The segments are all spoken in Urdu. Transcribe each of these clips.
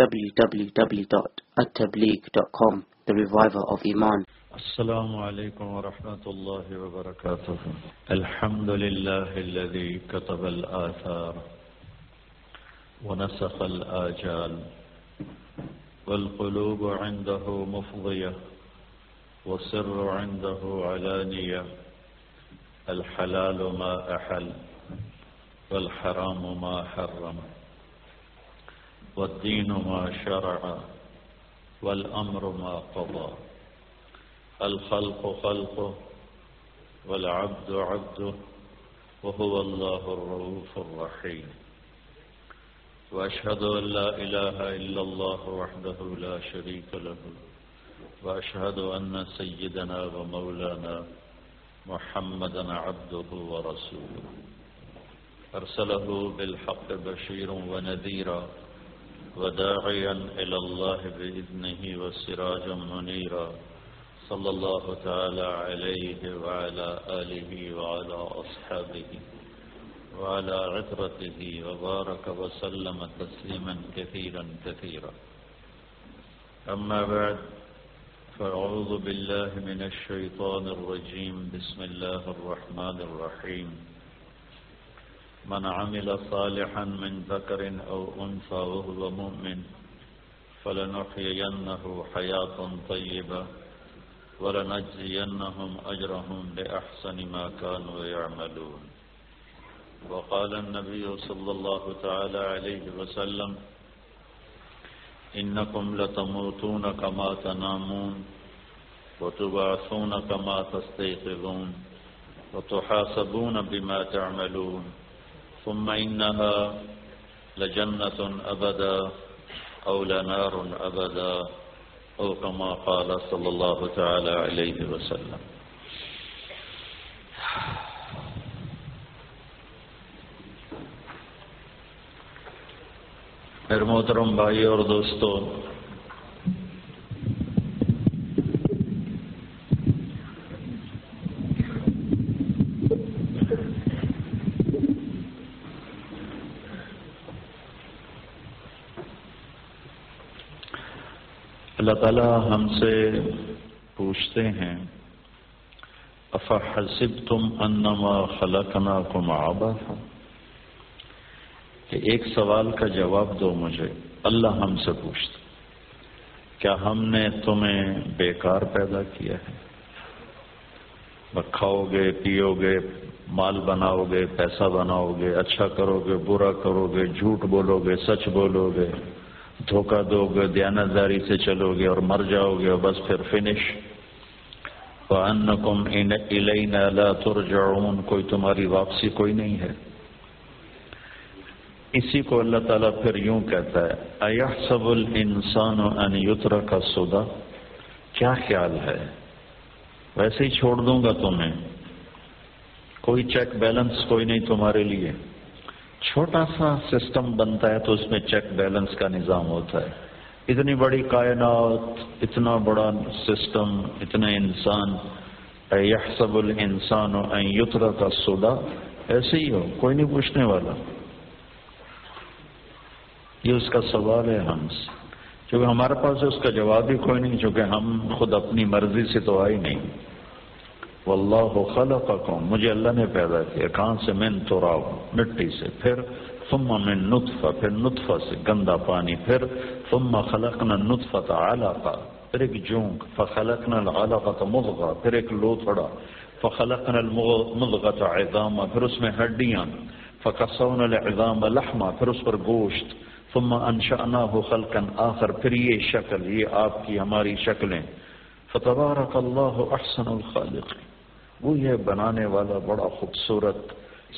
www.attableek.com The Reviver of Iman. السلام عليكم ورحمة الله وبركاته الحمد لله الذي كتب الآثار ونسخ الآجال والقلوب عنده مفضية والسر عنده علانية الحلال ما أحل والحرام ما حرم والدين ما شرع والأمر ما قضى. الخلق خلقه والعبد عبده وهو الله الرؤوف الرحيم. وأشهد أن لا إله إلا الله وحده لا شريك له. وأشهد أن سيدنا ومولانا محمدا عبده ورسوله. أرسله بالحق بشير ونذيرا وداعيا إلى الله بإذنه وسراجا منيرا. صلى الله تعالى عليه وعلى آله وعلى أصحابه وعلى عطرته وبارك وسلم تسليما كثيرا كثيرا. أما بعد فأعوذ بالله من الشيطان الرجيم. بسم الله الرحمن الرحيم. من عمل صالحا من ذكر أو أنثى وهو مؤمن فلنحيينه حياة طيبة ولنجزينهم أجرهم بأحسن ما كانوا يعملون. وقال النبي صلى الله تعالى عليه وسلم إنكم لتموتون كما تنامون وتبعثون كما تستيقظون وتحاسبون بما تعملون. ثم إنها لجنة أبدا أو لنار أبدا أو كما قال صلى الله تعالى عليه وسلم. محترم بھائی اور دوستوں اللہ تعالی ہم سے پوچھتے ہیں افحسب تم انما خلقنا کم آبا کہ ایک سوال کا جواب دو مجھے، اللہ ہم سے پوچھتا، کیا ہم نے تمہیں بیکار پیدا کیا ہے؟ کھاؤ گے، پیو گے، مال بناؤ گے، پیسہ بناؤ گے اچھا کرو گے، برا کرو گے، جھوٹ بولو گے، سچ بولو گے۔ دھوکہ دو گے دیانتداری سے چلو گے اور مر جاؤ گے اور بس پھر فنش وَأَنَّكُمْ إِلَيْنَا لَا تُرْجَعُونَ، کوئی تمہاری واپسی کوئی نہیں ہے۔ اسی کو اللہ تعالیٰ پھر یوں کہتا ہے اَيَحْسَبُ الْإِنسَانُ أَنْ يُتْرَكَ السُّدَى؟ کیا خیال ہے؟ ویسے ہی چھوڑ دوں گا تمہیں۔ کوئی چیک بیلنس کوئی نہیں تمہارے لیے۔ چھوٹا سا سسٹم بنتا ہے تو اس میں چیک بیلنس کا نظام ہوتا ہے۔ اتنی بڑی کائنات، اتنا بڑا سسٹم اتنے انسان، یحسب الانسان ان یتر کا سودا ایسے ہی ہو، کوئی نہیں پوچھنے والا۔ یہ اس کا سوال ہے ہم سے کیونکہ ہمارے پاس اس کا جواب ہی کوئی نہیں چونکہ ہم خود اپنی مرضی سے تو آئی نہیں۔ واللہ خلقکم، مجھے اللہ نے پیدا کیا کہاں سے من تراب، مٹی سے، پھر ثم من نطفہ، پھر نطفہ سے گندا پانی، پھر ثم خلقنا النطفة علاقہ پھر ایک جونک، فخلقنا العلاقة مضغہ، پھر ایک لوتھڑا، فخلقنا المضغة عظاما، پھر اس میں ہڈیاں فقصونا العظام لحما پھر اس پر گوشت، ثم انشأناه خلقا آخر، پھر یہ شکل، یہ آپ کی ہماری شکلیں۔ فتبارک اللہ احسن الخالق وہ یہ بنانے والا بڑا خوبصورت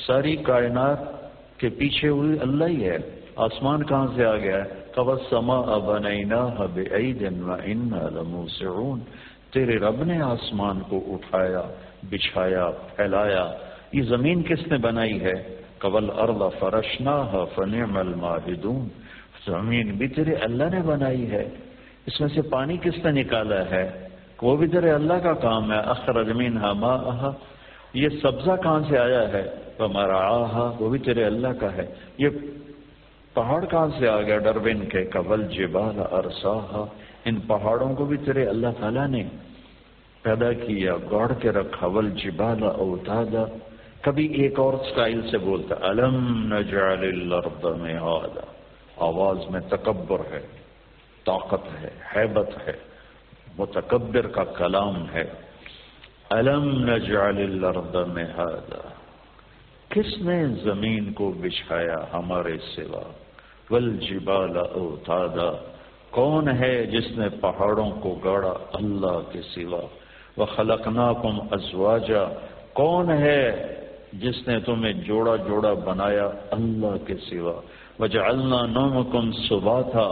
ساری کائنات کے پیچھے ہوئی اللہ ہی ہے۔ آسمان کہاں سے آ گیا ہے؟ قبض سما بنینا لموسعون۔ تیرے رب نے آسمان کو اٹھایا، بچھایا، پھیلایا۔ یہ زمین کس نے بنائی ہے؟ قبل ارض فرشنا فنعم الماہدون زمین بھی تیرے اللہ نے بنائی ہے۔ اس میں سے پانی کس نے نکالا ہے؟ وہ بھی تیرے اللہ کا کام ہے. اخرج منها ماءها یہ سبزہ کہاں سے آیا ہے؟ وہ وہ بھی تیرے اللہ کا ہے. یہ پہاڑ کہاں سے آ گیا؟ ڈربن کے قبل جبال ارسا ان پہاڑوں کو بھی تیرے اللہ تعالیٰ نے پیدا کیا. گوڑ کے رکھا. ول جبال اوتادا. کبھی ایک اور سٹائل سے بولتا، الم نجعل الارض مہادا آواز میں تکبر ہے، طاقت ہے، حیبت ہے. متکبر کا کلام ہے۔ الم نجعل الارض مہادا کس نے زمین کو بچھایا ہمارے سوا؟ ول جبال اوتادا کون ہے جس نے پہاڑوں کو گاڑا اللہ کے سوا؟ وہ خلقنا کم ازواجا کون ہے جس نے تمہیں جوڑا جوڑا بنایا اللہ کے سوا؟ وجہ اللہ نوم کم صبح تھا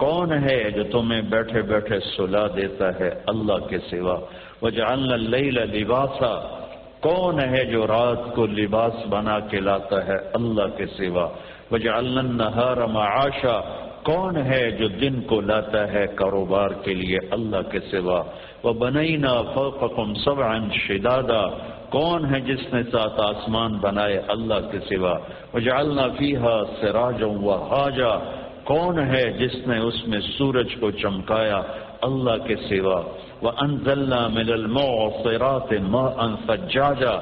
کون ہے جو تمہیں بیٹھے بیٹھے سلا دیتا ہے اللہ کے سوا؟ وجہ اللہ لباسا۔ کون ہے جو رات کو لباس بنا کے لاتا ہے اللہ کے سوا؟ وجہ اللہ معاشا۔ کون ہے جو دن کو لاتا ہے کاروبار کے لیے اللہ کے سوا؟ وہ بنینا فوقکم سبعا شدادا۔ کون ہے جس نے ساتھ آسمان بنائے اللہ کے سوا؟ وجعلنا فیہا سراجا وحاجا۔ کون ہے جس نے اس میں سورج کو چمکایا اللہ کے سوا؟ وَأَنزَلْنَا مِنَ الْمُعْصِرَاتِ مَاءً فَجَّاجا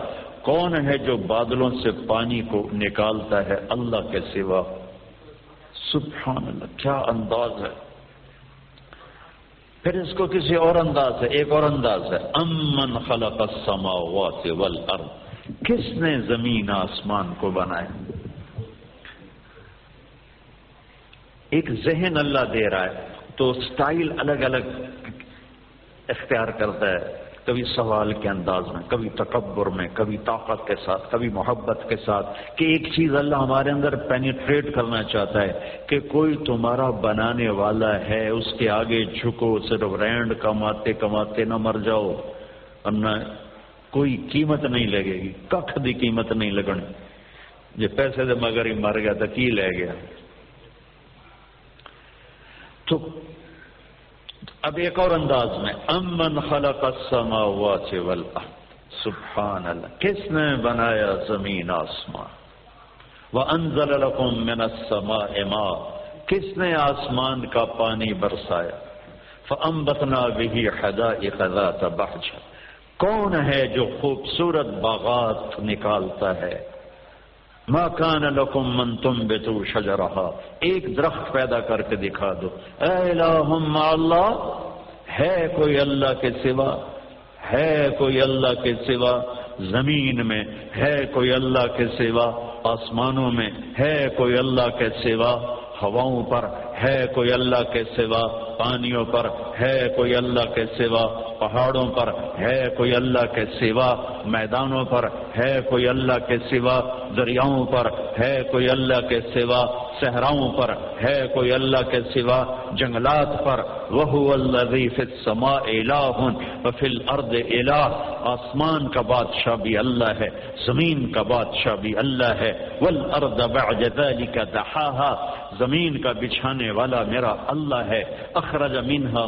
کون ہے جو بادلوں سے پانی کو نکالتا ہے اللہ کے سوا؟ سبحان اللہ کیا انداز ہے؟ پھر اس کو کسی اور انداز ہے، ایک اور انداز ہے۔ امن خلق السماوات والارض کس نے زمین آسمان کو بنایا؟ ایک ذہن اللہ دے رہا ہے، تو سٹائل الگ الگ اختیار کرتا ہے۔ کبھی سوال کے انداز میں، کبھی تکبر میں، کبھی طاقت کے ساتھ، کبھی محبت کے ساتھ کہ ایک چیز اللہ ہمارے اندر پینیٹریٹ کرنا چاہتا ہے کہ کوئی تمہارا بنانے والا ہے، اس کے آگے جھکو، صرف رینڈ کماتے کماتے نہ مر جاؤ۔ اور نہ کوئی قیمت نہیں لگے گی کخ دی قیمت نہیں لگنی۔ جو پیسے دے مگر ہی مر گیا تو کی لے گیا؟ تو اب ایک اور انداز میں، امن خلق السماوات والارض. سبحان اللہ کس نے بنایا زمین آسمان؟ وانزل لكم من السماء ماء. کس نے آسمان کا پانی برسایا؟ فانبتنا به حدائق ذات بهجه کون ہے جو خوبصورت باغات نکالتا ہے؟ ما کان لکم من تم بتو شجرہا، ایک درخت پیدا کر کے دکھا دو۔ اے الہم اللہ، ہے کوئی اللہ کے سوا؟ ہے کوئی اللہ کے سوا؟ زمین میں ہے کوئی اللہ کے سوا؟ آسمانوں میں ہے کوئی اللہ کے سوا؟ ہواؤں پر ہے کوئی اللہ کے سوا پانیوں پر، ہے کوئی اللہ کے سوا پہاڑوں پر، ہے کوئی اللہ کے سوا میدانوں پر، ہے کوئی اللہ کے سوا دریاؤں پر، ہے کوئی اللہ کے سوا صحراؤں پر، ہے کوئی اللہ کے سوا جنگلات پر۔ وہ اللہ سما الہ وفی الارض الہ۔ آسمان کا بادشاہ بھی اللہ ہے، زمین کا بادشاہ بھی اللہ ہے۔ والارض بعد ذلك دحاها۔ زمین کا بچھانے والا میرا اللہ ہے۔ اخرج منها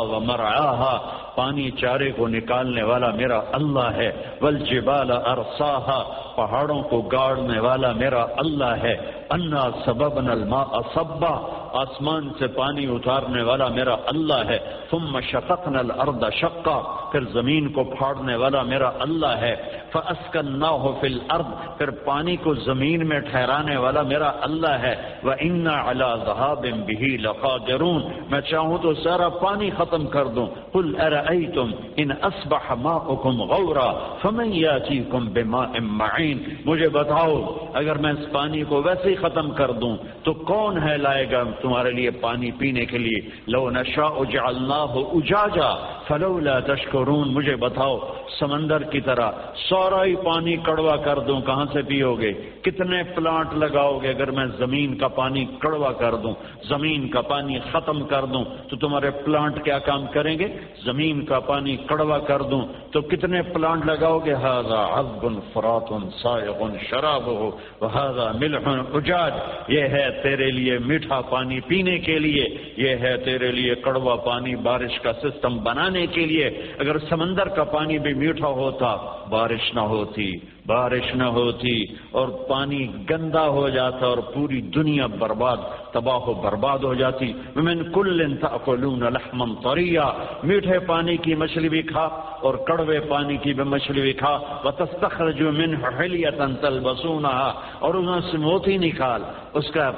و مرآہا پانی چارے کو نکالنے والا میرا اللہ ہے۔ والجبال ارساہا۔ پہاڑوں کو گاڑنے والا میرا اللہ ہے۔ انا سبب الماء صبا، آسمان سے پانی اتارنے والا میرا اللہ ہے، ثم شققنا الارض شقا، پھر زمین کو پھاڑنے والا میرا اللہ ہے فاسکناه فی الارض، پھر پانی کو زمین میں ٹھہرانے والا میرا اللہ ہے وانا علی ذهاب به لقادرون۔ میں چاہوں تو سارا پانی ختم کر دوں۔ قل ارایتم ان اصبح ماؤکم غورا؟ فمن یاتیکم بماء معین مجھے بتاؤ، اگر میں اس پانی کو ویسے ہی ختم کر دوں تو کون ہے لائے گا تمہارے لیے پانی پینے کے لیے؟ لو نشا جعلناه اجاجا، فلولا تشکرون، مجھے بتاؤ، سمندر کی طرح سورا ہی پانی کڑوا کر دوں، کہاں سے پیو گے؟ کتنے پلانٹ لگاؤ گے اگر میں زمین کا پانی کڑوا کر دوں؟ زمین کا پانی ختم کر دوں تو تمہارے پلانٹ کیا کام کریں گے؟ زمین کا پانی کڑوا کر دوں تو کتنے پلانٹ لگاؤ گے؟ هذا عذب فرات سائغ شراب ہو هذا ملح اجاج یہ ہے تیرے لیے میٹھا پانی پینے کے لیے، یہ ہے تیرے لیے کڑوا پانی بارش کا سسٹم بنانے کے لیے۔ اگر سمندر کا پانی بھی میٹھا ہوتا، بارش نہ ہوتی۔ بارش نہ ہوتی اور پانی گندا ہو جاتا اور پوری دنیا برباد، تباہ و برباد ہو جاتی۔ من کل تاکلون لحما طریا میٹھے پانی کی مچھلی بھی کھا اور کڑوے پانی کی بھی مچھلی بھی کھا۔ وتستخرجوا منه حلیتا تلبسونها اور اس سے موتی نکال، اس کا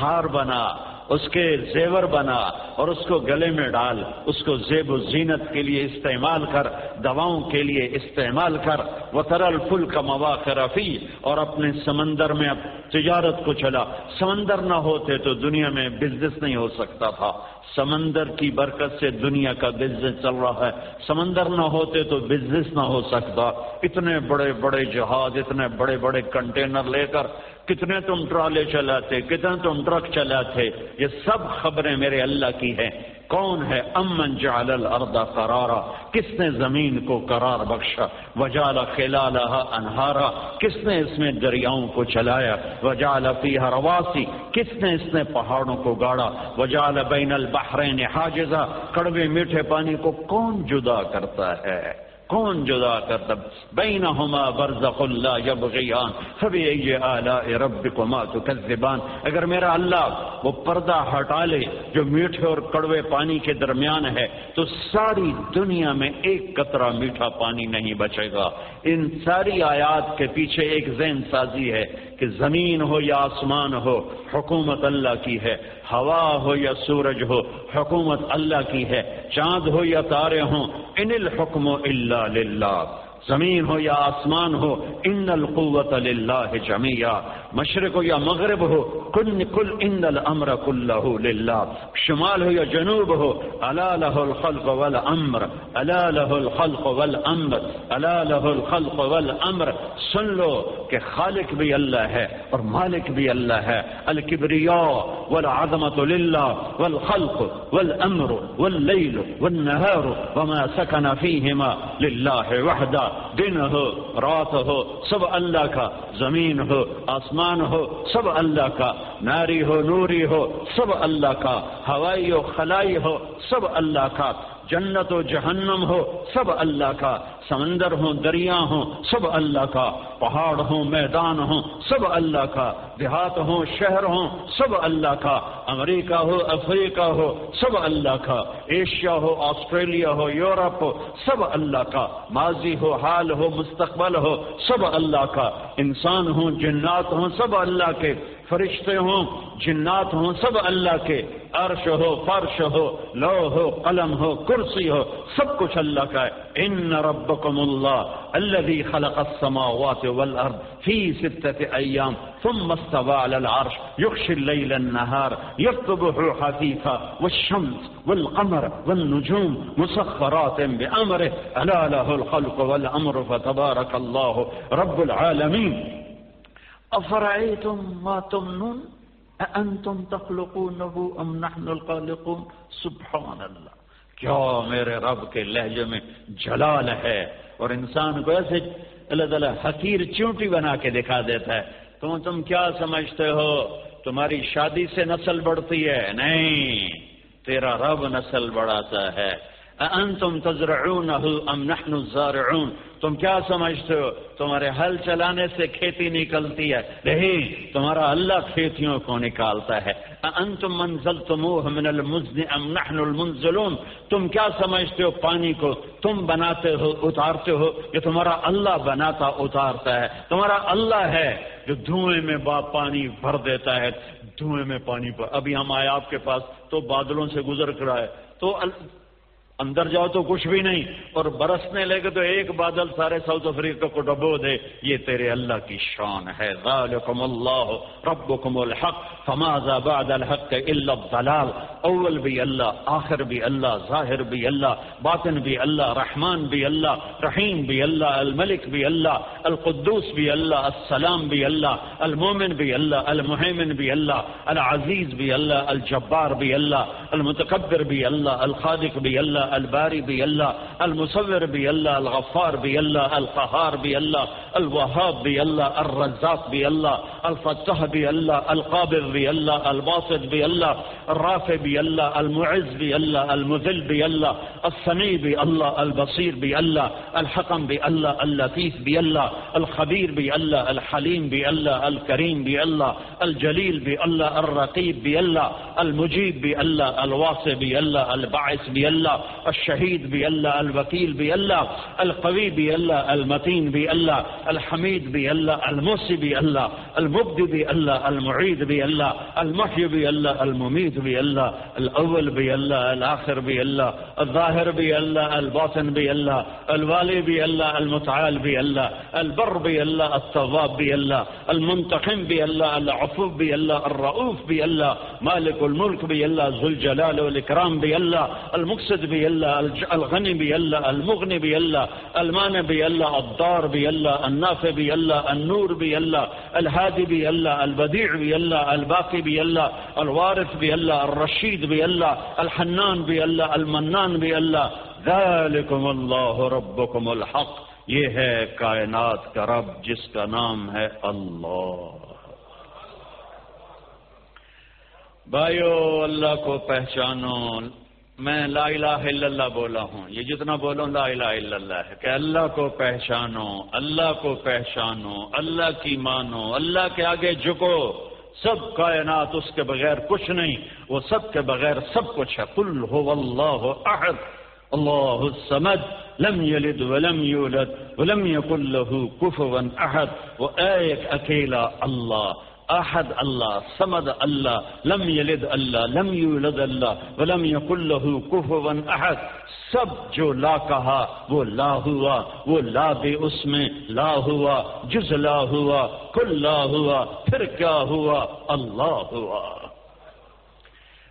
ہار بنا۔ اس کے زیور بنا اور اس کو گلے میں ڈال، اس کو زیب و زینت کے لیے استعمال کر، دواؤں کے لیے استعمال کر وہ ترل پھل کا مواقع رفیع اور اپنے سمندر میں اب تجارت کو چلا۔ سمندر نہ ہوتے تو دنیا میں بزنس نہیں ہو سکتا تھا۔ سمندر کی برکت سے دنیا کا بزنس چل رہا ہے۔ سمندر نہ ہوتے تو بزنس نہ ہو سکتا۔ اتنے بڑے بڑے جہاز، اتنے بڑے بڑے کنٹینر لے کر کتنے تم ٹرالے چلاتے، کتنے تم ٹرک چلاتے، یہ سب خبریں میرے اللہ کی ہیں۔ کون ہے؟ امن جعل الارض قرارا۔ کس نے زمین کو قرار بخشا؟ وجال خلالها انہارا۔ کس نے اس میں دریاؤں کو چلایا؟ وجال فیها رواسی کس نے اس نے پہاڑوں کو گاڑا؟ وجال بین البحرین حاجزا۔ کڑوے میٹھے پانی کو کون جدا کرتا ہے؟ کون جدا کرتا بینہما برزخ اللہ یبغیان. فبی ای ربکما تکذبان. اگر میرا اللہ وہ پردہ ہٹا لے جو میٹھے اور کڑوے پانی کے درمیان ہے، تو ساری دنیا میں ایک قطرہ میٹھا پانی نہیں بچے گا۔ ان ساری آیات کے پیچھے ایک ذہن سازی ہے کہ زمین ہو یا آسمان ہو، حکومت اللہ کی ہے۔ ہوا ہو یا سورج ہو، حکومت اللہ کی ہے۔ چاند ہو یا تارے ہوں ان الحکم اللہ للہ۔ زمین ہو یا آسمان ہو، ان القوت للہ جميعا مشرق ہو یا مغرب ہو، کن کل ان الامر كله للہ۔ شمال ہو یا جنوب ہو، الا له الخلق والامر، الا له الخلق والامر، الا له الخلق والامر۔ سن لو کہ خالق بھی اللہ ہے اور مالک بھی اللہ ہے۔ الکبریاء والعظمت للہ والخلق والامر والليل والنهار وما سكن فيهما لله وحده دن ہو رات ہو سب اللہ کا زمین ہو آسمان ہو سب اللہ کا ناری ہو نوری ہو سب اللہ کا ہوائی ہو خلائی ہو سب اللہ کا۔ جنت و جہنم ہو، سب اللہ کا سمندر ہو دریا ہوں، سب اللہ کا پہاڑ ہوں، میدان ہوں، سب اللہ کا دیہات ہوں، شہر ہوں، سب اللہ کا امریکہ ہو، افریقہ ہو، سب اللہ کا ایشیا ہو، آسٹریلیا ہو، یورپ ہو، سب اللہ کا ماضی ہو، حال ہو، مستقبل ہو، سب اللہ کا انسان ہوں، جنات ہوں، سب اللہ کے فرشتے ہوں جنات ہوں سب اللہ کے عرش ہو فرش ہو لو ہو قلم ہو کرسی ہو سب کچھ اللہ کا ہے۔ ان ربکم اللہ الذي خلق السماوات والارض في ستة أيام ثم استوى على العرش يغشي الليل النهار يطلبه حثيثا والشمس والقمر والنجوم مسخرات بأمره الا له الخلق والامر فتبارك الله رب العالمين افرأيتم ما تمنون؟ أأنتم تخلقونه أم نحن الخالقون؟ سبحان اللہ کیا میرے رب کے لہجے میں جلال ہے؟ اور انسان کو ایسے اللہ تعالیٰ حقیر چونٹی بنا کے دکھا دیتا ہے۔ تم تم کیا سمجھتے ہو؟ تمہاری شادی سے نسل بڑھتی ہے۔ نہیں، تیرا رب نسل بڑھاتا ہے۔ انتم تزرعونه ام نحن الزارعون؟ تم کیا سمجھتے ہو؟ تمہارے حل چلانے سے کھیتی نکلتی ہے۔ نہیں، تمہارا اللہ کھیتیوں کو نکالتا ہے۔ انتم منزلتموه من المزن ام نحن المنزلون؟ تم کیا سمجھتے ہو پانی کو؟ تم بناتے ہو، اتارتے ہو۔ یہ تمہارا اللہ بناتا، اتارتا ہے۔ تمہارا اللہ ہے جو دھوئیں میں با پانی بھر دیتا ہے۔ دھوئیں میں پانی پر ابھی ہم آئے آپ کے پاس تو بادلوں سے گزر کر آئے۔ تو اندر جاؤ تو کچھ بھی نہیں اور برسنے لگے تو ایک بادل سارے ساؤتھ افریقہ کو ڈبو دے یہ تیرے اللہ کی شان ہے ذالکم اللہ ربکم الحق فماذا بعد الحق الا الضلال اول بھی اللہ آخر بھی اللہ ظاہر بھی اللہ باطن بھی اللہ رحمان بھی اللہ رحیم بھی اللہ الملک بھی اللہ القدوس بھی اللہ السلام بھی اللہ المومن بھی اللہ المحیمن بھی اللہ العزیز بھی اللہ الجبار بھی اللہ المتکبر بھی اللہ الخالق بھی اللہ الله الباري بي الله المصور بي الله الغفار بي الله القهار بي الله الوهاب بي الله الرزاق بي الله الفتاح بي الله القابض بي الله الباسط بي الله الرافع بي الله المعز بي الله المذل بي الله السميع بي الله البصير بي الله الحكم بي الله اللطيف بي الله الخبير بي الله الحليم بي الله الكريم بي الله الجليل بي الله الرقيب بي الله المجيب بي الله الواصي بي الله الباعث بي الله الشهيد بالله الوكيل بالله القوي بالله المتين بالله الحميد بالله بي الله المبدي بالله المعيد بالله المحيي الله المميت بالله الأول بالله الآخر بالله الظاهر بالله الباطن بالله الوالي بالله المتعال بالله البر بالله التواب الله، المنتقم بالله العفو بالله الرؤوف بالله مالك الملك بالله ذو الجلال والإكرام بالله المقصد بالله اللہ الغنی بھی اللہ المغنی بھی اللہ المان بھی اللہ الدار بھی اللہ النافع بھی اللہ النور بھی اللہ الهادي بھی اللہ البدیع بھی اللہ الباقی بھی اللہ الوارث بھی اللہ الرشید بھی اللہ الحنان بھی اللہ المنان بھی اللہ ذالکم اللہ ربکم الحق یہ ہے کائنات کا رب جس کا نام ہے اللہ بھائیو اللہ کو پہچانو میں لا الہ الا اللہ بولا ہوں۔ یہ جتنا بولوں لا الہ الا اللہ ہے۔ کہ اللہ کو پہچانو، اللہ کو پہچانو، اللہ کی مانو، اللہ کے آگے جھکو۔ سب کائنات اس کے بغیر کچھ نہیں، وہ سب کے بغیر سب کچھ ہے۔ قل هو اللہ احد، اللہ السمد لم يلد ولم يولد ولم يكن له كفوا احد۔ وہ ایک اکیلا اللہ احد اللہ سمد اللہ، لم یلد اللہ، لم یولد اللہ، ولم یقل له کفوا احد۔ سب جو لا کہا، وہ لا ہوا، وہ لا بے اس میں لا ہوا، جز لا ہوا، کل لا ہوا، پھر کیا ہوا؟ اللہ ہوا۔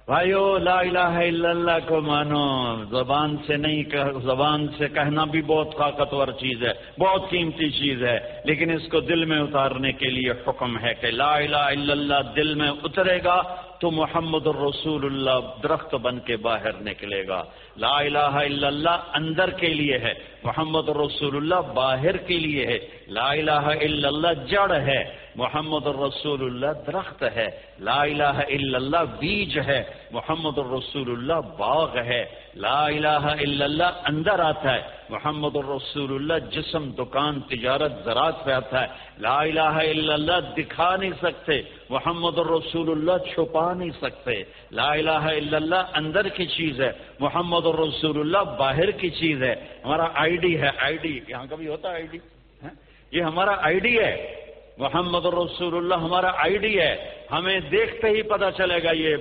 بھائیو، لا الہ الا اللہ کو مانو۔ زبان سے نہیں کہ زبان سے کہنا بھی بہت طاقتور چیز ہے، بہت قیمتی چیز ہے، لیکن اس کو دل میں اتارنے کے لیے حکم ہے کہ لا الہ الا اللہ دل میں اترے گا تو محمد الرسول اللہ درخت بن کے باہر نکلے گا۔ لا الہ الا اللہ اندر کے لیے ہے، محمد الرسول اللہ باہر کے لیے ہے۔ لا الہ الا اللہ جڑ ہے۔ محمد الرسول اللہ درخت ہے، لا الہ الا اللہ بیج ہے، محمد الرسول اللہ باغ ہے، لا الہ الا اللہ اندر آتا ہے، محمد الرسول اللہ جسم، دکان، تجارت، زراعت پہ آتا ہے، لا الہ الا اللہ دکھا نہیں سکتے، محمد الرسول اللہ چھپا نہیں سکتے، لا الہ الا اللہ اندر کی چیز ہے، محمد الرسول اللہ باہر کی چیز ہے، ہمارا آئی ڈی ہے، آئی ڈی، یہاں کا بھی ہوتا ہے آئی ڈی ہاں، یہ ہمارا آئی ڈی ہے۔ محمد رسول اللہ ہمارا آئی ڈی ہے۔ ہمیں دیکھتے ہی پتا چلے گا یہ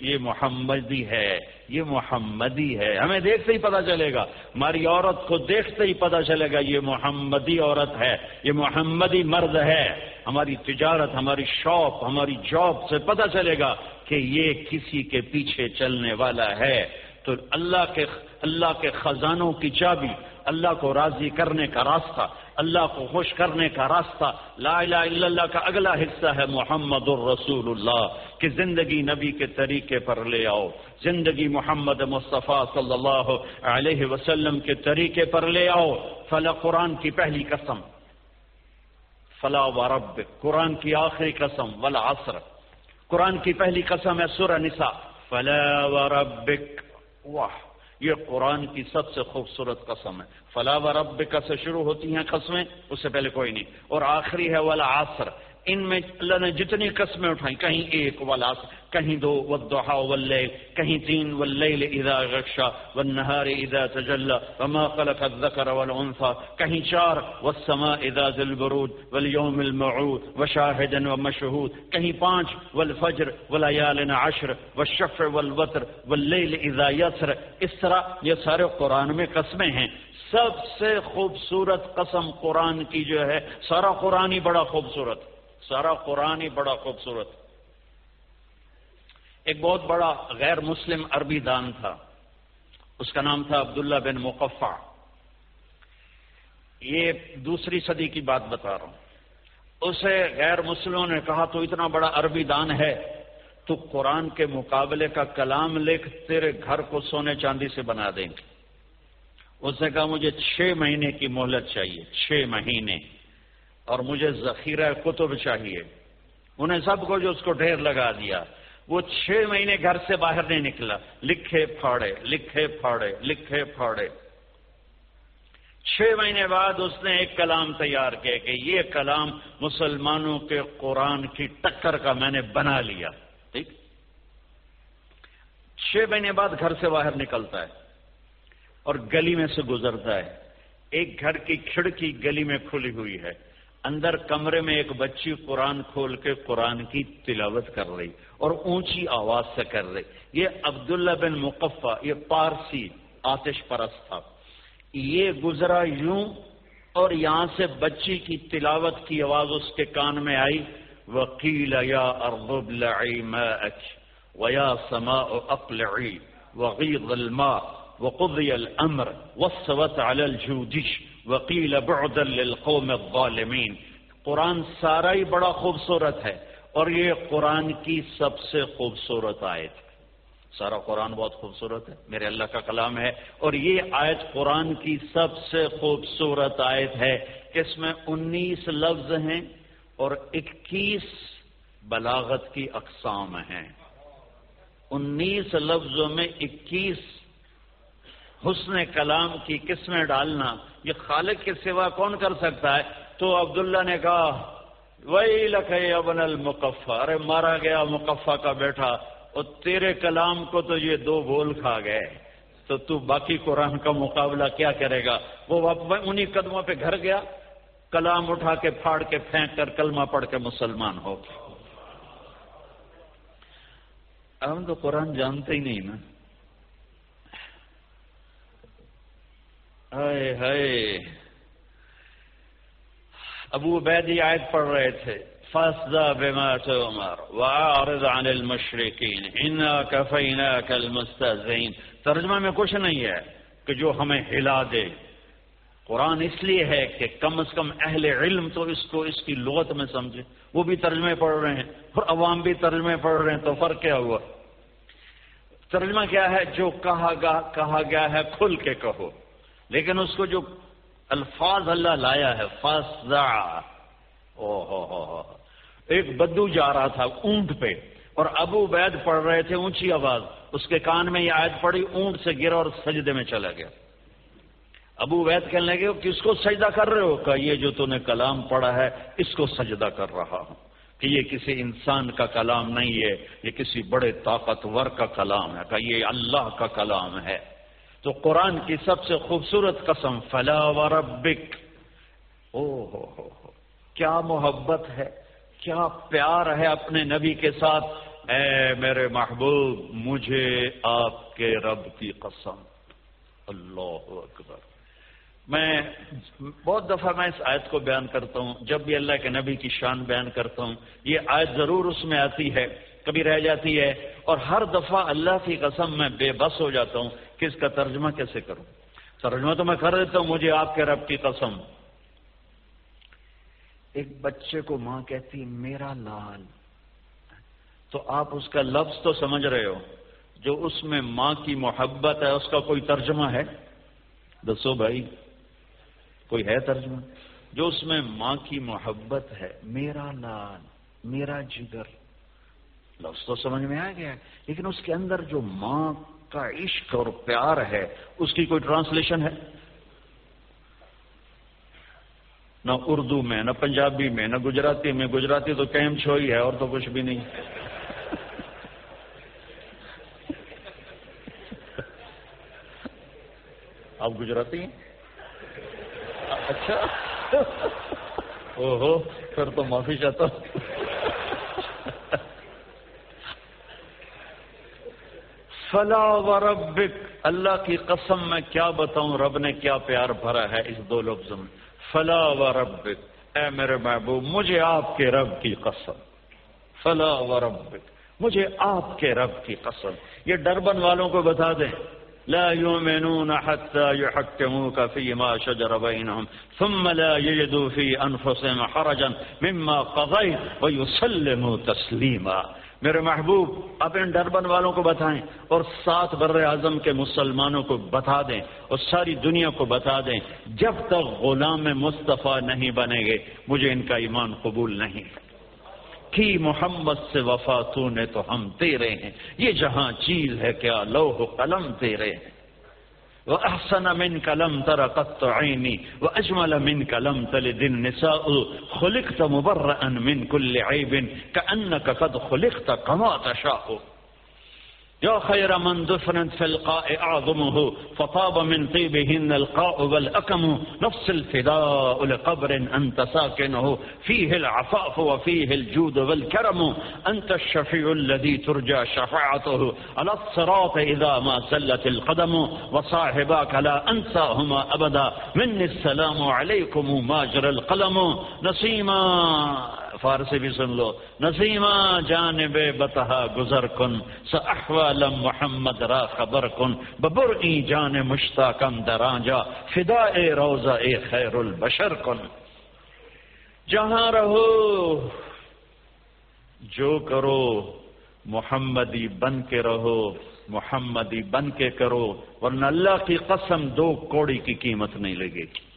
یہ محمدی ہے۔ یہ محمدی ہے۔ ہمیں دیکھتے ہی پتا چلے گا۔ ہماری عورت کو دیکھتے ہی پتا چلے گا یہ محمدی عورت ہے۔ یہ محمدی مرد ہے۔ ہماری تجارت، ہماری شاپ، ہماری جاب سے پتا چلے گا کہ یہ کسی کے پیچھے چلنے والا ہے۔ تو اللہ کے اللہ کے خزانوں کی چابی، اللہ کو راضی کرنے کا راستہ اللہ کو خوش کرنے کا راستہ لا الہ الا اللہ کا اگلا حصہ ہے محمد الرسول اللہ، کہ زندگی نبی کے طریقے پر لے آؤ۔ زندگی محمد مصطفیٰ صلی اللہ علیہ وسلم کے طریقے پر لے آؤ۔ فلا قرآن کی پہلی قسم۔ فلا و رب۔ قرآن کی آخری قسم، ولا عصر۔ قرآن کی پہلی قسم ہے سورہ نساء۔ فلا و ربک۔ واہ۔ یہ قرآن کی سب سے خوبصورت قسم ہے۔ فلاح و رب سے شروع ہوتی ہیں قسمیں، اس سے پہلے کوئی نہیں۔ اور آخری ہے والا آسر ان میں اللہ نے جتنی قسمیں اٹھائیں، کہیں ایک والا کہیں دو، والضحا واللیل، کہیں تین، واللیل اذا غشا، والنہار اذا تجلى وما خلق الذکر والعنفا کہیں چار، والسماء اذا ذل برود والیوم المعود، وشاہد ومشہود کہیں پانچ، والفجر ولیال عشر، والشفع والوتر، واللیل اذا یسر۔ اس طرح یہ سارے قرآن میں قسمیں ہیں۔ سب سے خوبصورت قسم قرآن کی جو ہے، سارا قرآن ہی بڑا خوبصورت۔ سارا قرآن ہی بڑا خوبصورت ایک بہت بڑا غیر مسلم عربی دان تھا۔ اس کا نام تھا عبداللہ بن مقفع۔ یہ دوسری صدی کی بات بتا رہا ہوں۔ اسے غیر مسلموں نے کہا، تو اتنا بڑا عربی دان ہے، تو قرآن کے مقابلے کا کلام لکھ تیرے گھر کو سونے چاندی سے بنا دیں گے۔ اس نے کہا، مجھے چھ مہینے کی مہلت چاہیے، چھ مہینے۔ اور مجھے ذخیرہ کتب چاہیے۔ انہیں سب کو جو اس کو ڈھیر لگا دیا۔ وہ چھ مہینے گھر سے باہر نہیں نکلا۔ لکھے پھاڑے لکھے پھاڑے لکھے پھاڑے۔ چھ مہینے بعد اس نے ایک کلام تیار کیا کہ یہ کلام مسلمانوں کے قرآن کی ٹکر کا میں نے بنا لیا۔ ٹھیک۔ چھ مہینے بعد گھر سے باہر نکلتا ہے اور گلی میں سے گزرتا ہے۔ ایک گھر کی کھڑکی گلی میں کھلی ہوئی ہے۔ اندر کمرے میں ایک بچی قرآن کھول کے قرآن کی تلاوت کر رہی اور اونچی آواز سے کر رہی۔ یہ عبداللہ بن مقفع یہ پارسی آتش پرست تھا۔ یہ گزرا یوں اور یہاں سے بچی کی تلاوت کی آواز اس کے کان میں آئی۔ وکیل یا ارغب لعی ماءک ویا سماء اقلعی وغیض الماء وقضی الامر والسوت علی الجودش وکیل بعدا للقوم الظالمین۔ قرآن سارا ہی بڑا خوبصورت ہے اور یہ قرآن کی سب سے خوبصورت آیت سارا قرآن بہت خوبصورت ہے، میرے اللہ کا کلام ہے۔ اور یہ آیت قرآن کی سب سے خوبصورت آیت ہے۔ اس میں انیس لفظ ہیں اور اکیس بلاغت کی اقسام ہیں۔ انیس لفظوں میں اکیس حسن کلام کی قسمیں ڈالنا یہ خالق کے سوا کون کر سکتا ہے؟ تو عبداللہ نے کہا وہی لکھے ابن المقفا ارے مارا گیا مقفا کا بیٹا، اور تیرے کلام کو تو یہ دو بول کھا گئے۔ تو تو باقی قرآن کا مقابلہ کیا کرے گا؟ وہ انہی قدموں پہ گھر گیا، کلام اٹھا کے پھاڑ کے پھینک کر کلمہ پڑھ کے مسلمان ہو گیا۔ ہم تو قرآن جانتے ہی نہیں نا۔ ہائے ابو عبید آیت پڑھ رہے تھے، فاسدا بما تؤمر وعارض عن المشرقین انا کفیناک المستهزئین ترجمہ میں کچھ نہیں ہے کہ جو ہمیں ہلا دے۔ قرآن اس لیے ہے کہ کم از کم اہل علم تو اس کو اس کی لغت میں سمجھے۔ وہ بھی ترجمے پڑھ رہے ہیں، اور عوام بھی ترجمے پڑھ رہے ہیں، تو فرق کیا ہوا؟ ترجمہ کیا ہے؟ جو کہا گا، کہا گیا ہے، کھل کے کہو۔ لیکن اس کو جو الفاظ اللہ لایا ہے فاسدا او ہو ہو ایک بدو جا رہا تھا اونٹ پہ، اور ابو بید پڑھ رہے تھے اونچی آواز۔ اس کے کان میں یہ آیت پڑی، اونٹ سے گرا اور سجدے میں چلا گیا۔ ابو وید کہنے لگے، کس کو سجدہ کر رہے ہو؟ کہ یہ جو تو نے کلام پڑھا ہے، اس کو سجدہ کر رہا ہوں۔ کہ یہ کسی انسان کا کلام نہیں ہے، یہ کسی بڑے طاقتور کا کلام ہے۔ کہ یہ اللہ کا کلام ہے۔ تو قرآن کی سب سے خوبصورت قسم، فلا وربک۔ او ہو ہو، کیا محبت ہے، کیا پیار ہے اپنے نبی کے ساتھ۔ اے میرے محبوب، مجھے آپ کے رب کی قسم۔ اللہ اکبر۔ میں بہت دفعہ میں اس آیت کو بیان کرتا ہوں۔ جب بھی اللہ کے نبی کی شان بیان کرتا ہوں، یہ آیت ضرور اس میں آتی ہے، کبھی رہ جاتی ہے۔ اور ہر دفعہ اللہ کی قسم میں بے بس ہو جاتا ہوں۔ کہ اس کا ترجمہ کیسے کروں؟ ترجمہ تو میں کر دیتا ہوں، مجھے آپ کے رب کی قسم۔ ایک بچے کو ماں کہتی، میرا لال۔ تو آپ اس کا لفظ تو سمجھ رہے ہو، جو اس میں ماں کی محبت ہے، اس کا کوئی ترجمہ ہے؟ دسو بھائی، کوئی ہے ترجمہ؟ جو اس میں ماں کی محبت ہے، میرا لال، میرا جگر۔ لفظ تو سمجھ میں آ گیا، لیکن اس کے اندر جو ماں کا عشق اور پیار ہے، اس کی کوئی ٹرانسلیشن ہے؟ نہ اردو میں، نہ پنجابی میں، نہ گجراتی میں، گجراتی تو کیم چھوئی ہے، اور تو کچھ بھی نہیں۔ آپ گجراتی ہیں؟ اچھا۔ او ہو پھر تو معافی چاہتا ہوں۔ فلا و ربک اللہ کی قسم میں کیا بتاؤں، رب نے کیا پیار بھرا ہے اس دو لفظ میں۔ فلا و رب اے میرے محبوب، مجھے آپ کے رب کی قسم۔ فلا و رب مجھے آپ کے رب کی قسم۔ یہ ڈربن والوں کو بتا دیں۔ لا يؤمنون حتى يحكموك فيما شجر بينهم ثم لا يجدوا في أنفسهم حرجا مما قضيت ويسلموا تسليما میرے محبوب، اپنے ڈربن والوں کو بتائیں اور سات بر اعظم کے مسلمانوں کو بتا دیں اور ساری دنیا کو بتا دیں۔ جب تک غلام مصطفیٰ نہیں بنے گے، مجھے ان کا ایمان قبول نہیں۔ کی محمد سے وفا تو نے تو ہم تیرے ہیں۔ یہ جہاں چیز ہے، کیا لوہ قلم تیرے ہیں۔ وأحسن منك لم تر قط عيني وأجمل منك لم تلد النساء. خلقت مبرأ من كل عيب كأنك قد خلقت كما تشاء. يا خير من دفنت في القاء أعظمه فطاب من طيبهن القاء والأكم. نفس الفداء لقبر أنت ساكنه فيه العفاف وفيه الجود والكرم. أنت الشفيع الذي ترجى شفاعته. على الصراط إذا ما سلت القدم. وصاحباك لا أنساهما أبدا. مني السلام عليكم ماجر القلم. نسيما فارسی بھی سن لو. نسیمہ جانب بتہا گزر کن سحوال محمد را خبر کن. ببر ای جان مشتاقم درانجا فدا اے روزہ اے خیر البشر کن. جہاں رہو، جو کرو، محمدی بن کے رہو، محمدی بن کے کرو، ورنہ اللہ کی قسم دو کوڑی کی قیمت نہیں لگے گی۔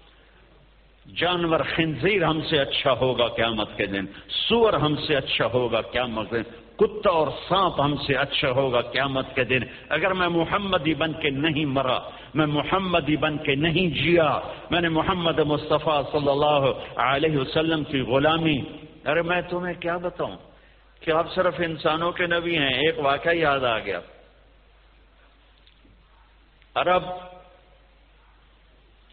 جانور خنزیر ہم سے اچھا ہوگا قیامت کے دن، سور ہم سے اچھا ہوگا قیامت کے دن، کتا اور سانپ ہم سے اچھا ہوگا قیامت کے دن۔ اگر میں محمدی بن کے نہیں مرا، میں محمدی بن کے نہیں جیا۔ میں نے محمد مصطفیٰ صلی اللہ علیہ وسلم کی غلامی۔ ارے میں تمہیں کیا بتاؤں؟ کہ آپ صرف انسانوں کے نبی ہیں۔ ایک واقعہ یاد آ گیا۔ عرب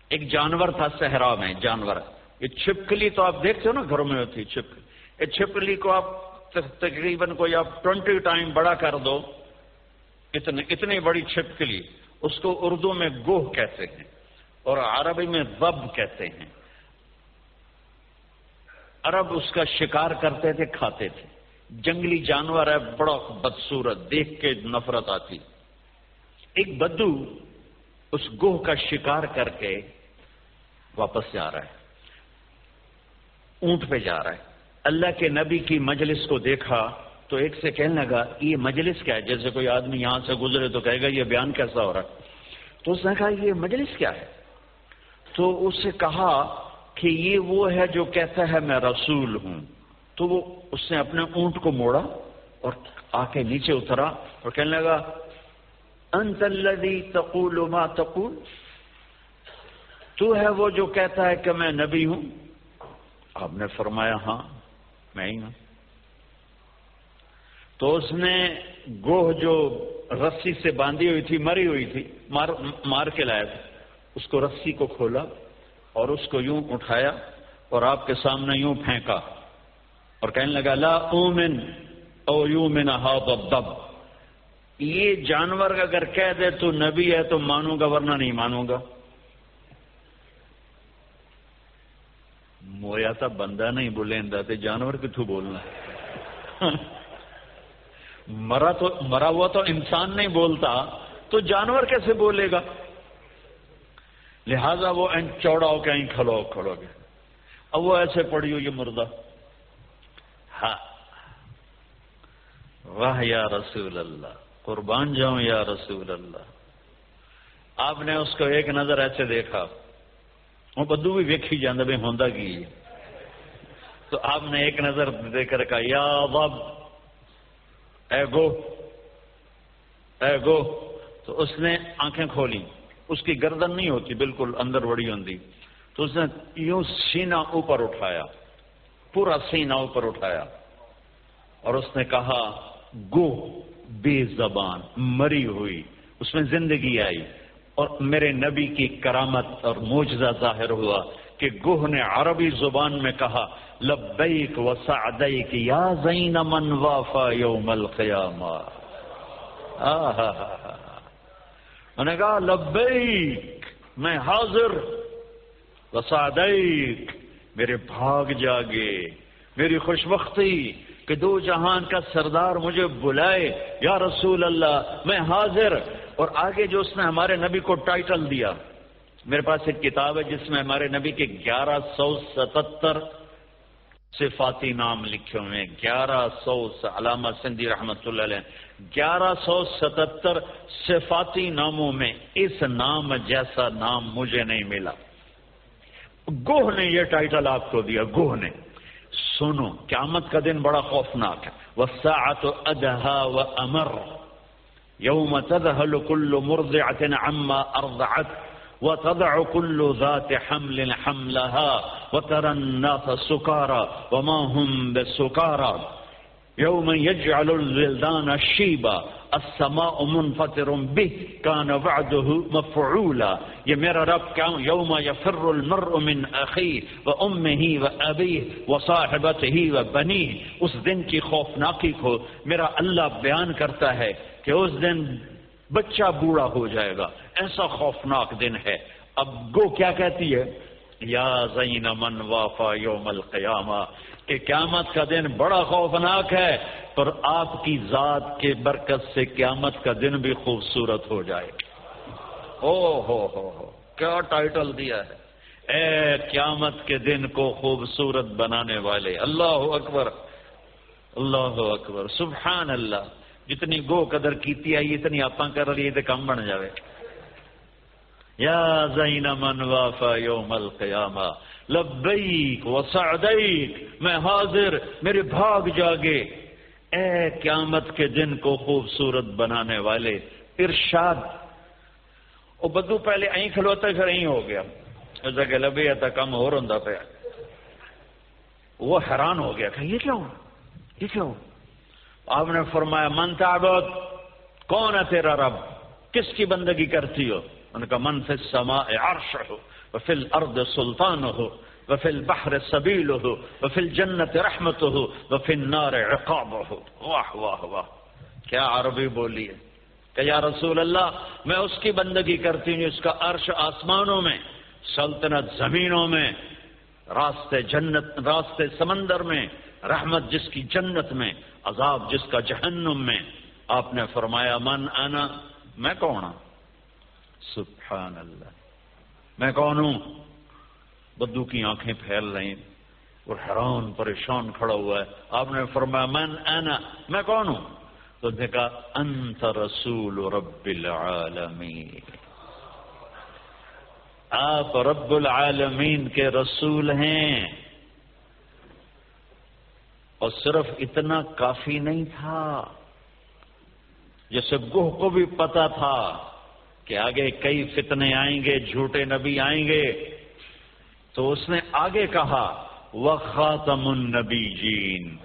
ایک جانور تھا، صحرا میں جانور۔ یہ چھپکلی تو آپ دیکھتے ہو نا، گھروں میں ہوتی چھپکلی۔ یہ چھپکلی کو آپ تقریباً کوئی آپ ٹوینٹی ٹائم بڑا کر دو۔ اتنے اتنی بڑی چھپکلی، اس کو اردو میں گوہ کہتے ہیں اور عربی میں بب کہتے ہیں۔ عرب اس کا شکار کرتے تھے، کھاتے تھے۔ جنگلی جانور ہے، بڑا بدسورت دیکھ کے نفرت آتی۔ ایک بدو اس گوہ کا شکار کر کے واپس جا رہا ہے، اونٹ پہ جا رہا ہے۔ اللہ کے نبی کی مجلس کو دیکھا تو ایک سے کہنے لگا، یہ مجلس کیا ہے؟ جیسے کوئی آدمی یہاں سے گزرے تو کہے گا، یہ بیان کیسا ہو رہا ہے؟ تو اس نے کہا، یہ مجلس کیا ہے؟ تو اس سے کہا کہ یہ وہ ہے جو کہتا ہے، میں رسول ہوں۔ تو وہ اس نے اپنے اونٹ کو موڑا اور آ کے نیچے اترا اور کہنے لگا، انت الذي تقول ما تقول؟ تو ہے وہ جو کہتا ہے کہ میں نبی ہوں؟ آپ نے فرمایا ہاں میں ہی ہوں۔ تو اس نے گوہ جو رسی سے باندھی ہوئی تھی، مری ہوئی تھی، مار مار کے لایا تھا۔ اس کو رسی کو کھولا اور اس کو یوں اٹھایا اور آپ کے سامنے یوں پھینکا اور کہنے لگا، لا اومن او یوں من دب یہ جانور اگر کہہ دے تو نبی ہے تو مانوں گا، ورنہ نہیں مانوں گا۔ مویا تھا بندہ نہیں بولے جانور کتوں بولنا؟ مرا تو مرا ہوا تو انسان نہیں بولتا، تو جانور کیسے بولے گا؟ لہذا وہ چوڑا ہو کے کھڑو کھڑو گے اب وہ ایسے پڑی ہو یہ مردہ۔ ہاں۔ واہ یا رسول اللہ، قربان جاؤں یا رسول اللہ۔ آپ نے اس کو ایک نظر ایسے دیکھا۔ وہ بدو بھی ویکھی جانا بھی ہوندا کی تو آپ نے ایک نظر دے کر کہا یا بب اے گو اے گو تو اس نے آنکھیں کھولی اس کی گردن نہیں ہوتی بالکل اندر بڑی ہوتی تو اس نے یوں سینا اوپر اٹھایا پورا سینہ اوپر اٹھایا اور اس نے کہا گو بے زبان مری ہوئی اس میں زندگی آئی اور میرے نبی کی کرامت اور موجزہ ظاہر ہوا کہ گوہ نے عربی زبان میں کہا، لبیک و سعدیک یا زین من وافا یوم القیامہ. انہوں نے کہا، لبیک، میں حاضر۔ و سعدیک، میرے بھاگ جاگے، میری خوشبختی۔ کہ دو جہان کا سردار مجھے بلائے، یا رسول اللہ، میں حاضر۔ اور آگے جو اس نے ہمارے نبی کو ٹائٹل دیا، میرے پاس ایک کتاب ہے جس میں ہمارے نبی کے گیارہ سو ستتر صفاتی نام لکھے ہوئے ہیں۔ گیارہ سو علامہ سندھی رحمت اللہ علیہ۔ گیارہ سو ستتر صفاتی ناموں میں اس نام جیسا نام مجھے نہیں ملا۔ گوہ نے یہ ٹائٹل آپ کو دیا، گوہ نے۔ سنو قیامت کا دن بڑا خوفناک ہے والساعة ادہا و امر یوم تذہل کل مرضعت عما ارضعت وتضع كل ذات حمل حملها وترى الناس سكارى وما هم بالسكارى يوم يجعل الولدان الشيبا السماء منفطر به كان وعده مفعولا. یہ میرا رب کیا یوم یفر المرء من اخیه و امه و ابیه و صاحبته و بنیه اس دن کی خوفناکی کو میرا اللہ بیان کرتا ہے کہ اس دن بچہ بوڑھا ہو جائے گا۔ ایسا خوفناک دن ہے۔ اب گو کیا کہتی ہے؟ یا زین من وافا یوم القیامہ۔ کہ قیامت کا دن بڑا خوفناک ہے پر آپ کی ذات کے برکت سے قیامت کا دن بھی خوبصورت ہو جائے۔ او ہو ہو ہو۔ کیا ٹائٹل دیا ہے؟ اے قیامت کے دن کو خوبصورت بنانے والے۔ اللہ اکبر۔ اللہ اکبر۔ سبحان اللہ۔ جتنی گو قدر کیتی آئی اتنی آپ کر رہی تو کم بن جائے یا زین من وافا یوم القیامہ۔ لبیک وسعدیک میں حاضر، میرے بھاگ جاگے۔ اے قیامت کے دن کو خوبصورت بنانے والے، ارشاد۔ وہ بدو پہلے این کھلوتا پھر این ہو گیا۔ ایسا کہ لبیا تھا کم ہو رہا پیا۔ وہ حیران ہو گیا کہ یہ کیا ہو یہ کیا ہو آپ نے فرمایا، من تعبد، کون ہے تیرا رب؟ کس کی بندگی کرتی ہو؟ ان کا من فی السماء عرش ہو وفی الارض سلطان ہو وفی البحر سبیل ہو وفی الجنت رحمت ہو وفی النار عقاب ہو واہ واہ واہ، کیا عربی بولی ہے؟ کہ یا رسول اللہ، میں اس کی بندگی کرتی ہوں، اس کا عرش آسمانوں میں، سلطنت زمینوں میں، راستے جنت، راستے سمندر میں، رحمت جس کی جنت میں، عذاب جس کا جہنم میں۔ آپ نے فرمایا، من انا، میں کون ہوں؟ سبحان اللہ۔ میں کون ہوں؟ بدو کی آنکھیں پھیل رہی اور حیران پریشان کھڑا ہوا ہے۔ آپ نے فرمایا، من انا؟ میں کون ہوں؟ تو دیکھا انت رسول رب العالمین۔ آپ رب العالمین کے رسول ہیں۔ اور صرف اتنا کافی نہیں تھا جیسے گوہ کو بھی پتا تھا۔ کہ آگے کئی فتنے آئیں گے، جھوٹے نبی آئیں گے۔ تو اس نے آگے کہا وہ خاتم النبی جین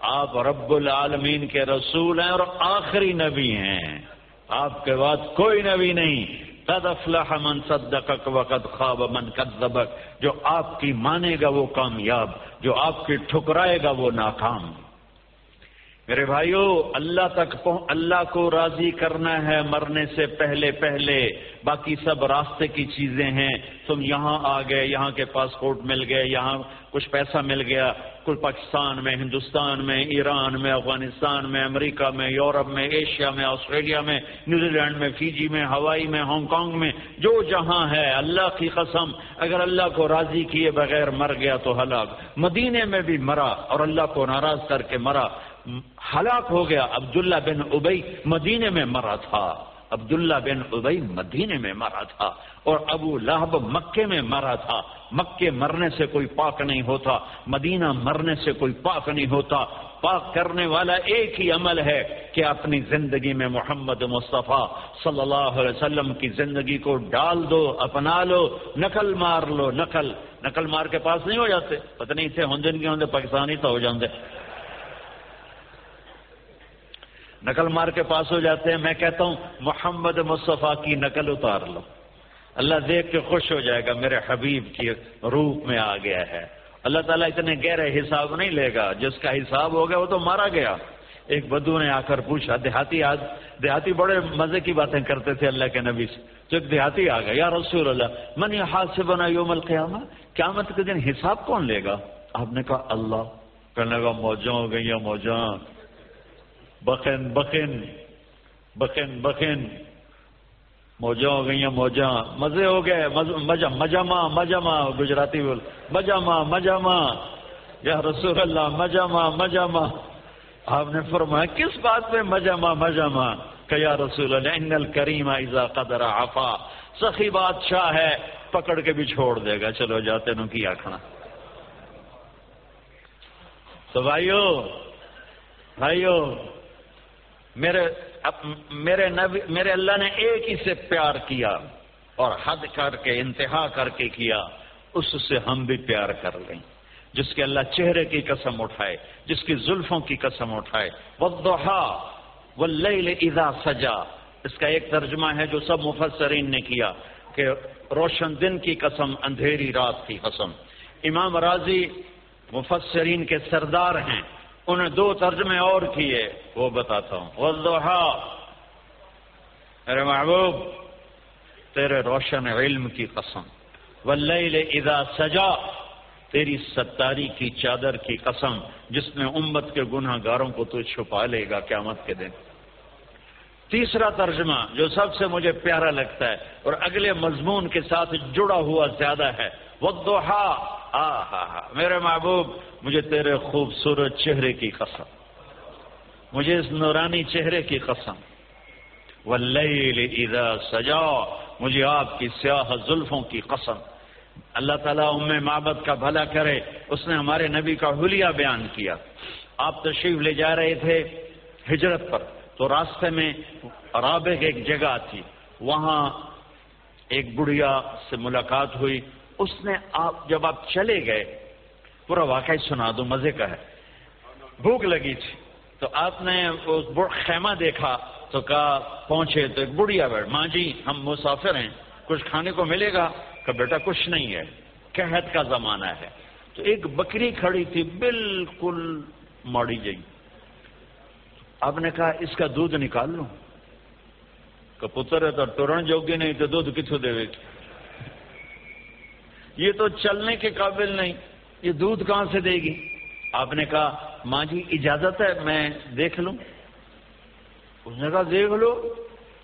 آپ رب العالمین کے رسول ہیں اور آخری نبی ہیں۔ آپ کے بعد کوئی نبی نہیں۔ قد افلح من صدقک وقد خواب من کذبک جو آپ کی مانے گا وہ کامیاب، جو آپ کی ٹھکرائے گا وہ ناکام۔ میرے بھائیو، اللہ تک اللہ کو راضی کرنا ہے مرنے سے پہلے پہلے۔ باقی سب راستے کی چیزیں ہیں۔ تم یہاں آ گئے، یہاں کے پاسپورٹ مل گئے، یہاں کچھ پیسہ مل گیا۔ کچھ پاکستان میں، ہندوستان میں، ایران میں، افغانستان میں، امریکہ میں، یورپ میں، ایشیا میں، آسٹریلیا میں نیوزی لینڈ میں، فیجی میں، ہوائی میں، ہانگ کانگ میں، جو جہاں ہے، اللہ کی قسم، اگر اللہ کو راضی کیے بغیر مر گیا تو ہلاک۔ مدینے میں بھی مرا اور اللہ کو ناراض کر کے مرا۔ ہلاک ہو گیا. عبداللہ بن ابئی مدینے میں مرا تھا. عبداللہ بن ابئی مدینے میں مرا تھا اور ابو لہب مکے میں مرا تھا. مکے مرنے سے کوئی پاک نہیں ہوتا. مدینہ مرنے سے کوئی پاک نہیں ہوتا. پاک کرنے والا ایک ہی عمل ہے کہ اپنی زندگی میں محمد مصطفیٰ صلی اللہ علیہ وسلم کی زندگی کو ڈال دو، اپنا لو، نقل مار لو، نقل. نقل مار کے پاس نہیں ہو جاتے. پتہ نہیں تھے ہندن کے ہوں پاکستانی تو ہو جاتے نقل مار کے پاس ہو جاتے ہیں، میں کہتا ہوں، محمد مصطفیٰ کی نقل اتار لو۔ اللہ دیکھ کے خوش ہو جائے گا، میرے حبیب کی روپ میں آ گیا ہے۔ اللہ تعالیٰ اتنے گہرے حساب نہیں لے گا، جس کا حساب ہو گیا، وہ تو مارا گیا۔ ایک بدو نے آ کر پوچھا، دیہاتی آج دیہاتی بڑے مزے کی باتیں کرتے تھے اللہ کے نبی سے۔ تو ایک دیہاتی آ گیا، یا رسول اللہ، من یہ ہاتھ سے بنا یوم القیامہ؟ قیامت کے دن حساب کون لے گا؟ آپ نے کہا، اللہ۔ کہنے لگا، موجاں ہو گئی موجاں؟ بخن بخن بخن بخن موجا ہو گئی موجا مزے ہو گئے مجا مجما مجما گجراتی بول مجما مجما یا رسول اللہ مجما مجما آپ نے فرمایا کس بات میں مجما مجما کہ یا رسول اللہ ان الکریم ایزا قدر آفا سخی بادشاہ ہے پکڑ کے بھی چھوڑ دے گا چلو جاتے نو کی آخنا تو بھائیو بھائیو میرے میرے نبی میرے اللہ نے ایک ہی سے پیار کیا اور حد کر کے انتہا کر کے کیا، اس سے ہم بھی پیار کر لیں۔ جس کے اللہ چہرے کی قسم اٹھائے، جس کی زلفوں کی قسم اٹھائے۔ وضحا واللیل اذا سجا۔ اس کا ایک ترجمہ ہے جو سب مفسرین نے کیا کہ روشن دن کی قسم اندھیری رات کی قسم۔ امام راضی مفسرین کے سردار ہیں۔ انہیں دو ترجمے اور کیے، وہ بتاتا ہوں۔ وضحا میرے محبوب، تیرے روشن علم کی قسم۔ واللیل اذا سجا تیری ستاری کی چادر کی قسم، جس میں امت کے گناہ گاروں کو تو چھپا لے گا قیامت کے دن۔ تیسرا ترجمہ، جو سب سے مجھے پیارا لگتا ہے اور اگلے مضمون کے ساتھ جڑا ہوا زیادہ ہے۔ وضحا آ ہا ہا، میرے محبوب، مجھے تیرے خوبصورت چہرے کی قسم۔ مجھے اس نورانی چہرے کی قسم۔ واللیل اذا سجا، مجھے آپ کی سیاہ زلفوں کی قسم۔ اللہ تعالیٰ ام معبد کا بھلا کرے، اس نے ہمارے نبی کا حلیہ بیان کیا۔ آپ تشریف لے جا رہے تھے ہجرت پر، تو راستے میں رابق ایک جگہ تھی۔ وہاں ایک بڑھیا سے ملاقات ہوئی۔ اس نے آپ جب آپ چلے گئے، پورا واقعی سنا دو، مزے کا ہے۔ بھوک لگی تھی۔ تو آپ نے خیمہ دیکھا، تو کہا، پہنچے تو ایک بڑھیا بیٹھ۔ ماں جی ہم مسافر ہیں، کچھ کھانے کو ملے گا؟ کہ بیٹا، کچھ نہیں ہے۔ قحط کا زمانہ ہے۔ تو ایک بکری کھڑی تھی، بالکل ماڑی جئی۔ آپ نے کہا، اس کا دودھ نکال لوں؟ کہ پتر ہے تو ٹورن جوگی نہیں، تو دودھ کتوں دے گی یہ تو چلنے کے قابل نہیں، یہ دودھ کہاں سے دے گی؟ آپ نے کہا، ماں جی اجازت ہے، میں دیکھ لوں۔ اس نے کہا، دیکھ لو۔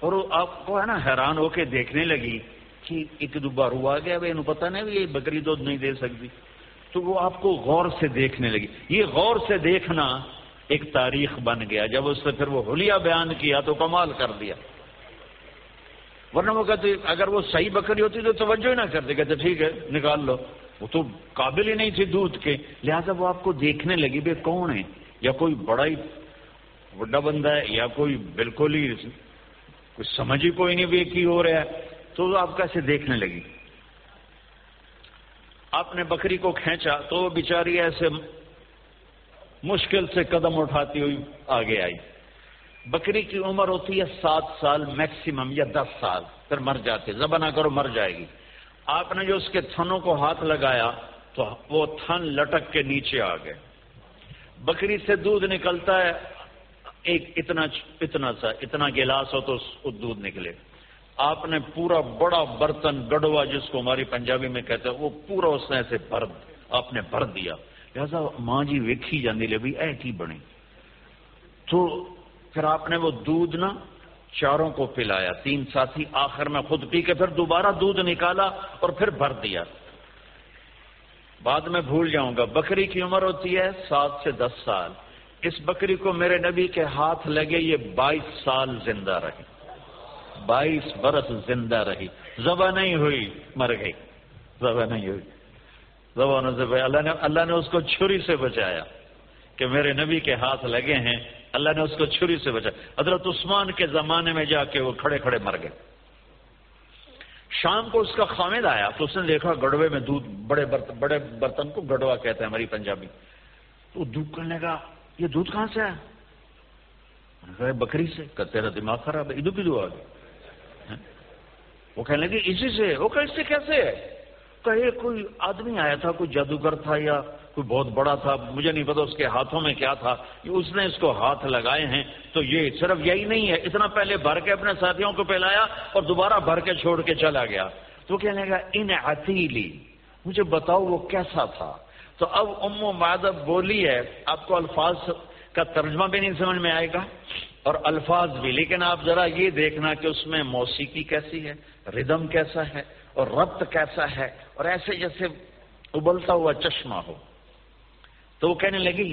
اور آپ کو ہے نا حیران ہو کے دیکھنے لگی کہ ایک دو بار ہوا گیا۔ بھائی پتا نہیں یہ بکری دودھ نہیں دے سکتی۔ تو وہ آپ کو غور سے دیکھنے لگی۔ یہ غور سے دیکھنا ایک تاریخ بن گیا۔ جب اس نے پھر وہ حلیہ بیان کیا تو کمال کر دیا۔ ورنہ وہ کہتے اگر وہ صحیح بکری ہوتی تو توجہ ہی نہ کرتے کہتے ٹھیک ہے، نکال لو۔ وہ تو قابل ہی نہیں تھی دودھ کے۔ لہذا وہ آپ کو دیکھنے لگی بھائی کون ہے؟ یا کوئی بڑا ہی بڑا بندہ ہے، یا کوئی بالکل ہی کچھ سمجھ ہی کوئی نہیں بھی کی ہو رہا ہے۔ تو وہ آپ کیسے دیکھنے لگی؟ آپ نے بکری کو کھینچا تو وہ بیچاری ایسے مشکل سے قدم اٹھاتی ہوئی آگے آئی۔ بکری کی عمر ہوتی ہے سات سال میکسیمم یا دس سال، پھر مر جاتے زبا نہ کرو مر جائے گی۔ آپ نے جو اس کے تھنوں کو ہاتھ لگایا تو وہ تھن لٹک کے نیچے آ گئے۔ بکری سے دودھ نکلتا ہے، ایک اتنا اتنا سا، اتنا گلاس ہو تو دودھ نکلے۔ آپ نے پورا بڑا برتن گڑوا جس کو ہماری پنجابی میں کہتے ہیں، وہ پورا اس نے ایسے بھر آپ نے بھر دیا۔ لہذا ماں جی ویکھی جانے لے بھی اے کی بنی تو پھر آپ نے وہ دودھ نا چاروں کو پلایا، تین ساتھی آخر میں خود پی کے پھر دوبارہ دودھ نکالا اور پھر بھر دیا۔ بعد میں بھول جاؤں گا، بکری کی عمر ہوتی ہے سات سے دس سال۔ اس بکری کو میرے نبی کے ہاتھ لگے، یہ بائیس سال زندہ رہی۔ بائیس برس زندہ رہی۔ زبا نہیں ہوئی، مر گئی۔ زبا نہیں ہوئی۔ زبانوں سے اللہ نے اللہ نے اس کو چھری سے بچایا کہ میرے نبی کے ہاتھ لگے ہیں۔ اللہ نے اس کو چھری سے بچایا حضرت عثمان کے زمانے میں جا کے وہ کھڑے کھڑے مر گئے۔ شام کو اس کا خامد آیا تو اس نے دیکھا گڑوے میں دودھ بڑے برتن بڑے برتن کو گڑوا کہتے ہیں ہماری پنجابی۔ تو دودھ کرنے کا یہ دودھ کہاں سے آیا؟ بکری سے۔ تیرا دماغ خراب ہے ادو کی دعا وہ کہنے لگے، اسی سے وہ کہ اس سے کیسے ہے؟ کہے کوئی آدمی آیا تھا، کوئی جادوگر تھا یا کوئی بہت بڑا تھا، مجھے نہیں پتا اس کے ہاتھوں میں کیا تھا اس نے اس کو ہاتھ لگائے ہیں، تو یہ صرف یہی نہیں ہے، اتنا پہلے بھر کے اپنے ساتھیوں کو پہلایا اور دوبارہ بھر کے چھوڑ کے چلا گیا۔ تو کہنے لگا، ان عتیلی، مجھے بتاؤ وہ کیسا تھا؟ تو اب ام مادب بولی ہے، آپ کو الفاظ کا ترجمہ بھی نہیں سمجھ میں آئے گا، اور الفاظ بھی۔ لیکن آپ ذرا یہ دیکھنا کہ اس میں موسیقی کیسی ہے ردم کیسا ہے اور ربط کیسا ہے اور ایسے جیسے ابلتا ہوا چشمہ ہو۔ تو وہ کہنے لگی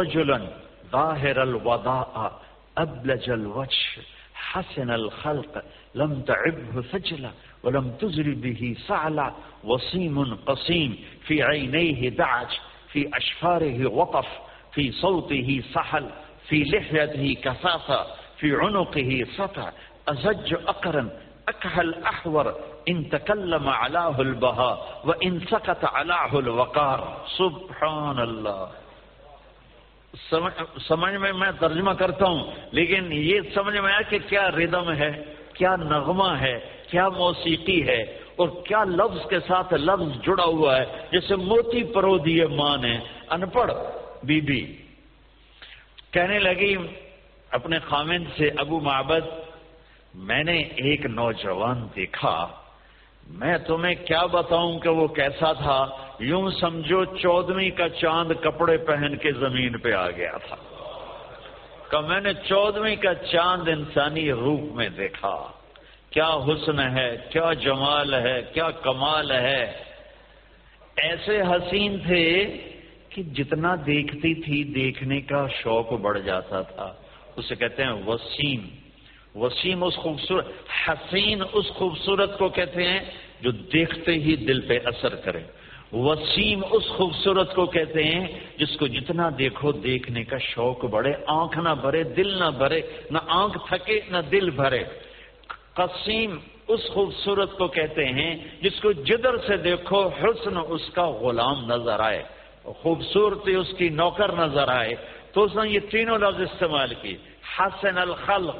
رجلا ظاہر الوضاء أبلج الوجه حسن الخلق لم تعبه فجلا ولم تزر به سعلا وصيم قصيم في عينيه دعج في أشفاره وطف في صوته سحل في لحيته كثافة في عنقه سطع أزج أقرا أكهل أحور إن تكلم علاه البهاء وإن سكت علاه الوقار. سبحان الله. سمجھ میں میں ترجمہ کرتا ہوں، لیکن یہ سمجھ میں آیا کہ کیا ردم ہے، کیا نغمہ ہے، کیا موسیقی ہے، اور کیا لفظ کے ساتھ لفظ جڑا ہوا ہے، جیسے موتی پرو دیے ماں نے۔ ان پڑھ بی بی۔ کہنے لگی اپنے خامن سے ابو معبد میں نے ایک نوجوان دیکھا، میں تمہیں کیا بتاؤں کہ وہ کیسا تھا؟ یوں سمجھو چودویں کا چاند کپڑے پہن کے زمین پہ آ گیا تھا۔ کہ میں نے چودویں کا چاند انسانی روپ میں دیکھا۔ کیا حسن ہے، کیا جمال ہے، کیا کمال ہے۔ ایسے حسین تھے کہ جتنا دیکھتی تھی، دیکھنے کا شوق بڑھ جاتا تھا۔ اسے کہتے ہیں وسیم۔ وسیم اس خوبصورت، حسین اس خوبصورت کو کہتے ہیں جو دیکھتے ہی دل پہ اثر کرے۔ وسیم اس خوبصورت کو کہتے ہیں جس کو جتنا دیکھو دیکھنے کا شوق بڑھے، آنکھ نہ بھرے، دل نہ بھرے، نہ آنکھ تھکے، نہ دل بھرے۔ قسیم اس خوبصورت کو کہتے ہیں جس کو جدر سے دیکھو حسن اس کا غلام نظر آئے، خوبصورتی اس کی نوکر نظر آئے۔ تو اس نے یہ تینوں لفظ استعمال کی حسن الخلق۔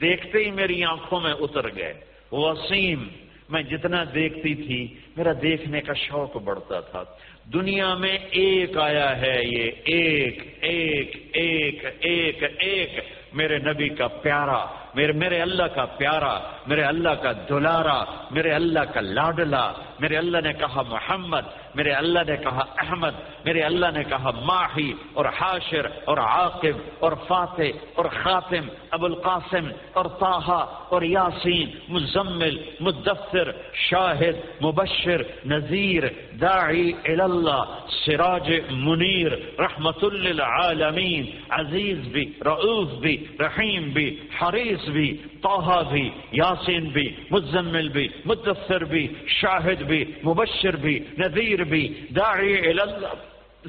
دیکھتے ہی میری آنکھوں میں اتر گئے۔ وسیم، میں جتنا دیکھتی تھی، میرا دیکھنے کا شوق بڑھتا تھا۔ دنیا میں ایک آیا ہے یہ، ایک ایک ایک ایک ایک، میرے نبی کا پیارا۔ میرے میرے اللہ کا پیارا، میرے اللہ کا دلارا، میرے اللہ کا لاڈلا، میرے اللہ نے کہا محمد، میرے اللہ نے کہا احمد، میرے اللہ نے کہا ماہی اور حاشر اور عاقب اور فاتح اور خاتم، ابو القاسم اور طاہا اور یاسین، مزمل، مدثر، شاہد، مبشر، نذیر، داعی اللہ سراج منیر، رحمت للعالمین، عزیز بھی رعوف بھی، رحیم بھی، حریص بھی توحا بھی، یاسین بھی، مزمل بھی، مدثر بھی، شاہد بھی، مبشر بھی، نذیر بھی، داعی اللہ،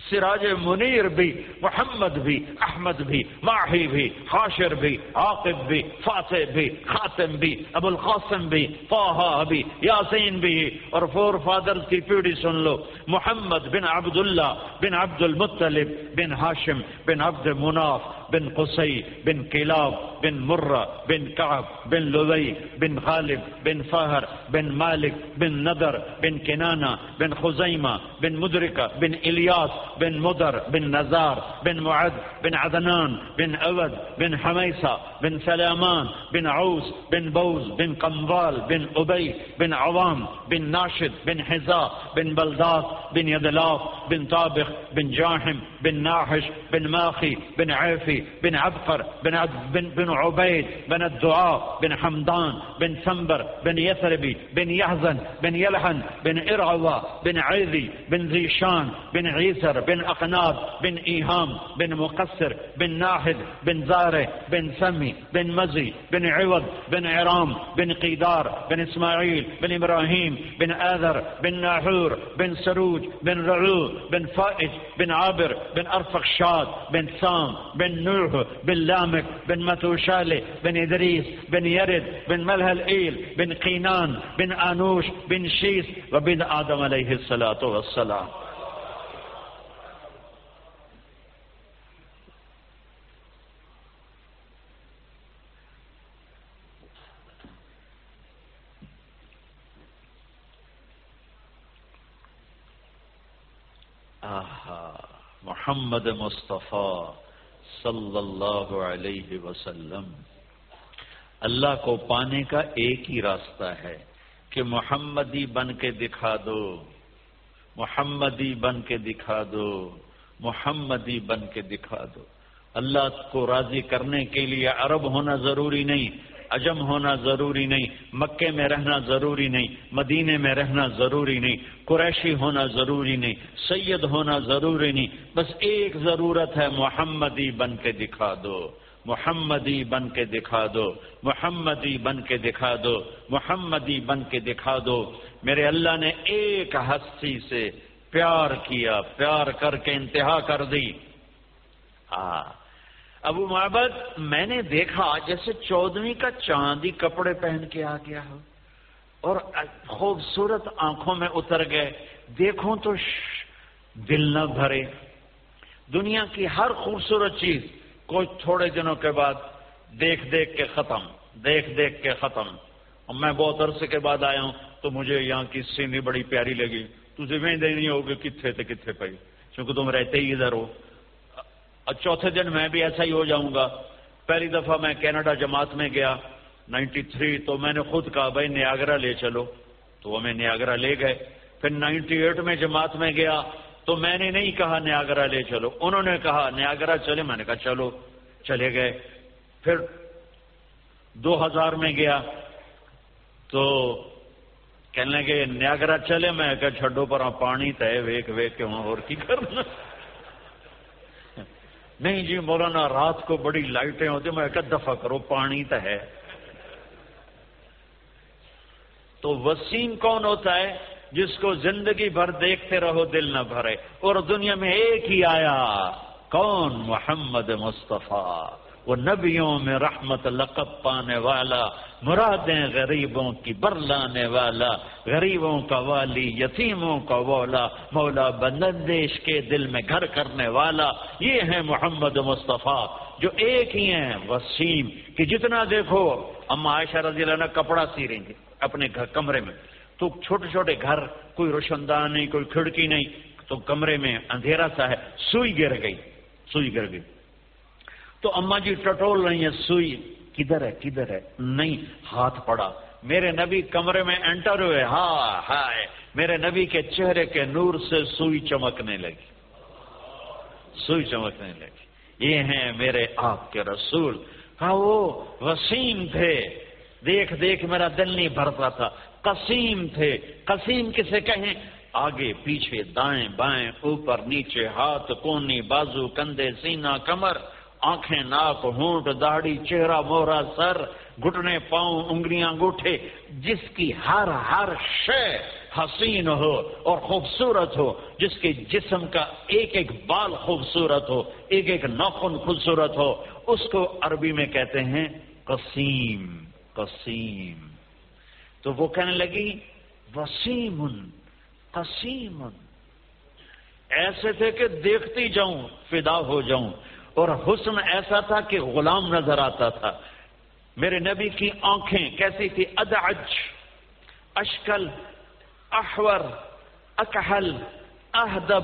سراج منیر بھی، محمد بھی، احمد بھی، ماہی بھی، حاشر بھی، عاقب بھی، فاتح بھی، خاتم بھی ابو القاسم بھی فوہا بھی، یاسین بھی، اور فور فادر کی پیڑھی سن لو، محمد بن عبد اللہ بن عبد المطلب بن ہاشم بن عبد مناف بن قصي بن كلاب بن مرة بن كعب بن لذي بن غالب بن فهر بن مالك بن نذر بن كنانة بن خزيمة بن مدركة بن إلياس بن مدر بن نزار بن معد بن عدنان بن أود بن حميصة بن سلامان بن عوس بن بوز بن قنضال بن أبي بن عوام بن ناشد بن حزاء بن بلدات بن يدلاف بن طابخ بن جاحم بن ناحش بن ماخي بن عافي بن عبقر بن, بن, بن عبيد بن الدعاء بن حمدان بن سنبر بن يثربي بن يحزن بن يلحن بن إرعوى بن عيذي بن زيشان بن عيسر بن أقناب بن إيهام بن مقصر بن ناحد بن زاره بن سمي بن مزي بن عوض بن عرام بن قيدار بن إسماعيل بن إبراهيم بن آذر بن ناحور بن سروج بن رعو بن فائج بن عابر بن أرفق شاد بن سام بن نوح بن لامك بن متوشالي بن إدريس بن يرد بن ملها الإيل بن قينان بن آنوش بن شيس وبن آدم عليه الصلاة والسلام. محمد مصطفیٰ صلی اللہ علیہ وسلم، اللہ کو پانے کا ایک ہی راستہ ہے کہ محمدی بن کے دکھا دو، محمدی بن کے دکھا دو، محمدی بن کے دکھا دو۔ اللہ کو راضی کرنے کے لیے عرب ہونا ضروری نہیں۔ عجم ہونا ضروری نہیں، مکے میں رہنا ضروری نہیں، مدینے میں رہنا ضروری نہیں، قریشی ہونا ضروری نہیں، سید ہونا ضروری نہیں۔ بس ایک ضرورت ہے محمدی بن کے دکھا دو، محمدی بن کے دکھا دو، محمدی بن کے دکھا دو، محمدی بن کے دکھا دو۔ میرے اللہ نے ایک ہستی سے پیار کیا، پیار کر کے انتہا کر دی۔ ہاں۔ ابو محبت میں نے دیکھا جیسے چودویں کا چاندی کپڑے پہن کے آ گیا ہو۔ اور خوبصورت آنکھوں میں اتر گئے۔ دیکھوں تو دل نہ بھرے۔ دنیا کی ہر خوبصورت چیز کوئی تھوڑے دنوں کے بعد دیکھ دیکھ کے ختم، دیکھ دیکھ کے ختم۔ اور میں بہت عرصے کے بعد آیا ہوں تو مجھے یہاں کی سینی بڑی پیاری لگی۔ تجھے میں دینی ہوگی کتنے تھے کتنے پہ کیونکہ تم رہتے ہی ادھر ہو۔ چوتھے دن میں بھی ایسا ہی ہو جاؤں گا۔ پہلی دفعہ میں کینیڈا جماعت میں گیا نائنٹی تھری تو میں نے خود کہا، بھائی نیاگرا لے چلو۔ تو وہ میں نیاگرا لے گئے۔ پھر نائنٹی ایٹ میں جماعت میں گیا تو میں نے نہیں کہا نیاگرا لے چلو۔ انہوں نے کہا، نیاگرا چلے۔ میں نے کہا، چلو۔ چلے گئے۔ پھر دو ہزار میں گیا تو کہنے لگے، نیاگرا چلے۔ میں کہ چھڈو پر پانی تے، ویک ویک کے وہاں اور کی کرنا؟ نہیں جی مولانا، رات کو بڑی لائٹیں ہوتی میں کہ دفعہ کرو، پانی تو ہے۔ تو وسیم کون ہوتا ہے؟ جس کو زندگی بھر دیکھتے رہو، دل نہ بھرے۔ اور دنیا میں ایک ہی آیا، کون؟ محمد مصطفیٰ۔ وہ نبیوں میں رحمت لقب پانے والا مرادیں غریبوں کی برلانے والا، غریبوں کا والی، یتیموں کا والا، مولا بندندیش کے دل میں گھر کرنے والا۔ یہ ہے محمد مصطفیٰ، جو ایک ہی ہیں، وسیم، کہ جتنا دیکھو، اما عائشہ رضی اللہ عنہ کپڑا سی رہیں گے اپنے گھر، کمرے میں۔ تو چھوٹے چھوٹے گھر، کوئی روشندان نہیں، کوئی کھڑکی نہیں، تو کمرے میں اندھیرا سا ہے، سوئی گر گئی، سوئی گر گئی۔ تو اما جی ٹٹول رہی ہیں، سوئی۔ کدھر ہے کدھر ہے؟ نہیں، ہاتھ پڑا۔ میرے نبی کمرے میں انٹر ہوئے۔ ہاں ہائے۔ میرے نبی کے چہرے کے نور سے سوئی چمکنے لگی۔ سوئی چمکنے لگی۔ یہ ہیں میرے آپ کے رسول۔ ہاں وہ وسیم تھے۔ دیکھ دیکھ، میرا دل نہیں بھرتا تھا۔ قسیم تھے۔ قسیم کسے کہیں؟ آگے، پیچھے، دائیں بائیں، اوپر، نیچے، ہاتھ، کونی، بازو، کندھے، سینہ، کمر۔ آنکھیں ناک، ہونٹ، داڑھی، چہرہ مورا سر، گھٹنے، پاؤں، انگلیاں گوٹھے جس کی ہر ہر شے حسین ہو اور خوبصورت ہو، جس کے جسم کا ایک ایک بال خوبصورت ہو، ایک ایک ناخن خوبصورت ہو، اس کو عربی میں کہتے ہیں قسیم قسیم۔ تو وہ کہنے لگی وسیم قسیم ایسے تھے کہ دیکھتی جاؤں، فدا ہو جاؤں۔ اور حسن ایسا تھا کہ غلام نظر آتا تھا۔ میرے نبی کی آنکھیں کیسی تھی؟ ادعج، اشکل، احور، اکحل، اہدب،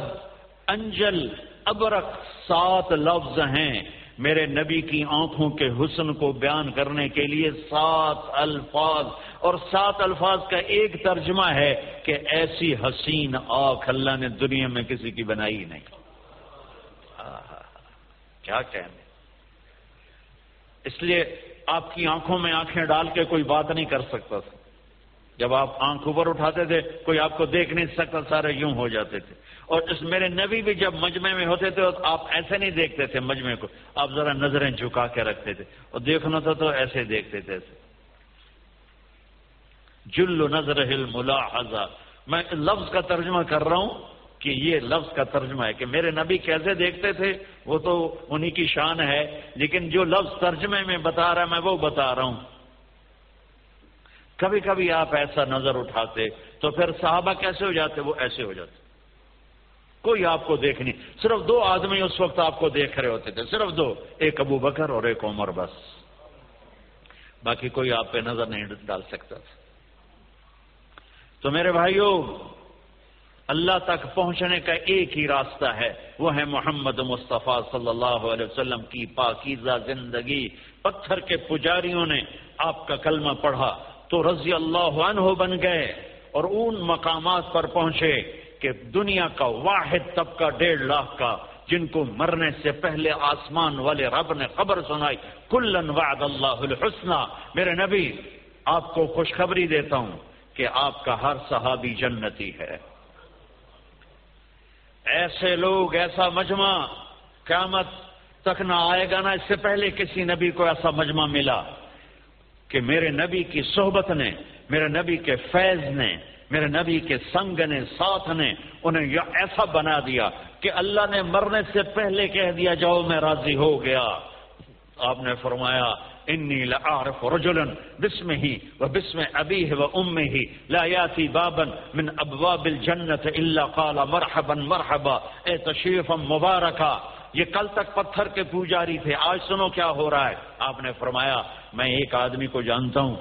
انجل ابرک سات لفظ ہیں۔ میرے نبی کی آنکھوں کے حسن کو بیان کرنے کے لیے سات الفاظ۔ اور سات الفاظ کا ایک ترجمہ ہے کہ ایسی حسین آنکھ اللہ نے دنیا میں کسی کی بنائی نہیں۔ کیا کہنے اس لیے آپ کی آنکھوں میں آنکھیں ڈال کے کوئی بات نہیں کر سکتا تھا۔ جب آپ آنکھ اوپر اٹھاتے تھے، کوئی آپ کو دیکھ نہیں سکتا، سارے یوں ہو جاتے تھے۔ اور اس میرے نبی بھی جب مجمع میں ہوتے تھے، آپ ایسے نہیں دیکھتے تھے مجمع کو۔ آپ ذرا نظریں جھکا کے رکھتے تھے۔ اور دیکھنا تھا تو ایسے دیکھتے تھے۔ ایسے جل نظر ہل ملا میں لفظ کا ترجمہ کر رہا ہوں۔ کہ یہ لفظ کا ترجمہ ہے کہ میرے نبی کیسے دیکھتے تھے، وہ تو انہی کی شان ہے، لیکن جو لفظ ترجمے میں بتا رہا میں وہ بتا رہا ہوں۔ کبھی کبھی آپ ایسا نظر اٹھاتے تو پھر صحابہ کیسے ہو جاتے؟ وہ ایسے ہو جاتے۔ کوئی آپ کو دیکھ نہیں۔ صرف دو آدمی اس وقت آپ کو دیکھ رہے ہوتے تھے۔ صرف دو، ایک ابو بکر اور ایک عمر بس۔ باقی کوئی آپ پہ نظر نہیں ڈال سکتا تھا۔ تو میرے بھائیوں اللہ تک پہنچنے کا ایک ہی راستہ ہے۔ وہ ہے محمد مصطفیٰ صلی اللہ علیہ وسلم کی پاکیزہ زندگی۔ پتھر کے پجاریوں نے آپ کا کلمہ پڑھا تو رضی اللہ عنہ بن گئے اور ان مقامات پر پہنچے کہ دنیا کا واحد طبقہ ڈیڑھ لاکھ کا، جن کو مرنے سے پہلے آسمان والے رب نے خبر سنائی۔ کلن وعد اللہ الحسنہ۔ میرے نبی، آپ کو خوشخبری دیتا ہوں کہ آپ کا ہر صحابی جنتی ہے۔ ایسے لوگ، ایسا مجمع قیامت تک نہ آئے گا نا، اس سے پہلے کسی نبی کو ایسا مجمع ملا کہ میرے نبی کی صحبت نے، میرے نبی کے فیض نے، میرے نبی کے سنگ نے، ساتھ نے، انہیں ایسا بنا دیا کہ اللہ نے مرنے سے پہلے کہہ دیا، جاؤ میں راضی ہو گیا۔ آپ نے فرمایا انی لعارف رجلا بسم ہی و بسم ابیہ و ام لا یاتی بابا من ابواب الجنت الا قال مرحبا مرحبا، اے تشریفا مبارکا۔ یہ کل تک پتھر کے پوجاری تھے، آج سنو کیا ہو رہا ہے۔ آپ نے فرمایا، میں ایک آدمی کو جانتا ہوں،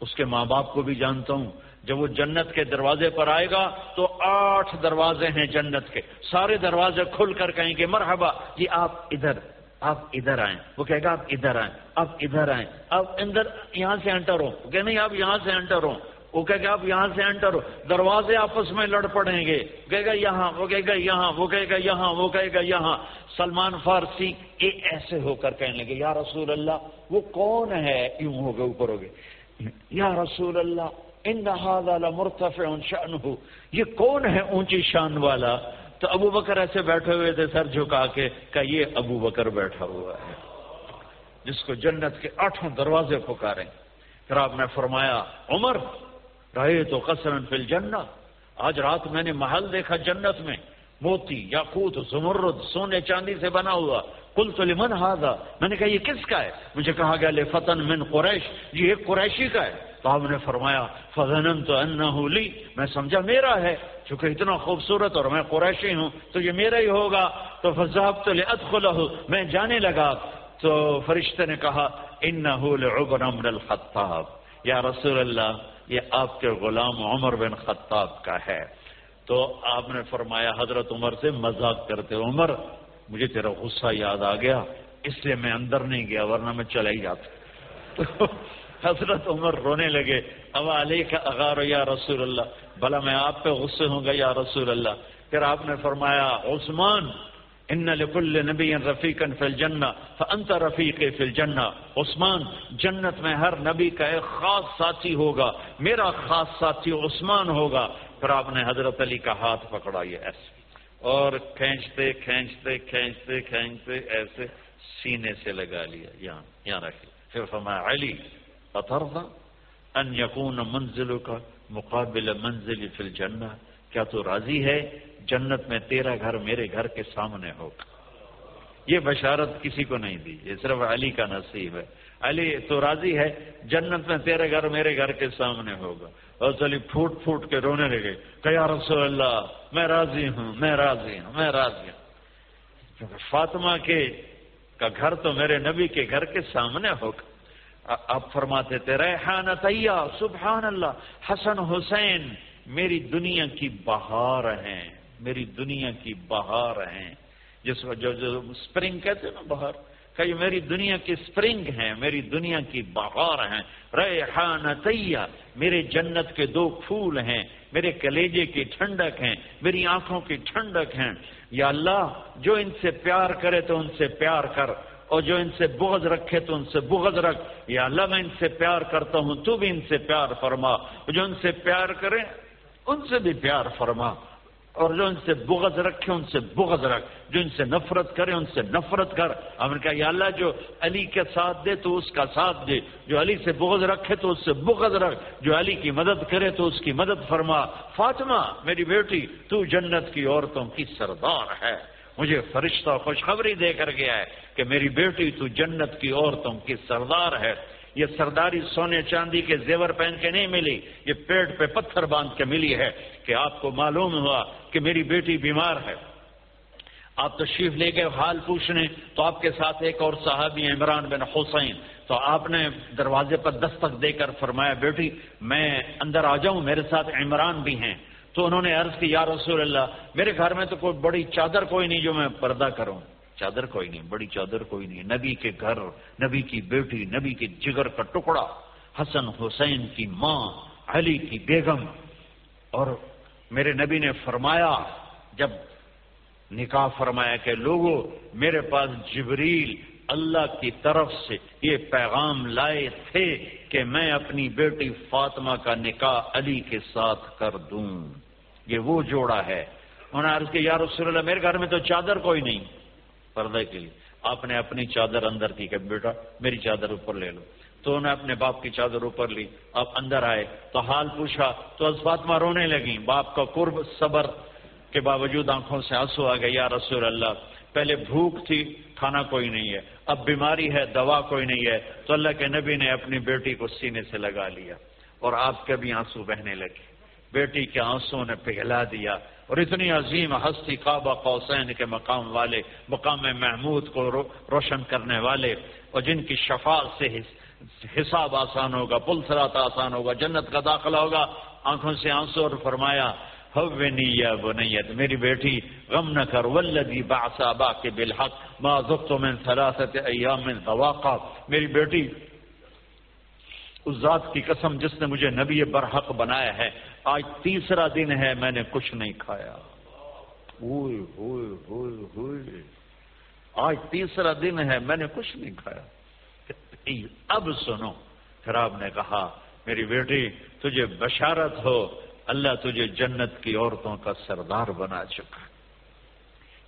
اس کے ماں باپ کو بھی جانتا ہوں۔ جب وہ جنت کے دروازے پر آئے گا تو آٹھ دروازے ہیں جنت کے۔ سارے دروازے کھل کر کہیں گے، مرحبا جی آپ ادھر۔ آپ ادھر آئیں۔ وہ کہے گا آپ ادھر آئیں۔ آپ ادھر آئیں۔ آپ اندر یہاں سے انٹر ہو کہ نہیں آپ یہاں سے انٹر ہو وہ کہے گا آپ یہاں سے انٹر ہو دروازے آپس میں لڑ پڑیں گے۔ کہے گا یہاں، وہ کہے گا یہاں، وہ کہے گا یہاں، وہ کہے گا یہاں۔ سلمان فارسی یہ ایسے ہو کر کہنے لگے، یا رسول اللہ، وہ کون ہے؟ یوں ہو گئے، اوپر ہو گئے۔ یا رسول اللہ، ان مرتفع شان ہو یہ کون ہے اونچی شان والا؟ تو ابو بکر ایسے بیٹھے ہوئے تھے، سر جھکا کے کہ یہ ابو بکر بیٹھا ہوا ہے، جس کو جنت کے آٹھوں دروازے پکارے۔ پھر آپ نے فرمایا، عمر، رہے تو قصر فل جنت آج رات میں نے محل دیکھا جنت میں۔ موتی یا زمرد، سونے چاندی سے بنا ہوا۔ کل تو لمن ہاضا میں نے کہا، یہ کس کا ہے؟ مجھے کہا گیا لے فتن من قریش۔ یہ ایک قریشی کا ہے۔ تو آپ نے فرمایا فضن تو ان لی میں سمجھا، میرا ہے، چونکہ اتنا خوبصورت اور میں قریشی ہوں، تو یہ میرا ہی ہوگا. تو فضاب تو لے میں جانے لگا، تو فرشتے نے کہا ان امر الخطاب. یا رسول اللہ، یہ آپ کے غلام عمر بن خطاب کا ہے. تو آپ نے فرمایا، حضرت عمر سے مذاق کرتے عمر، مجھے تیرا غصہ یاد آ گیا، اس لیے میں اندر نہیں گیا، ورنہ میں چلا ہی جاتا. حضرت عمر رونے لگے ابا علی کا اغار یا رسول اللہ؟ بھلا میں آپ پہ غصے ہوں گا یا رسول اللہ؟ پھر آپ نے فرمایا، عثمان، ان لکل نبی رفیق فی الجنہ، فانت رفیق فی الجنہ. عثمان، جنت میں ہر نبی کا ایک خاص ساتھی ہوگا، میرا خاص ساتھی عثمان ہوگا. پھر آپ نے حضرت علی کا ہاتھ پکڑا، یہ ایسے۔ اور کھینچتے کھینچتے کھینچتے کھینچتے، ایسے سینے سے لگا لیا، یہاں یہاں رکھے۔ پھر فرمایا، علی اترضا ان یکون منزل کا مقابل منزل فی الجنہ۔ کیا تو راضی ہے؟ جنت میں تیرا گھر میرے گھر کے سامنے ہوگا۔ یہ بشارت کسی کو نہیں دی، یہ صرف علی کا نصیب ہے۔ علی تو راضی ہے، جنت میں تیرے گھر میرے گھر کے سامنے ہوگا۔ اور چلی پھوٹ پھوٹ کے رونے لگے، کہ یا رسول اللہ، میں راضی ہوں، میں راضی ہوں، میں راضی ہوں۔ فاطمہ کے کا گھر تو میرے نبی کے گھر کے سامنے ہوگا۔ آپ فرماتے تھے، ریحان طیہ سبحان اللہ حسن حسین، میری دنیا کی بہار ہیں، میری دنیا کی بہار ہیں۔ جس جو جو اسپرنگ کہتے ہیں نا بہار کہ میری دنیا کی اسپرنگ ہیں، میری دنیا کی بہار ہیں۔ ریحان طیہ میرے جنت کے دو پھول ہیں، میرے کلیجے کی ٹھنڈک ہیں، میری آنکھوں کی ٹھنڈک ہیں۔ یا اللہ، جو ان سے پیار کرے تو ان سے پیار کر۔ اور جو ان سے بغض رکھے تو ان سے بغض رکھ یا اللہ میں ان سے پیار کرتا ہوں تو بھی ان سے پیار فرما جو ان سے پیار کرے ان سے بھی پیار فرما اور جو ان سے بغض رکھے ان سے بغض رکھ جو ان سے نفرت کرے ان سے نفرت کر ہم نے کہا یا اللہ جو علی کے ساتھ دے تو اس کا ساتھ دے جو علی سے بغض رکھے تو اس سے بغض رکھ جو علی کی مدد کرے تو اس کی مدد فرما فاطمہ میری بیٹی تو جنت کی عورتوں کی سردار ہے مجھے فرشتہ خوشخبری دے کر گیا ہے کہ میری بیٹی تو جنت کی عورتوں کی سردار ہے۔ یہ سرداری سونے چاندی کے زیور پہن کے نہیں ملی، یہ پیٹ پہ پتھر باندھ کے ملی ہے کہ آپ کو معلوم ہوا کہ میری بیٹی بیمار ہے۔ آپ تشریف لے گئے، حال پوچھنے، تو آپ کے ساتھ ایک اور صحابی عمران بن حسین۔ تو آپ نے دروازے پر دستک دے کر فرمایا، بیٹی، میں اندر آ جاؤں، میرے ساتھ عمران بھی ہیں۔ تو انہوں نے عرض کی، یا رسول اللہ، میرے گھر میں تو کوئی بڑی چادر کوئی نہیں جو میں پردہ کروں۔ چادر کوئی نہیں، بڑی چادر کوئی نہیں۔ نبی کے گھر، نبی کی بیٹی، نبی کے جگر کا ٹکڑا، حسن حسین کی ماں، علی کی بیگم۔ اور میرے نبی نے فرمایا، جب نکاح فرمایا کہ لوگوں میرے پاس جبریل اللہ کی طرف سے یہ پیغام لائے تھے کہ میں اپنی بیٹی فاطمہ کا نکاح علی کے ساتھ کر دوں۔ یہ وہ جوڑا ہے۔ انہوں نے عرض کہ یا رسول اللہ، میرے گھر میں تو چادر کوئی نہیں۔ پردے کے لیے۔ آپ نے اپنی چادر اندر کی، کہ بیٹا، میری چادر اوپر لے لو۔ تو تو انہیں اپنے باپ کی چادر اوپر لی۔ اب اندر آئے، تو حال پوچھا، تو از فاطمہ رونے لگی باپ کا قرب صبر کے باوجود آنکھوں سے آنسو آ گئے، یا رسول اللہ، پہلے بھوک تھی، کھانا کوئی نہیں ہے۔ اب بیماری ہے، دوا کوئی نہیں ہے۔ تو اللہ کے نبی نے اپنی بیٹی کو سینے سے لگا لیا اور آپ کے بھی آنسو بہنے لگے۔ بیٹی کے آنسو نے پگھلا دیا اور اتنی عظیم ہستی کعبہ قوسین کے مقام والے، مقام محمود کو روشن کرنے والے اور جن کی شفاعت سے حساب آسان ہوگا، پل سرات آسان ہوگا، جنت کا داخلہ ہوگا، آنکھوں سے آنسو اور فرمایا یا بنیت میری بیٹی، غم نہ کر ولدی باسا با کے بالحق، ما ذقت من ثلاثت ایام من ذواقا میری بیٹی اس ذات کی قسم جس نے مجھے نبی برحق بنایا ہے، آج تیسرا دن ہے، میں نے کچھ نہیں کھایا۔ ہوئے ہوئے ہوئے ہوئے۔ آج تیسرا دن ہے، میں نے کچھ نہیں کھایا۔ اب سنو، پھر آپ نے کہا، میری بیٹی، تجھے بشارت ہو، اللہ تجھے جنت کی عورتوں کا سردار بنا چکا۔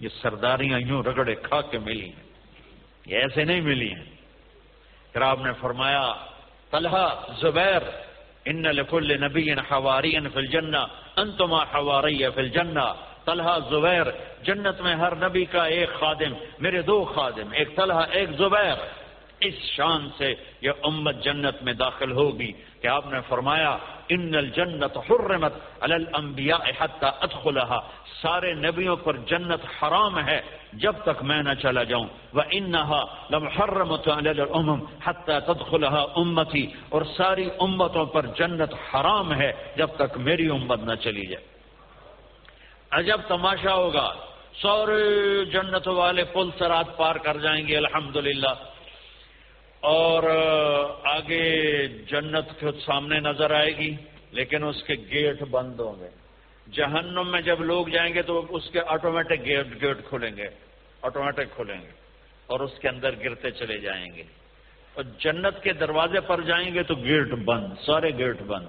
یہ سرداریاں یوں رگڑے کھا کے ملی ہیں۔ یہ ایسے نہیں ملی ہیں۔ پھر آپ نے فرمایا طلحہ، زبیر، ان لکل نبی حواری فی الجنہ انتما حواری فی الجنہ. طلحہ، زبیر، جنت میں ہر نبی کا ایک خادم، میرے دو خادم، ایک طلحہ، ایک زبیر. اس شان سے یہ امت جنت میں داخل ہوگی۔ کہ آپ نے فرمایا ان الجنت حرمت علی الانبیاء حتی ادخلها سارے نبیوں پر جنت حرام ہے جب تک میں نہ چلا جاؤں۔ وَإِنَّهَا لَمْحَرَّمَتُ عَلَى الْأُمَمْ حَتَّى تَدْخُلَهَا أُمَّتِي۔ اور ساری امتوں پر جنت حرام ہے جب تک میری امت نہ چلی جائے۔ عجب تماشا ہوگا۔ سورے جنت والے پل سرات پار کر جائیں گے، الحمدللہ۔ اور آگے جنت کے سامنے نظر آئے گی، لیکن اس کے گیٹ بند ہوں گے۔ جہنم میں جب لوگ جائیں گے تو اس کے آٹومیٹک گیٹ گیٹ کھلیں گے، آٹومیٹک کھلیں گے اور اس کے اندر گرتے چلے جائیں گے۔ اور جنت کے دروازے پر جائیں گے تو گیٹ بند، سارے گیٹ بند۔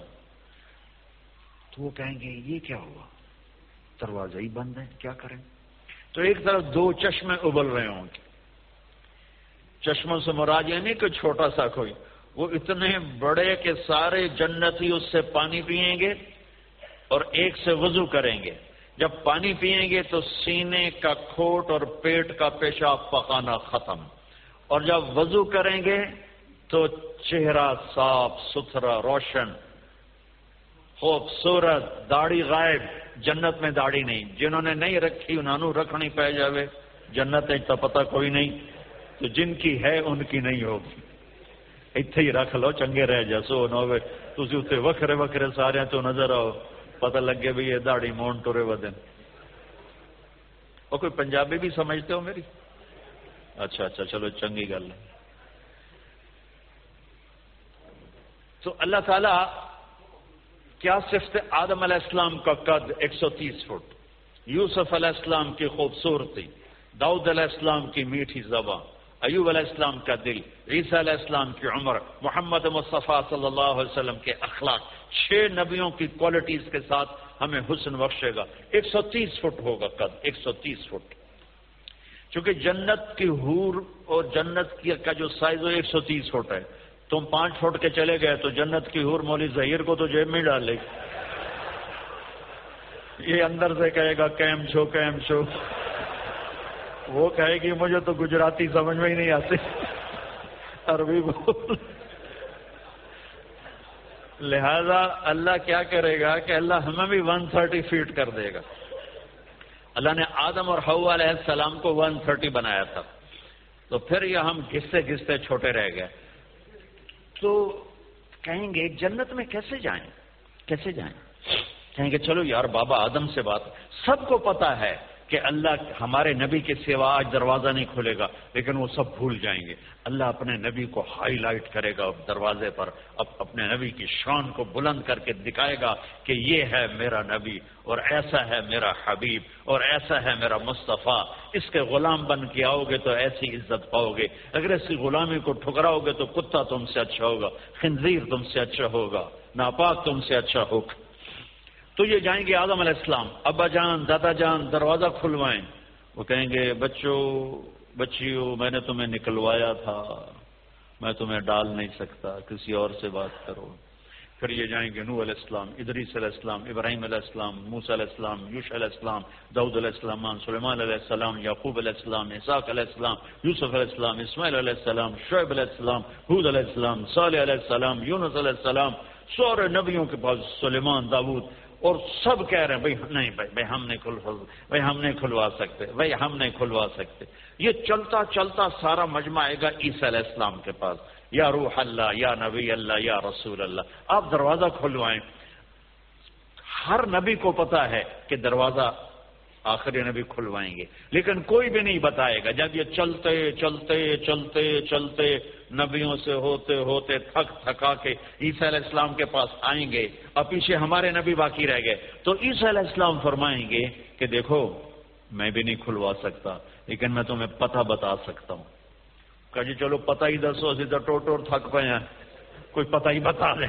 تو وہ کہیں گے، یہ کیا ہوا؟ دروازہ ہی بند ہے، کیا کریں؟ تو ایک طرف دو چشمے ابل رہے ہوں گے۔ چشموں سے مراد یہ نہیں کہ چھوٹا سا کوئی، وہ اتنے بڑے کہ سارے جنت ہی اس سے پانی پئیں گے اور ایک سے وضو کریں گے۔ جب پانی پئیں گے تو سینے کا کھوٹ اور پیٹ کا پیشاب پکانا ختم۔ اور جب وضو کریں گے تو چہرہ صاف، ستھرا، روشن، خوبصورت، داڑھی غائب۔ جنت میں داڑھی نہیں۔ جنہوں نے نہیں رکھی، انہوں نے رکھنی پی جائے جنت تو پتہ کوئی نہیں۔ تو جن کی ہے ان کی نہیں ہوگی۔ اتنے ہی رکھ لو، چنگے رہ جا جسو نو تھی اتنے وکھرے وکھرے سارے تو نظر آؤ، پتہ لگے بھی یہ دہڑی مون ٹورے ودن اور کوئی پنجابی بھی سمجھتے ہو میری؟ اچھا اچھا چلو چنگی گل ہے۔ تو اللہ تعالی کیا صرف آدم علیہ السلام کا قد ایک سو تیس فٹ، یوسف علیہ السلام کی خوبصورتی، داؤد علیہ السلام کی میٹھی زبان۔ ایوب علیہ السلام کا دل، عیسیٰ علیہ السلام کی عمر، محمد مصطفیٰ صلی اللہ علیہ وسلم کے اخلاق، چھ نبیوں کی کوالٹیز کے ساتھ ہمیں حسن بخشے گا۔ ایک سو تیس فٹ ہوگا قد، ایک سو تیس فٹ۔ چونکہ جنت کی حور اور جنت کا جو سائز ہے، ایک سو تیس فٹ ہے۔ تم پانچ فٹ کے چلے گئے تو جنت کی حور مولی ظہیر کو تو جیب میں ڈال لے یہ اندر سے کہے گا، کیم چھو کیم چھو۔ وہ کہے گی مجھے تو گجراتی سمجھ میں ہی نہیں آتی۔ عربی بول۔ لہذا اللہ کیا کرے گا کہ اللہ ہمیں بھی ون تھرٹی فیٹ کر دے گا۔ اللہ نے آدم اور ہو علیہ السلام کو ون تھرٹی بنایا تھا۔ تو پھر یہ ہم گھستے گھستے چھوٹے رہ گئے۔ تو کہیں گے جنت میں کیسے جائیں؟ کیسے جائیں؟ کہیں گے چلو یار بابا آدم سے بات۔ سب کو پتا ہے۔ کہ اللہ ہمارے نبی کے سوا آج دروازہ نہیں کھلے گا، لیکن وہ سب بھول جائیں گے۔ اللہ اپنے نبی کو ہائی لائٹ کرے گا دروازے پر اب اپنے نبی کی شان کو بلند کر کے دکھائے گا کہ یہ ہے میرا نبی اور ایسا ہے میرا حبیب اور ایسا ہے میرا مصطفیٰ۔ اس کے غلام بن کے آؤ گے تو ایسی عزت پاؤ گے۔ اگر ایسی غلامی کو ٹھکراؤ گے تو کتا تم سے اچھا ہوگا، خنزیر تم سے اچھا ہوگا، ناپاک تم سے اچھا ہوگا۔ تو یہ جائیں گے آدم علیہ السلام ابا جان دادا جان دروازہ کھلوائیں وہ کہیں گے بچوں بچیوں میں نے تمہیں نکلوایا تھا میں تمہیں ڈال نہیں سکتا کسی اور سے بات کرو پھر یہ جائیں گے نو علیہ السلام ادریس علیہ السلام ابراہیم علیہ السلام موس علیہ السلام یوش علیہ السلام دعود علیہ السلام سلیمان علیہ السلام یعقوب علیہ السلام اساق علیہ السلام یوسف علیہ السلام اسماعیل علیہ السلام شعیب علیہ السلام حود علیہ السلام صالح علیہ السلام یونس علیہ السلام سورے نبیوں کے پاس سلیمان داود اور سب کہہ رہے ہیں بھائی نہیں بھائی بھائی ہم نہیں کھل بھائی ہم نہیں کھلوا سکتے بھائی ہم نہیں کھلوا سکتے۔ یہ چلتا چلتا سارا مجمع آئے گا عیسی علیہ السلام کے پاس۔ یا روح اللہ، یا نبی اللہ، یا رسول اللہ۔ آپ دروازہ کھلوائیں۔ ہر نبی کو پتا ہے کہ دروازہ آخری نبی کھلوائیں گے۔ لیکن کوئی بھی نہیں بتائے گا۔ جب یہ چلتے چلتے چلتے چلتے نبیوں سے ہوتے ہوتے تھک تھکا کے عیسی علیہ السلام کے پاس آئیں گے اور پیچھے ہمارے نبی باقی رہ گئے۔ تو عیسی علیہ السلام فرمائیں گے کہ دیکھو، میں بھی نہیں کھلوا سکتا، لیکن میں تمہیں پتہ بتا سکتا ہوں۔ کہ جی چلو پتہ ہی دسو سیدھا ٹوٹ ٹوٹ تھک پے ہیں۔ کوئی پتہ ہی بتا دیں۔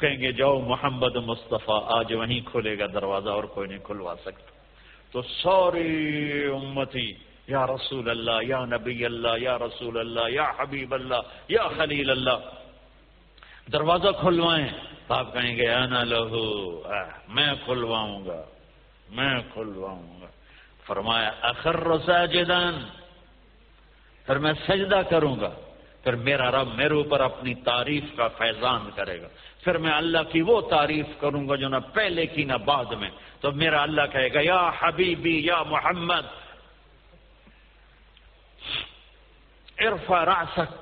کہیں گے، جاؤ، محمد مصطفیٰ، آج وہیں کھلے گا دروازہ اور کوئی نہیں کھلوا سکتا۔ تو سوری امتی، یا رسول اللہ، یا نبی اللہ، یا رسول اللہ، یا حبیب اللہ، یا خلیل اللہ، دروازہ کھلوائیں۔ تو آپ کہیں گے، انا لہو میں کھلواؤں گا، میں کھلواؤں گا۔ فرمایا، اخر ساجدان پھر میں سجدہ کروں گا۔ پھر میرا رب میرے اوپر اپنی تعریف کا فیضان کرے گا۔ پھر میں اللہ کی وہ تعریف کروں گا جو نہ پہلے کی نہ بعد میں۔ تو میرا اللہ کہے گا، یا حبیبی، یا محمد ارفا راسک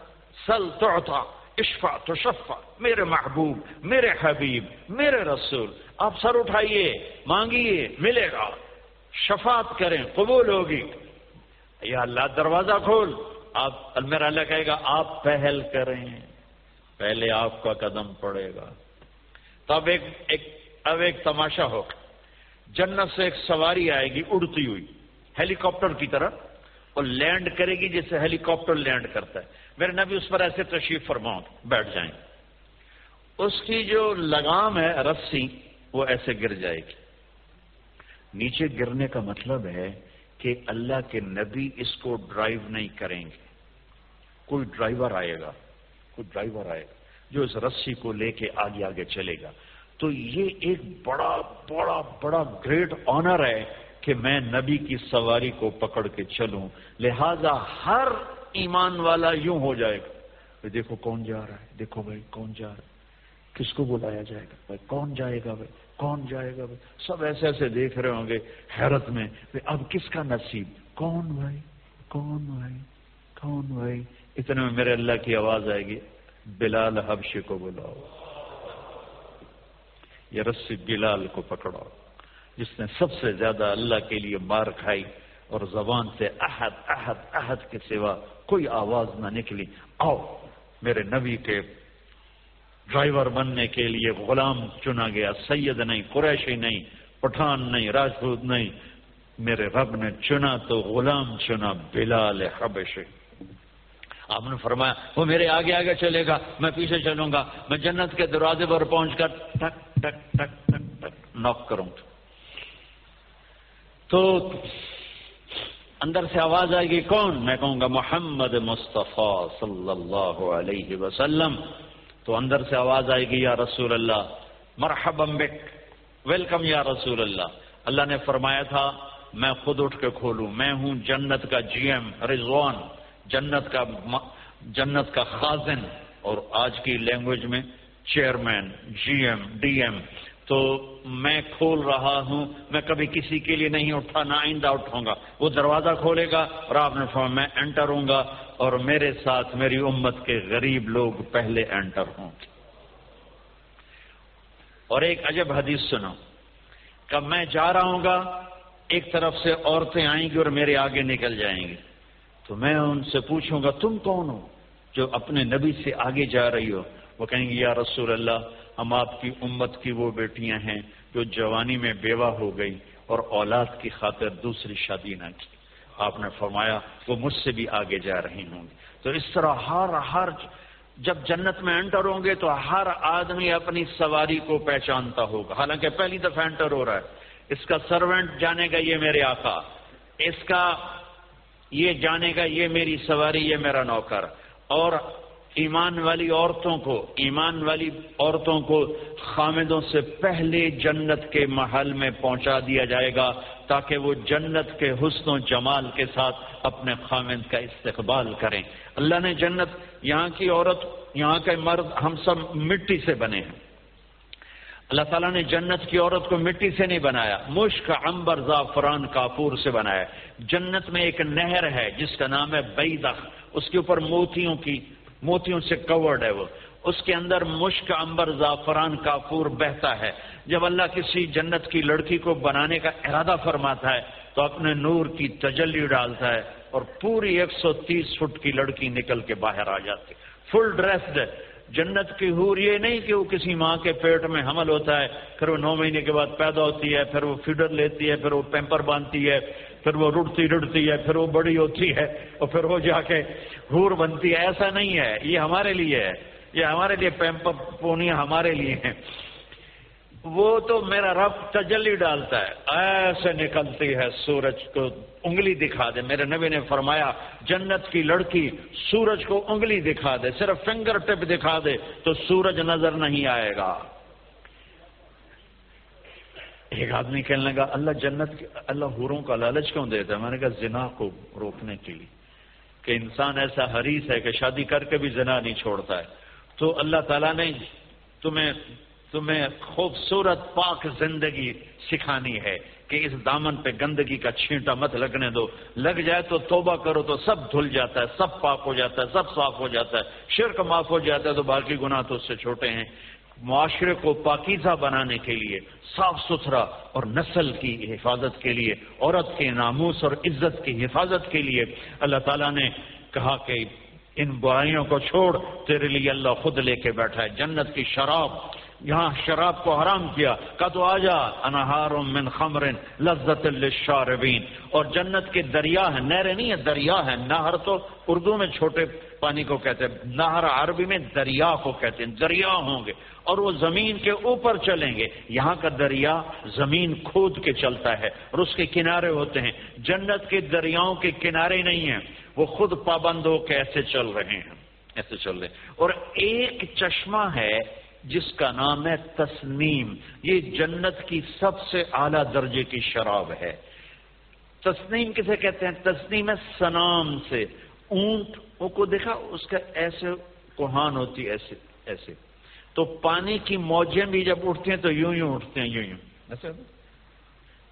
سل تعطا اشفا تو شفا میرے محبوب، میرے حبیب، میرے رسول۔ آپ سر اٹھائیے، مانگیے، ملے گا۔ شفاعت کریں، قبول ہوگی۔ یا اللہ، دروازہ کھول۔ آپ، میرا اللہ کہے گا، آپ پہل کریں۔ پہلے آپ کا قدم پڑے گا۔ تو اب ایک ایک، اب ایک تماشا ہو۔ جنت سے ایک سواری آئے گی، اڑتی ہوئی ہیلی کاپٹر کی طرح، اور لینڈ کرے گی جیسے ہیلی کاپٹر لینڈ کرتا ہے۔ میرے نبی اس پر ایسے تشریف فرماؤں بیٹھ جائیں۔ اس کی جو لگام ہے، رسی، وہ ایسے گر جائے گی۔ نیچے گرنے کا مطلب ہے کہ اللہ کے نبی اس کو ڈرائیو نہیں کریں گے۔ کوئی ڈرائیور آئے گا۔ کوئی ڈرائیور آئے گا جو اس رسی کو لے کے آگے آگے چلے گا۔ تو یہ ایک بڑا بڑا بڑا گریٹ آنر ہے کہ میں نبی کی سواری کو پکڑ کے چلوں۔ لہذا ہر ایمان والا یوں ہو جائے گا۔ دیکھو کون جا رہا ہے، دیکھو بھائی کون جا رہا ہے۔ کس کو بلایا جائے گا؟ بھائی کون جائے گا بھائی؟ کون جائے گا بھائی؟ سب ایسے ایسے دیکھ رہے ہوں گے حیرت میں اب کس کا نصیب؟ کون بھائی؟ کون بھائی؟ کون بھائی؟ اتنے میں میرے اللہ کی آواز آئے گی، بلال حبشے کو بلاؤ۔ یہ رسی بلال کو پکڑاؤ۔ جس نے سب سے زیادہ اللہ کے لیے مار کھائی اور زبان سے احد احد احد کے سوا کوئی آواز نہ نکلی۔ آؤ، میرے نبی کے ڈرائیور بننے کے لیے غلام چنا گیا۔ سید نہیں، قریشی نہیں، پٹھان نہیں، راجپوت نہیں۔ میرے رب نے چنا تو غلام چنا بلال حبشی آپ نے فرمایا، وہ میرے آگے آگے چلے گا، میں پیچھے چلوں گا، میں جنت کے دروازے پر پہنچ کر ٹک ٹک ٹک ٹک ٹک نوک کروں گا۔ تو اندر سے آواز آئے گی، کون؟ میں کہوں گا، محمد مصطفیٰ صلی اللہ علیہ وسلم۔ تو اندر سے آواز آئے گی، یا رسول اللہ، مرحبا بک، ویلکم یا رسول اللہ۔ اللہ نے فرمایا تھا، میں خود اٹھ کے کھولوں، میں ہوں جنت کا جی ایم، رضوان۔ جنت کا جنت کا خازن اور آج کی لینگویج میں chairman G M, D M. تو میں کھول رہا ہوں، میں کبھی کسی کے لیے نہیں اٹھا، نہ آئندہ اٹھوں گا۔ وہ دروازہ کھولے گا اور آپ نے فرمایا میں انٹر ہوں گا اور میرے ساتھ میری امت کے غریب لوگ پہلے انٹر ہوں۔ اور ایک عجب حدیث سنو۔ کہ میں جا رہا ہوں گا، ایک طرف سے عورتیں آئیں گی اور میرے آگے نکل جائیں گی۔ تو میں ان سے پوچھوں گا، تم کون ہو جو اپنے نبی سے آگے جا رہی ہو؟ وہ کہیں گے، یا رسول اللہ، ہم آپ کی امت کی وہ بیٹیاں ہیں جو جوانی میں بیوہ ہو گئی اور اولاد کی خاطر دوسری شادی نہ کی۔ آپ نے فرمایا، وہ مجھ سے بھی آگے جا رہی ہوں گی۔ تو اس طرح ہر ہر جب جنت میں انٹر ہوں گے تو ہر آدمی اپنی سواری کو پہچانتا ہوگا۔ حالانکہ پہلی دفعہ انٹر ہو رہا ہے۔ اس کا سروینٹ جانے گا یہ میرے آقا۔ اس کا یہ جانے گا، یہ میری سواری، یہ میرا نوکر۔ اور ایمان والی عورتوں کو، ایمان والی عورتوں کو خامدوں سے پہلے جنت کے محل میں پہنچا دیا جائے گا، تاکہ وہ جنت کے حسن و جمال کے ساتھ اپنے خامد کا استقبال کریں۔ اللہ نے جنت، یہاں کی عورت، یہاں کے مرد ہم سب مٹی سے بنے ہیں۔ اللہ تعالیٰ نے جنت کی عورت کو مٹی سے نہیں بنایا، مشک امبر زعفران کافور سے بنایا۔ جنت میں ایک نہر ہے جس کا نام ہے بیدخ۔ اس کے اوپر موتیوں کی، موتیوں سے کورڈ ہے وہ۔ اس کے اندر مشک امبر زعفران کافور بہتا ہے۔ جب اللہ کسی جنت کی لڑکی کو بنانے کا ارادہ فرماتا ہے، تو اپنے نور کی تجلی ڈالتا ہے اور پوری ایک سو تیس فٹ کی لڑکی نکل کے باہر آ جاتی فل ڈریسڈ جنت کی حور یہ نہیں کہ وہ کسی ماں کے پیٹ میں حمل ہوتا ہے، پھر وہ نو مہینے کے بعد پیدا ہوتی ہے، پھر وہ فیڈر لیتی ہے، پھر وہ پیمپر باندھتی ہے، پھر وہ رڑتی رڑتی ہے، پھر وہ بڑی ہوتی ہے اور پھر وہ جا کے حور بنتی ہے۔ ایسا نہیں ہے، یہ ہمارے لیے ہے۔ یہ ہمارے لیے پیمپر پونیاں ہمارے لیے ہیں۔ وہ تو میرا رب تجلی ڈالتا ہے۔ ایسے نکلتی ہے سورج کو انگلی دکھا دے۔ میرے نبی نے فرمایا، جنت کی لڑکی سورج کو انگلی دکھا دے، صرف فنگر ٹپ دکھا دے تو سورج نظر نہیں آئے گا۔ ایک آدمی کہنے لگا، اللہ جنت اللہ حوروں کا لالچ کیوں دیتا ہے؟ میں نے کہا، زنا کو روکنے کے لیے۔ کہ انسان ایسا حریص ہے کہ شادی کر کے بھی زنا نہیں چھوڑتا ہے۔ تو اللہ تعالیٰ نے تمہیں تمہیں خوبصورت پاک زندگی سکھانی ہے کہ اس دامن پہ گندگی کا چھینٹا مت لگنے دو۔ لگ جائے تو توبہ کرو تو سب دھل جاتا ہے، سب پاک ہو جاتا ہے، سب صاف ہو جاتا ہے۔ شرک معاف ہو جاتا ہے تو باقی گناہ تو اس سے چھوٹے ہیں۔ معاشرے کو پاکیزہ بنانے کے لیے، صاف ستھرا اور نسل کی حفاظت کے لیے، عورت کے ناموس اور عزت کی حفاظت کے لیے۔ اللہ تعالیٰ نے کہا کہ ان برائیوں کو چھوڑ، تیرے لیے اللہ خود لے کے بیٹھا ہے۔ جنت کی شراب یہاں شراب کو حرام کیا کا تو آ جا انہار من خمر لذت للشاربین۔ اور جنت کے دریا ہے نہریں نہیں ہے دریا ہے نہر تو اردو میں چھوٹے پانی کو کہتے ہیں، نہر عربی میں دریا کو کہتے ہیں، دریا ہوں گے۔ اور وہ زمین کے اوپر چلیں گے۔ یہاں کا دریا زمین کھود کے چلتا ہے، اور اس کے کنارے ہوتے ہیں۔ جنت کے دریاؤں کے کنارے نہیں ہیں، وہ خود پابند ہو کے ایسے چل رہے ہیں، ایسے چل رہے ہیں۔ اور ایک چشمہ ہے جس کا نام ہے تسنیم، یہ جنت کی سب سے اعلی درجے کی شراب ہے۔ تسنیم کسے کہتے ہیں؟ تسنیم ہے سنام سے۔ اونٹ کو دیکھا؟ اس کا ایسے کوہان ہوتی ایسے ایسے۔ تو پانی کی موجیں بھی جب اٹھتی ہیں تو یوں یوں اٹھتے ہیں، یوں یوں۔ ایسے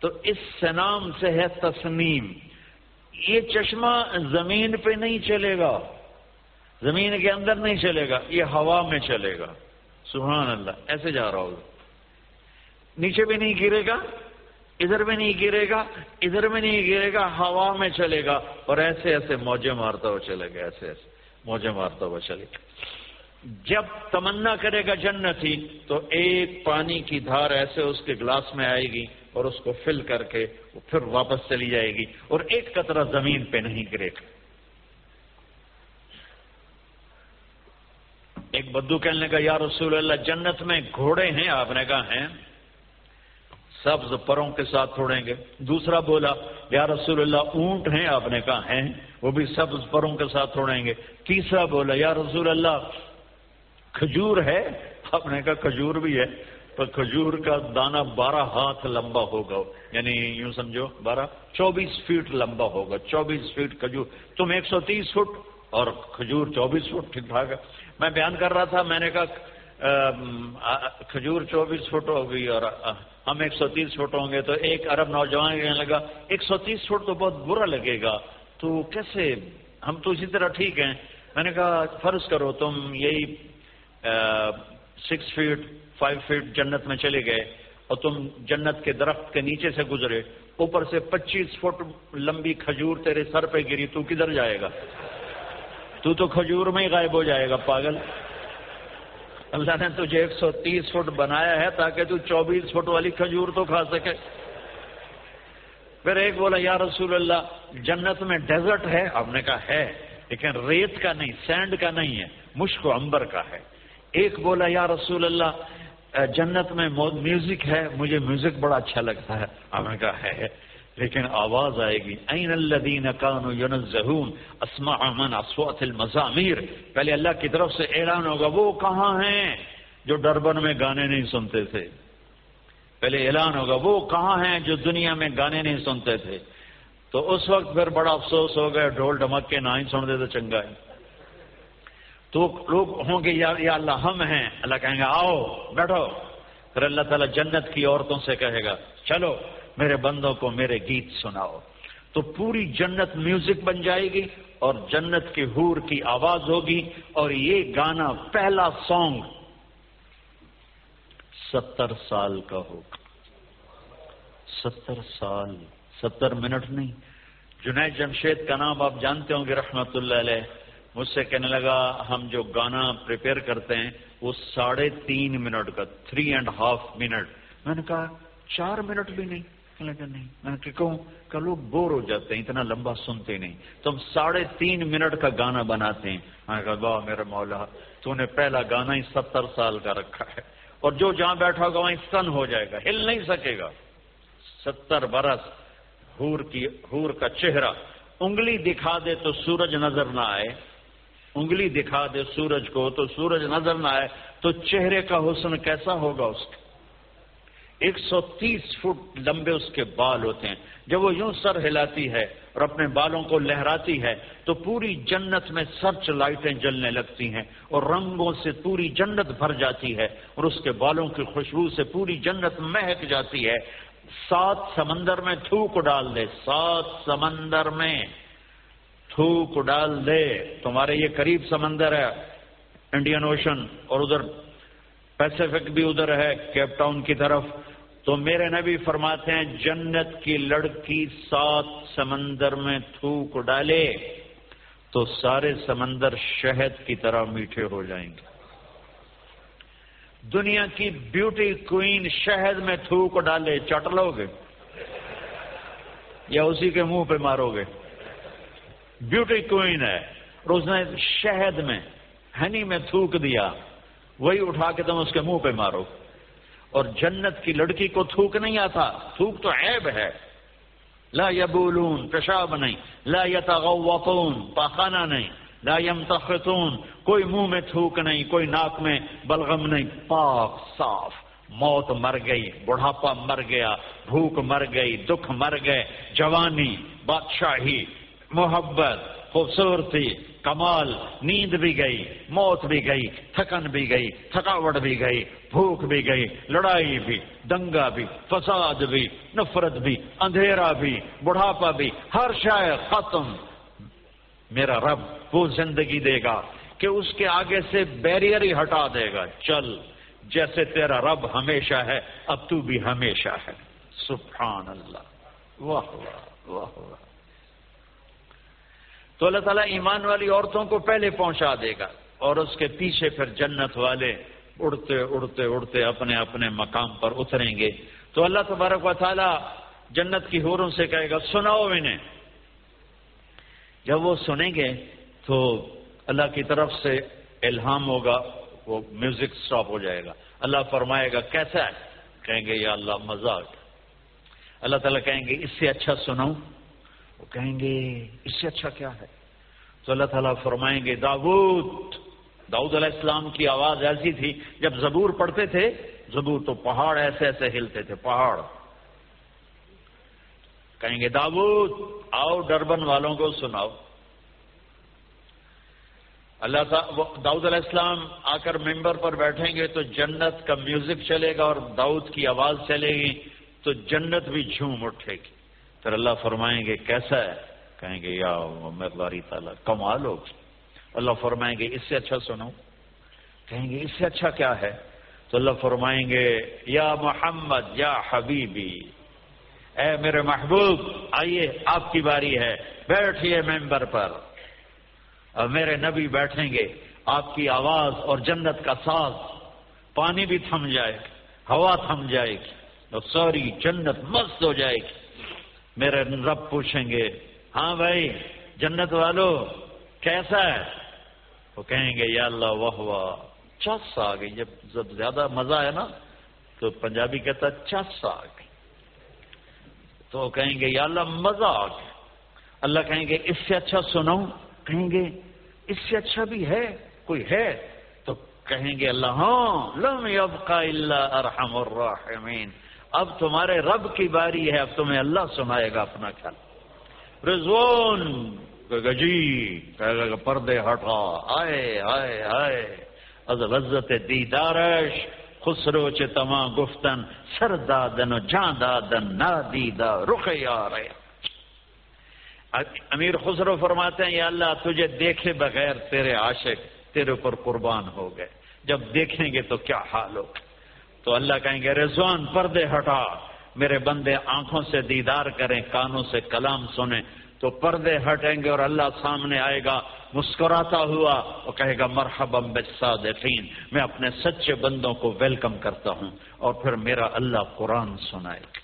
تو اس سنام سے ہے تسنیم۔ یہ چشمہ زمین پہ نہیں چلے گا۔ زمین کے اندر نہیں چلے گا، یہ ہوا میں چلے گا۔ سبحان اللہ، ایسے جا رہا ہوگا۔ نیچے بھی نہیں گرے گا، ادھر بھی نہیں گرے گا، ادھر بھی نہیں گرے گا، ہوا میں چلے گا۔ اور ایسے ایسے موجے مارتا ہوا چلے گا، ایسے ایسے موجے مارتا ہوا چلے گا۔ جب تمنا کرے گا جنت ہی تو ایک پانی کی دھار ایسے اس کے گلاس میں آئے گی اور اس کو فل کر کے پھر واپس چلی جائے گی۔ اور ایک قطرہ زمین پہ نہیں گرے گا۔ ایک بدو کہنے کا، یا رسول اللہ، جنت میں گھوڑے ہیں، آپ نے کہا ہیں، سبز پروں کے ساتھ تھوڑیں گے۔ دوسرا بولا، یا رسول اللہ، اونٹ ہیں، آپ نے کہا ہیں، وہ بھی سبز پروں کے ساتھ تھوڑیں گے۔ تیسرا بولا، یا رسول اللہ، کھجور ہے؟ آپ نے کہا کھجور بھی ہے، پر کھجور کا دانہ بارہ ہاتھ لمبا ہوگا۔ یعنی یوں سمجھو، بارہ، چوبیس فیٹ لمبا ہوگا۔ چوبیس فیٹ کھجور۔ تم ایک سو تیس فٹ، اور کھجور چوبیس فٹ، ٹھیک ٹھاک ہے۔ میں بیان کر رہا تھا، میں نے کہا کھجور چوبیس فٹ ہوگی اور ہم ایک سو تیس فٹ ہوں گے تو ایک ارب نوجوان کہنے لگا، ایک سو تیس فٹ تو بہت برا لگے گا، تو کیسے؟ ہم تو اسی طرح ٹھیک ہیں۔ میں نے کہا، فرض کرو تم یہی سکس فیٹ فائیو فیٹ جنت میں چلے گئے اور تم جنت کے درخت کے نیچے سے گزرے، اوپر سے پچیس فٹ لمبی کھجور تیرے سر پہ گری، تو کدھر جائے گا؟ تو تو کھجور میں ہی غائب ہو جائے گا، پاگل۔ اللہ نے تجھے ایک سو تیس فٹ بنایا ہے تاکہ تو چوبیس فٹ والی کھجور تو کھا سکے۔ پھر ایک بولا، یا رسول اللہ، جنت میں ڈیزرٹ ہے؟ آپ نے کہا ہے، لیکن ریت کا نہیں، سینڈ کا نہیں ہے، مشک و امبر کا ہے۔ ایک بولا، یا رسول اللہ، جنت میں میوزک ہے، مجھے میوزک بڑا اچھا لگتا ہے۔ آپ نے کہا ہے لیکن آواز آئے گی، این الدین کانو ینزہون، اسمع من اصوات المزامیر پہلے اللہ کی طرف سے اعلان ہوگا، وہ کہاں ہیں جو ڈربن میں گانے نہیں سنتے تھے؟ پہلے اعلان ہوگا، وہ کہاں ہیں جو دنیا میں گانے نہیں سنتے تھے؟ تو اس وقت پھر بڑا افسوس ہو گیا، ڈھول ڈمک کے نہ ہی سن دے تو چنگا ہے۔ تو لوگ ہوں گے یا اللہ ہم ہیں۔ اللہ کہیں گے، آؤ، بیٹھو. پھر اللہ تعالیٰ جنت کی عورتوں سے کہے گا، چلو میرے بندوں کو میرے گیت سناؤ۔ تو پوری جنت میوزک بن جائے گی اور جنت کی حور کی آواز ہوگی اور یہ گانا پہلا سانگ ستر سال کا ہوگا۔ ستر سال، ستر منٹ نہیں۔ جنید جمشید کا نام آپ جانتے ہوں گے رحمت اللہ علیہ۔ مجھ سے کہنے لگا، ہم جو گانا پریپیئر کرتے ہیں، وہ ساڑھے تین منٹ کا تھری اینڈ ہاف منٹ میں نے کہا، چار منٹ بھی نہیں۔ نہیں؟ میں کہوں کہ لوگ بور ہو جاتے ہیں، اتنا لمبا سنتے نہیں۔ تو ہم ساڑھے تین منٹ کا گانا بناتے ہیں۔ میں کہا، واہ میرا مولا، تو نے پہلا گانا ہی ستر سال کا رکھا ہے۔ اور جو جہاں بیٹھا ہوگا، وہیں سن ہو جائے گا، ہل نہیں سکے گا۔ ستر برس ہور کی ہور کا چہرہ۔ انگلی دکھا دے تو سورج نظر نہ آئے۔ انگلی دکھا دے سورج کو تو سورج نظر نہ آئے۔ تو چہرے کا حسن کیسا ہوگا اس کا؟ ایک سو تیس فٹ لمبے اس کے بال ہوتے ہیں۔ جب وہ یوں سر ہلاتی ہے اور اپنے بالوں کو لہراتی ہے، تو پوری جنت میں سرچ لائٹیں جلنے لگتی ہیں اور رنگوں سے پوری جنت بھر جاتی ہے اور اس کے بالوں کی خوشبو سے پوری جنت مہک جاتی ہے۔ سات سمندر میں تھوک ڈال دے، سات سمندر میں تھوک ڈال دے۔ تمہارے یہ قریب سمندر ہے، انڈین اوشن اور ادھر پیسفک بھی ادھر ہے، کیپ ٹاؤن کی طرف۔ تو میرے نبی فرماتے ہیں، جنت کی لڑکی سات سمندر میں تھوک ڈالے تو سارے سمندر شہد کی طرح میٹھے ہو جائیں گے۔ دنیا کی بیوٹی کوئین شہد میں تھوک ڈالے، چٹ لو گے یا اسی کے منہ پہ مارو گے۔ بیوٹی کوئین ہے، اور اس نے شہد میں، ہنی میں تھوک دیا، وہی اٹھا کے تم اس کے منہ پہ مارو۔ اور جنت کی لڑکی کو تھوک نہیں آتا، تھوک تو عیب ہے۔ لا یبولون، پیشاب نہیں، لا یتغوطون، پاخانہ نہیں، لا یمتخطون۔ کوئی منہ میں تھوک نہیں، کوئی ناک میں بلغم نہیں۔ پاک، صاف، موت مر گئی، بڑھاپا مر گیا، بھوک مر گئی، دکھ مر گئے، جوانی، بادشاہی، محبت خوبصورتی، کمال، نیند بھی گئی، موت بھی گئی، تھکن بھی گئی، تھکاوٹ بھی گئی، بھوک بھی گئی، لڑائی بھی، دنگا بھی، فساد بھی، نفرت بھی، اندھیرا بھی، بڑھاپا بھی، ہر شاید ختم۔ میرا رب وہ زندگی دے گا کہ اس کے آگے سے بیریئر ہی ہٹا دے گا۔ چل، جیسے تیرا رب ہمیشہ ہے، اب تو بھی ہمیشہ ہے۔ سبحان اللہ۔ واہ واہ واہ واہ۔ تو اللہ تعالیٰ ایمان والی عورتوں کو پہلے پہنچا دے گا اور اس کے پیچھے پھر جنت والے اڑتے اڑتے اڑتے اپنے اپنے مقام پر اتریں گے۔ تو اللہ تبارک و تعالیٰ جنت کی حوروں سے کہے گا، سناؤ انہیں۔ جب وہ سنیں گے تو اللہ کی طرف سے الہام ہوگا، وہ میوزک سٹاپ ہو جائے گا۔ اللہ فرمائے گا، کیسا ہے؟ کہیں گے، یا اللہ مزاق اللہ تعالیٰ کہیں گے، اس سے اچھا سناؤں وہ کہیں گے، اس سے اچھا کیا ہے؟ تو اللہ تعالیٰ فرمائیں گے داود داؤد علیہ السلام کی آواز ایسی تھی، جب زبور پڑھتے تھے، زبور تو پہاڑ ایسے ایسے ہلتے تھے، پہاڑ۔ کہیں گے داود آؤ ڈربن والوں کو سناؤ۔ اللہ داؤد علیہ السلام آ کر ممبر پر بیٹھیں گے تو جنت کا میوزک چلے گا اور داؤد کی آواز چلے گی، تو جنت بھی جھوم اٹھے گی۔ پھر اللہ فرمائیں گے، کیسا ہے؟ کہیں گے، یا باری تعالیٰ، کمال ہوگی اللہ فرمائیں گے، اس سے اچھا سنو. کہیں گے، اس سے اچھا کیا ہے؟ تو اللہ فرمائیں گے، یا محمد، یا حبیبی، اے میرے محبوب، آئیے، آپ کی باری ہے، بیٹھیے ممبر پر۔ اور میرے نبی بیٹھیں گے، آپ کی آواز اور جنت کا ساز، پانی بھی تھم جائے گی ہوا تھم جائے گی، اور ساری جنت مست ہو جائے گی۔ میرے رب پوچھیں گے ہاں بھائی، جنت والو، کیسا ہے؟ وہ کہیں گے، یا اللہ، واہ واہ، چس آ گئی۔ جب زیادہ مزہ ہے نا، تو پنجابی کہتا چس آ گئی۔ تو وہ کہیں گے، یا اللہ مذاق اللہ کہیں گے، اس سے اچھا سناؤں؟ کہیں گے، اس سے اچھا بھی ہے، کوئی ہے؟ تو کہیں گے، اللہ ہاں لم یبقى الا ارحم الراحمین۔ اب تمہارے رب کی باری ہے، اب تمہیں اللہ سنائے گا اپنا خیال۔ رضوان جی کہے گا پردے ہٹا۔ آئے آئے آئے۔ از لذت دیدارش، خسرو چ تما گفتن، سر دادن و جان دادن، نا دیدا رخ یار۔ امیر خسرو فرماتے ہیں، یا اللہ، تجھے دیکھے بغیر تیرے عاشق تیرے اوپر قربان ہو گئے۔ جب دیکھیں گے تو کیا حال ہو تو اللہ کہیں گے، رضوان پردے ہٹا، میرے بندے آنکھوں سے دیدار کریں، کانوں سے کلام سنیں۔ تو پردے ہٹیں گے اور اللہ سامنے آئے گا، مسکراتا ہوا اور کہے گا، مرحبا بالصادقین، میں اپنے سچے بندوں کو ویلکم کرتا ہوں۔ اور پھر میرا اللہ قرآن سنائے۔ گا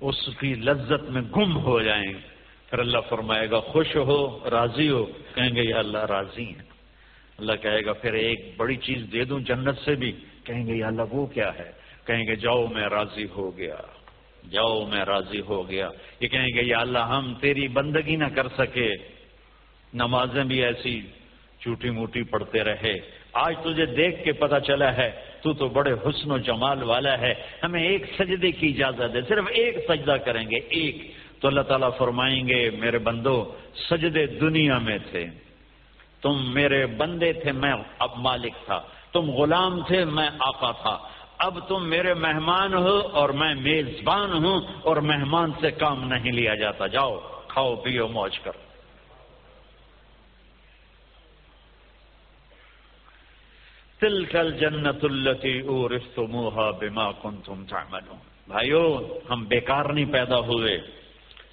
اس کی لذت میں گم ہو جائیں۔ گے پھر اللہ فرمائے گا، خوش ہو، راضی ہو۔ کہیں گے، یا اللہ راضی ہیں۔ اللہ کہے گا، پھر ایک بڑی چیز دے دوں جنت سے بھی۔ کہیں گے، یا اللہ، وہ کیا ہے؟ کہیں گے، جاؤ، میں راضی ہو گیا۔ جاؤ، میں راضی ہو گیا۔ یہ کہیں گے، یا اللہ، ہم تیری بندگی نہ کر سکے۔ نمازیں بھی ایسی چوٹی موٹی پڑھتے رہے۔ آج تجھے دیکھ کے پتا چلا ہے، تو تو بڑے حسن و جمال والا ہے۔ ہمیں ایک سجدے کی اجازت ہے صرف ایک سجدہ کریں گے، ایک۔ تو اللہ تعالیٰ فرمائیں گے، میرے بندو، سجدے دنیا میں تھے۔ تم میرے بندے تھے، میں اب مالک تھا۔ تم غلام تھے، میں آقا تھا۔ اب تم میرے مہمان ہو اور میں میزبان ہوں اور مہمان سے کام نہیں لیا جاتا۔ جاؤ، کھاؤ، پیو، موج کرو۔ تلکل جنت التی اورثتموها بما کنتم تعملون۔ بھائیو، ہم بیکار نہیں پیدا ہوئے۔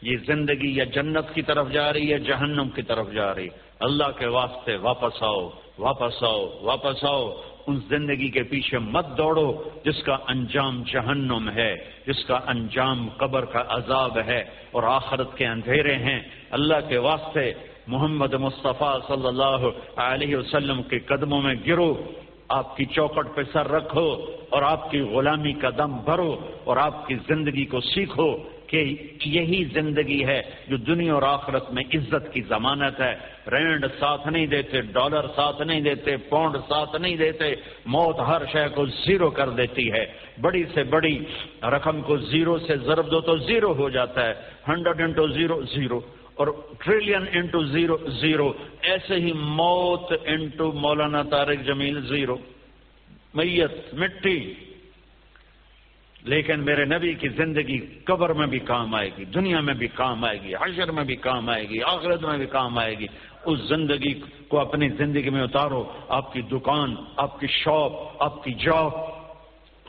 یہ زندگی یا جنت کی طرف جا رہی ہے، جہنم کی طرف جا رہی اللہ کے واسطے واپس آؤ واپس آؤ واپس آؤ۔ ان زندگی کے پیچھے مت دوڑو، جس کا انجام جہنم ہے، جس کا انجام قبر کا عذاب ہے۔ اور آخرت کے اندھیرے ہیں۔ اللہ کے واسطے محمد مصطفیٰ صلی اللہ علیہ وسلم کے قدموں میں گرو۔ آپ کی چوکٹ پہ سر رکھو اور آپ کی غلامی کا دم بھرو اور آپ کی زندگی کو سیکھو۔ کہ یہی زندگی ہے جو دنیا اور آخرت میں عزت کی ضمانت ہے۔ رینڈ ساتھ نہیں دیتے، ڈالر ساتھ نہیں دیتے پاؤنڈ ساتھ نہیں دیتے۔ موت ہر شے کو زیرو کر دیتی ہے۔ بڑی سے بڑی رقم کو زیرو سے ضرب دو تو زیرو ہو جاتا ہے۔ Hundred into zero zero. اور ٹریلین انٹو زیرو زیرو۔ ایسے ہی موت انٹو مولانا طارق جمیل، زیرو۔ میت، مٹی۔ لیکن میرے نبی کی زندگی قبر میں بھی کام آئے گی، دنیا میں بھی کام آئے گی، حشر میں بھی کام آئے گی، آخرت میں بھی کام آئے گی۔ اس زندگی کو اپنی زندگی میں اتارو، آپ کی دکان، آپ کی شاپ، آپ کی جاب۔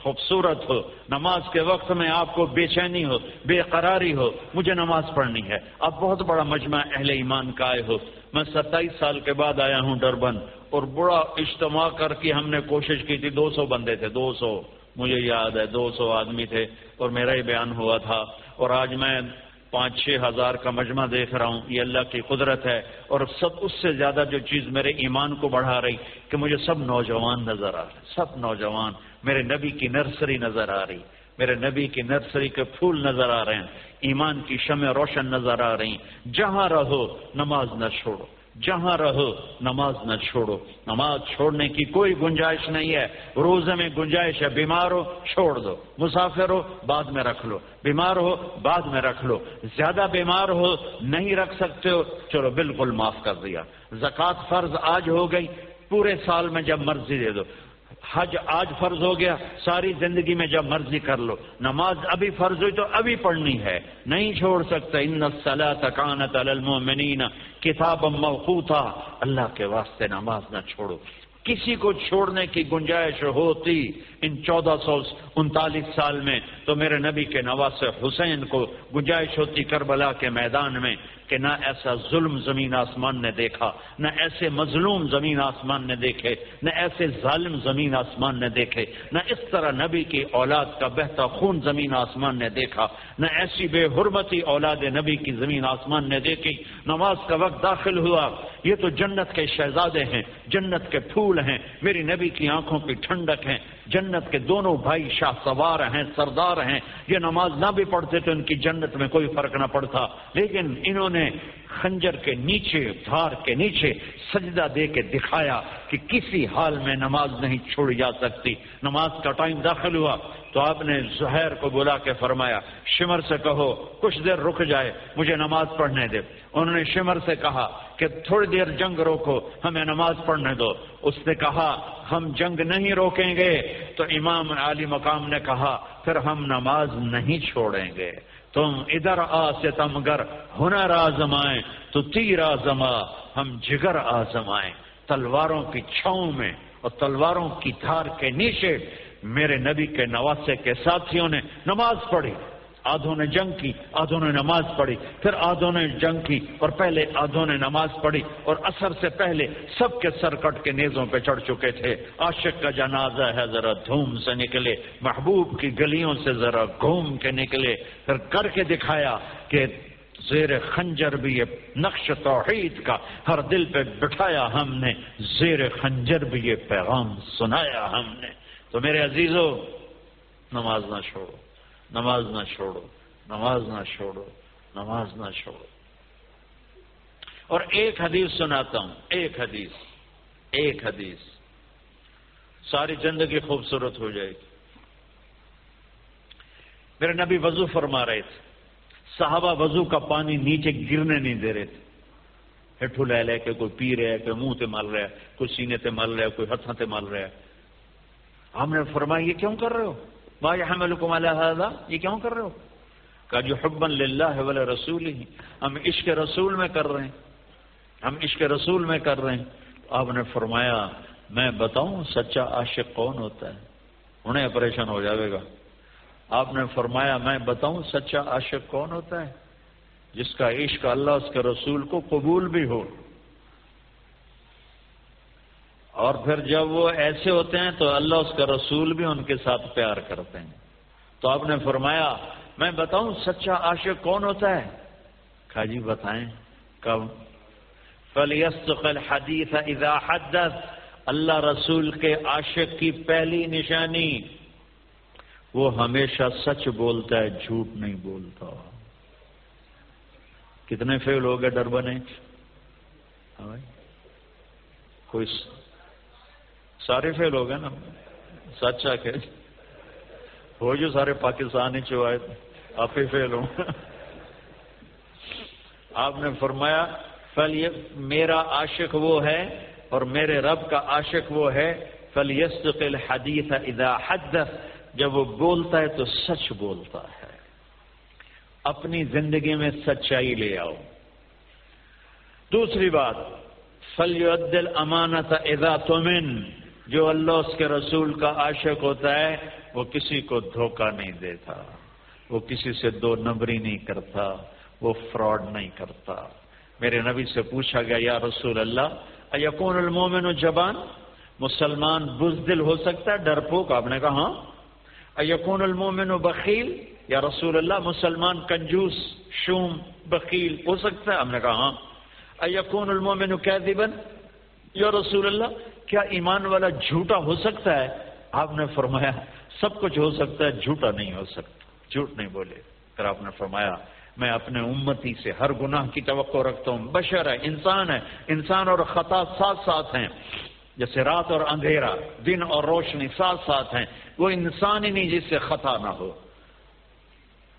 خوبصورت ہو۔ نماز کے وقت میں آپ کو بے چینی ہو، بے قراری ہو۔ مجھے نماز پڑھنی ہے۔ اب بہت بڑا مجمع اہل ایمان کا آئے ہو۔ میں ستائیس سال کے بعد آیا ہوں ڈربن اور بڑا اجتماع کر کے ہم نے کوشش کی تھی، دو سو بندے تھے، دو سو۔ مجھے یاد ہے، دو سو آدمی تھے اور میرا ہی بیان ہوا تھا۔ اور آج میں پانچ چھ ہزار کا مجمع دیکھ رہا ہوں۔ یہ اللہ کی قدرت ہے۔ اور سب اس سے زیادہ جو چیز میرے ایمان کو بڑھا رہی، کہ مجھے سب نوجوان نظر آ رہے سب نوجوان۔ میرے نبی کی نرسری نظر آ رہی۔ میرے نبی کی نرسری کے پھول نظر آ رہے ہیں۔ ایمان کی شمع روشن نظر آ رہی۔ جہاں رہو، نماز نہ چھوڑو۔ جہاں رہو، نماز نہ چھوڑو۔ نماز چھوڑنے کی کوئی گنجائش نہیں ہے۔ روزے میں گنجائش ہے، بیمار ہو، چھوڑ دو۔ مسافر ہو، بعد میں رکھ لو۔ بیمار ہو، بعد میں رکھ لو۔ زیادہ بیمار ہو، نہیں رکھ سکتے ہو۔ چلو، بالکل معاف کر دیا۔ زکوٰۃ فرض آج ہو گئی۔ پورے سال میں جب مرضی دے دو۔ حج آج فرض ہو گیا، ساری زندگی میں جب مرضی کر لو۔ نماز ابھی فرض ہوئی تو ابھی پڑھنی ہے۔ نہیں چھوڑ سکتا۔ ان کانت علی المؤمنین کتاب موقوتا۔ اللہ کے واسطے نماز نہ چھوڑو۔ کسی کو چھوڑنے کی گنجائش ہوتی ان چودہ سو انتالیس سال میں تو میرے نبی کے نواز حسین کو گنجائش ہوتی کربلا کے میدان میں کہ نہ ایسا ظلم زمین آسمان نے دیکھا، نہ ایسے مظلوم زمین آسمان نے دیکھے، نہ ایسے ظالم زمین آسمان نے دیکھے، نہ اس طرح نبی کی اولاد کا بہتا خون زمین آسمان نے دیکھا، نہ ایسی بے حرمتی اولاد نبی کی زمین آسمان نے دیکھی۔ نماز کا وقت داخل ہوا، یہ تو جنت کے شہزادے ہیں، جنت کے پھول ہیں، میری نبی کی آنکھوں کی ٹھنڈک ہیں، جنت جنت کے دونوں بھائی شاہ سوار ہیں، سردار ہیں۔ یہ نماز نہ بھی پڑھتے تو ان کی جنت میں کوئی فرق نہ پڑتا۔ لیکن انہوں نے خنجر کے نیچے، دھار کے نیچے سجدہ دے کے دکھایا کہ کسی حال میں نماز نہیں چھوڑی جا سکتی۔ نماز کا ٹائم داخل ہوا تو آپ نے زہر کو بلا کے فرمایا، شمر سے کہو، کچھ دیر رک جائے، مجھے نماز پڑھنے دے۔ انہوں نے شمر سے کہا کہ تھوڑی دیر جنگ روکو، ہمیں نماز پڑھنے دو۔ اس نے کہا، ہم جنگ نہیں روکیں گے۔ تو امام علی مقام نے کہا، پھر ہم نماز نہیں چھوڑیں گے۔ تم ادھر آ سے گر، ہنر آزمائیں تو تیر آزما ہم جگر آزمائیں تلواروں کی چھاؤں میں اور تلواروں کی دھار کے نیچے، میرے نبی کے نواسے کے ساتھیوں نے نماز پڑھی۔ آدھوں نے جنگ کی، آدھوں نے نماز پڑھی، پھر آدھوں نے جنگ کی اور پہلے آدھوں نے نماز پڑھی اور اثر سے پہلے سب کے سر کٹ کے نیزوں پہ چڑھ چکے تھے۔ عاشق کا جنازہ ہے ذرا دھوم سے نکلے، محبوب کی گلیوں سے ذرا گھوم کے نکلے۔ پھر کر کے دکھایا کہ زیر خنجر بھی یہ نقش توحید کا ہر دل پہ بٹھایا ہم نے، زیر خنجر بھی یہ پیغام سنایا ہم نے۔ تو میرے عزیزوں نماز نہ چھوڑو۔ نماز نہ چھوڑو، نماز نہ چھوڑو، نماز نہ چھوڑو۔ اور ایک حدیث سناتا ہوں، ایک حدیث ایک حدیث۔ ساری زندگی خوبصورت ہو جائے گی۔ میرے نبی وضو فرما رہے تھے۔ صحابہ وضو کا پانی نیچے گرنے نہیں دے رہے تھے۔ ہٹھو لے لے کے کوئی پی رہا ہے، کوئی منہ تے مل رہا ہے، کوئی سینے تے مل رہا ہے، کوئی ہاتھوں تے مل رہا ہے۔ ہم نے فرمایا، یہ کیوں کر رہے ہو؟ حملكم على هذا؟ یہ کیوں کر رہے ہو؟ کہا، جو حبا للہ ولا رسول ہی، ہم عشق رسول میں کر رہے ہیں۔ ہم عشق رسول میں کر رہے ہیں۔ آپ نے فرمایا، میں بتاؤں، سچا عاشق کون ہوتا ہے؟ انہیں پریشان ہو جاوے گا۔ آپ نے فرمایا، میں بتاؤں، سچا عاشق کون ہوتا ہے؟ جس کا عشق اللہ، اس کے رسول کو قبول بھی ہو۔ اور پھر جب وہ ایسے ہوتے ہیں تو اللہ اس کا رسول بھی ان کے ساتھ پیار کرتے ہیں۔ تو آپ نے فرمایا، میں بتاؤں سچا عاشق کون ہوتا ہے؟ کہا جی بتائیں۔ کب فلیستقل حدیث اذا حدث۔ اللہ رسول کے عاشق کی پہلی نشانی۔ وہ ہمیشہ سچ بولتا ہے، جھوٹ نہیں بولتا۔ کتنے فیل ہو گئے، ڈر بنے۔ ہاں کوئی سارے فیل ہو گئے نا۔ سچ آ کے۔ ہو جو سارے پاکستانی چوائے آپ ہی فیل ہوں۔ آپ نے فرمایا، فل یہ میرا عاشق وہ ہے اور میرے رب کا عاشق وہ ہے۔ فل یس حدیث اذا حدث۔ جب وہ بولتا ہے تو سچ بولتا ہے۔ اپنی زندگی میں سچائی لے آؤ۔ دوسری بات، فل عدل امانت اذا تمن جو اللہ اس کے رسول کا عاشق ہوتا ہے، وہ کسی کو دھوکہ نہیں دیتا، وہ کسی سے دو نمبری نہیں کرتا، وہ فراڈ نہیں کرتا۔ میرے نبی سے پوچھا گیا، یا رسول اللہ یقون المومن جبان؟ مسلمان بزدل ہو سکتا ہے، ڈرپوک؟ آپ نے کہا ہاں۔ یقون المومن و بخیل؟ یا رسول اللہ، مسلمان کنجوس، شوم، بخیل ہو سکتا ہے؟ آپ نے کہا ہاں۔ یقون المومن و یا رسول اللہ کیا ایمان والا جھوٹا ہو سکتا ہے؟ آپ نے فرمایا، سب کچھ ہو سکتا ہے، جھوٹا نہیں ہو سکتا۔ جھوٹ نہیں بولے۔ پھر آپ نے فرمایا، میں اپنے امتی سے ہر گناہ کی توقع رکھتا ہوں۔ بشر ہے، انسان ہے۔ انسان اور خطا ساتھ ساتھ ہیں۔ جیسے رات اور اندھیرا، دن اور روشنی ساتھ ساتھ ہیں۔ وہ انسان ہی نہیں جس سے خطا نہ ہو۔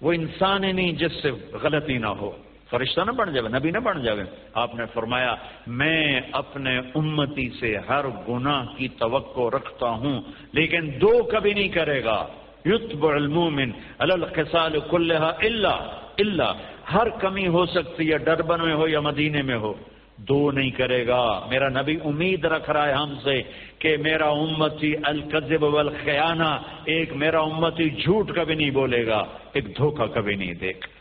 وہ انسان ہی نہیں جس سے غلطی نہ ہو۔ فرشتہ نہ بن جائے نبی نہ بن جائے آپ نے فرمایا، میں اپنے امتی سے ہر گناہ کی توقع رکھتا ہوں، لیکن دو کبھی نہیں کرے گا۔ یتب المومن الخصال کلحا اللہ اللہ ہر کمی ہو سکتی ہے ڈربن میں ہو یا مدینے میں ہو۔ دو نہیں کرے گا۔ میرا نبی امید رکھ رہا ہے ہم سے کہ میرا امتی القذب والخیانہ ایک میرا امتی جھوٹ کبھی نہیں بولے گا، ایک دھوکہ کبھی نہیں دے گا۔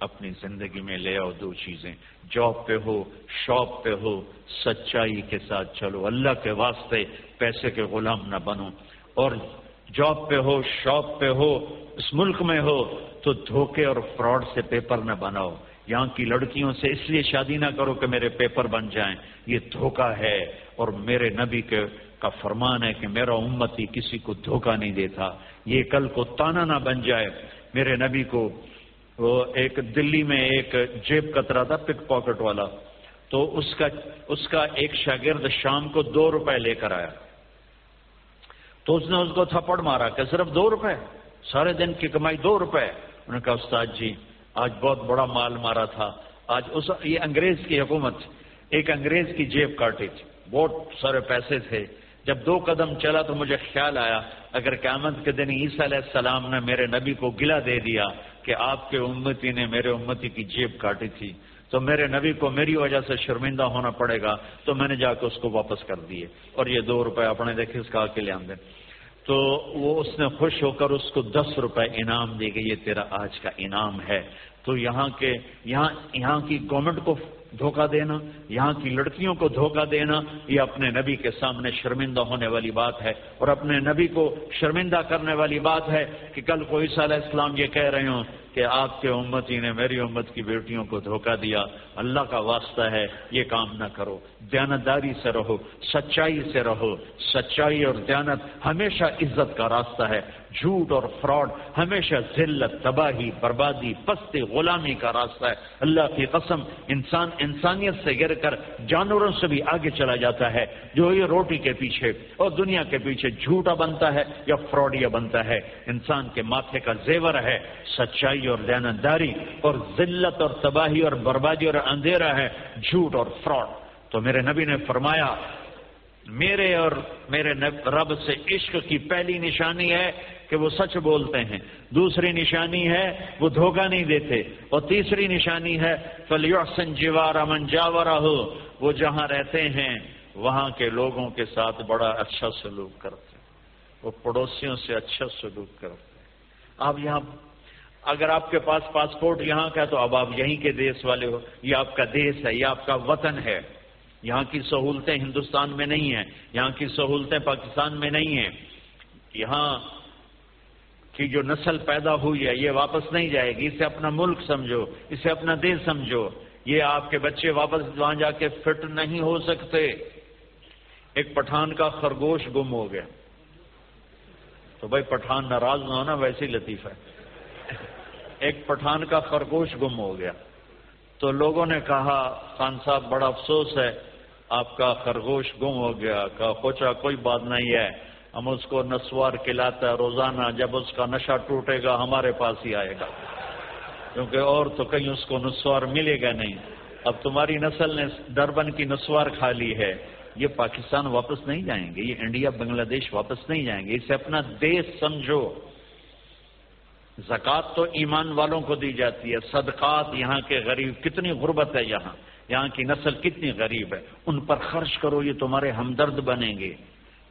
اپنی زندگی میں لے آؤ دو چیزیں۔ جاب پہ ہو، شاپ پہ ہو، سچائی کے ساتھ چلو۔ اللہ کے واسطے پیسے کے غلام نہ بنو۔ اور جاب پہ ہو، شاپ پہ ہو، اس ملک میں ہو، تو دھوکے اور فراڈ سے پیپر نہ بناؤ۔ یہاں کی لڑکیوں سے اس لیے شادی نہ کرو کہ میرے پیپر بن جائیں۔ یہ دھوکہ ہے۔ اور میرے نبی کے کا فرمان ہے کہ میرا امتی کسی کو دھوکہ نہیں دیتا۔ یہ کل کو تانا نہ بن جائے۔ میرے نبی کو وہ ایک دلی میں ایک جیب کترا تھا پک پاکٹ والا، تو اس کا اس کا ایک شاگرد شام کو دو روپے لے کر آیا۔ تو اس نے اس کو تھپڑ مارا کہ صرف دو روپے، سارے دن کی کمائی دو روپے۔ انہوں نے کہا، استاد جی آج بہت بڑا مال مارا تھا۔ آج اس، یہ انگریز کی حکومت، ایک انگریز کی جیب کاٹی تھی۔ بہت سارے پیسے تھے۔ جب دو قدم چلا تو مجھے خیال آیا، اگر قیامت کے دن عیسیٰ علیہ السلام نے میرے نبی کو گلا دے دیا کہ آپ کے امتی نے میرے امتی کی جیب کاٹی تھی، تو میرے نبی کو میری وجہ سے شرمندہ ہونا پڑے گا، تو میں نے جا کے اس کو واپس کر دیے اور یہ دو روپے اپنے دیکھے اس کا کے لے آمدے تو وہ اس نے خوش ہو کر اس کو دس روپے انعام دے گئے یہ تیرا آج کا انعام ہے۔ تو یہاں کے، یہاں یہاں کی گورنمنٹ کو دھوکہ دینا، یہاں کی لڑکیوں کو دھوکہ دینا، یہ اپنے نبی کے سامنے شرمندہ ہونے والی بات ہے اور اپنے نبی کو شرمندہ کرنے والی بات ہے کہ کل کوئی علیہ السلام یہ کہہ رہے ہوں کہ آپ کے امتی نے میری امت کی بیٹیوں کو دھوکہ دیا، اللہ کا واسطہ ہے، یہ کام نہ کرو، دیانتداری سے رہو، سچائی سے رہو۔ سچائی اور دیانت ہمیشہ عزت کا راستہ ہے، جھوٹ اور فراڈ ہمیشہ ذلت، تباہی، بربادی، پستی، غلامی کا راستہ ہے۔ اللہ کی قسم، انسان انسانیت سے گر کر جانوروں سے بھی آگے چلا جاتا ہے، جو یہ روٹی کے پیچھے اور دنیا کے پیچھے جھوٹا بنتا ہے یا فراڈیا بنتا ہے۔ انسان کے ماتھے کا زیور ہے، سچائی اور دیانتداری اور ذلت اور تباہی اور بربادی اور اندھیرا ہے، جھوٹ اور فراڈ۔ تو میرے نبی نے فرمایا، میرے اور میرے رب سے عشق کی پہلی نشانی ہے کہ وہ سچ بولتے ہیں۔ دوسری نشانی ہے، وہ دھوکہ نہیں دیتے۔ اور تیسری نشانی ہے فلیحسن جیوار امن جاورا وہ جہاں رہتے ہیں، وہاں کے لوگوں کے ساتھ بڑا اچھا سلوک کرتے ہیں۔ وہ پڑوسیوں سے اچھا سلوک کرتے ہیں۔ آپ یہاں، اگر آپ کے پاس پاسپورٹ یہاں کا تو اب آپ یہیں کے دیش والے ہو۔ یہ آپ کا دیش ہے، یہ آپ کا وطن ہے۔ یہاں کی سہولتیں ہندوستان میں نہیں ہیں، یہاں کی سہولتیں پاکستان میں نہیں ہیں۔ یہاں کی جو نسل پیدا ہوئی ہے یہ واپس نہیں جائے گی، اسے اپنا ملک سمجھو، اسے اپنا دیش سمجھو۔ یہ آپ کے بچے واپس وہاں جا کے فٹ نہیں ہو سکتے۔ ایک پٹھان کا خرگوش گم ہو گیا۔ تو بھائی پٹھان ناراض نہ ہونا، ویسے ہی لطیف ہے۔ ایک پٹھان کا خرگوش گم ہو گیا۔ تو لوگوں نے کہا، خان صاحب، بڑا افسوس ہے، آپ کا خرگوش گم ہو گیا کہا پوچھا، کوئی بات نہیں ہے۔ ہم اس کو نسوار کھلاتا ہے، روزانہ جب اس کا نشہ ٹوٹے گا ہمارے پاس ہی آئے گا۔ کیونکہ اور تو کہیں اس کو نسوار ملے گا نہیں۔ اب تمہاری نسل نے ڈربن کی نسوار کھا لی ہے۔ یہ پاکستان واپس نہیں جائیں گے، یہ انڈیا، بنگلہ دیش واپس نہیں جائیں گے۔ اسے اپنا دیش سمجھو۔ زکوٰۃ تو ایمان والوں کو دی جاتی ہے۔ صدقات یہاں کے غریب، کتنی غربت ہے یہاں؟ یہاں کی نسل کتنی غریب ہے؟ ان پر خرچ کرو، یہ تمہارے ہمدرد بنیں گے۔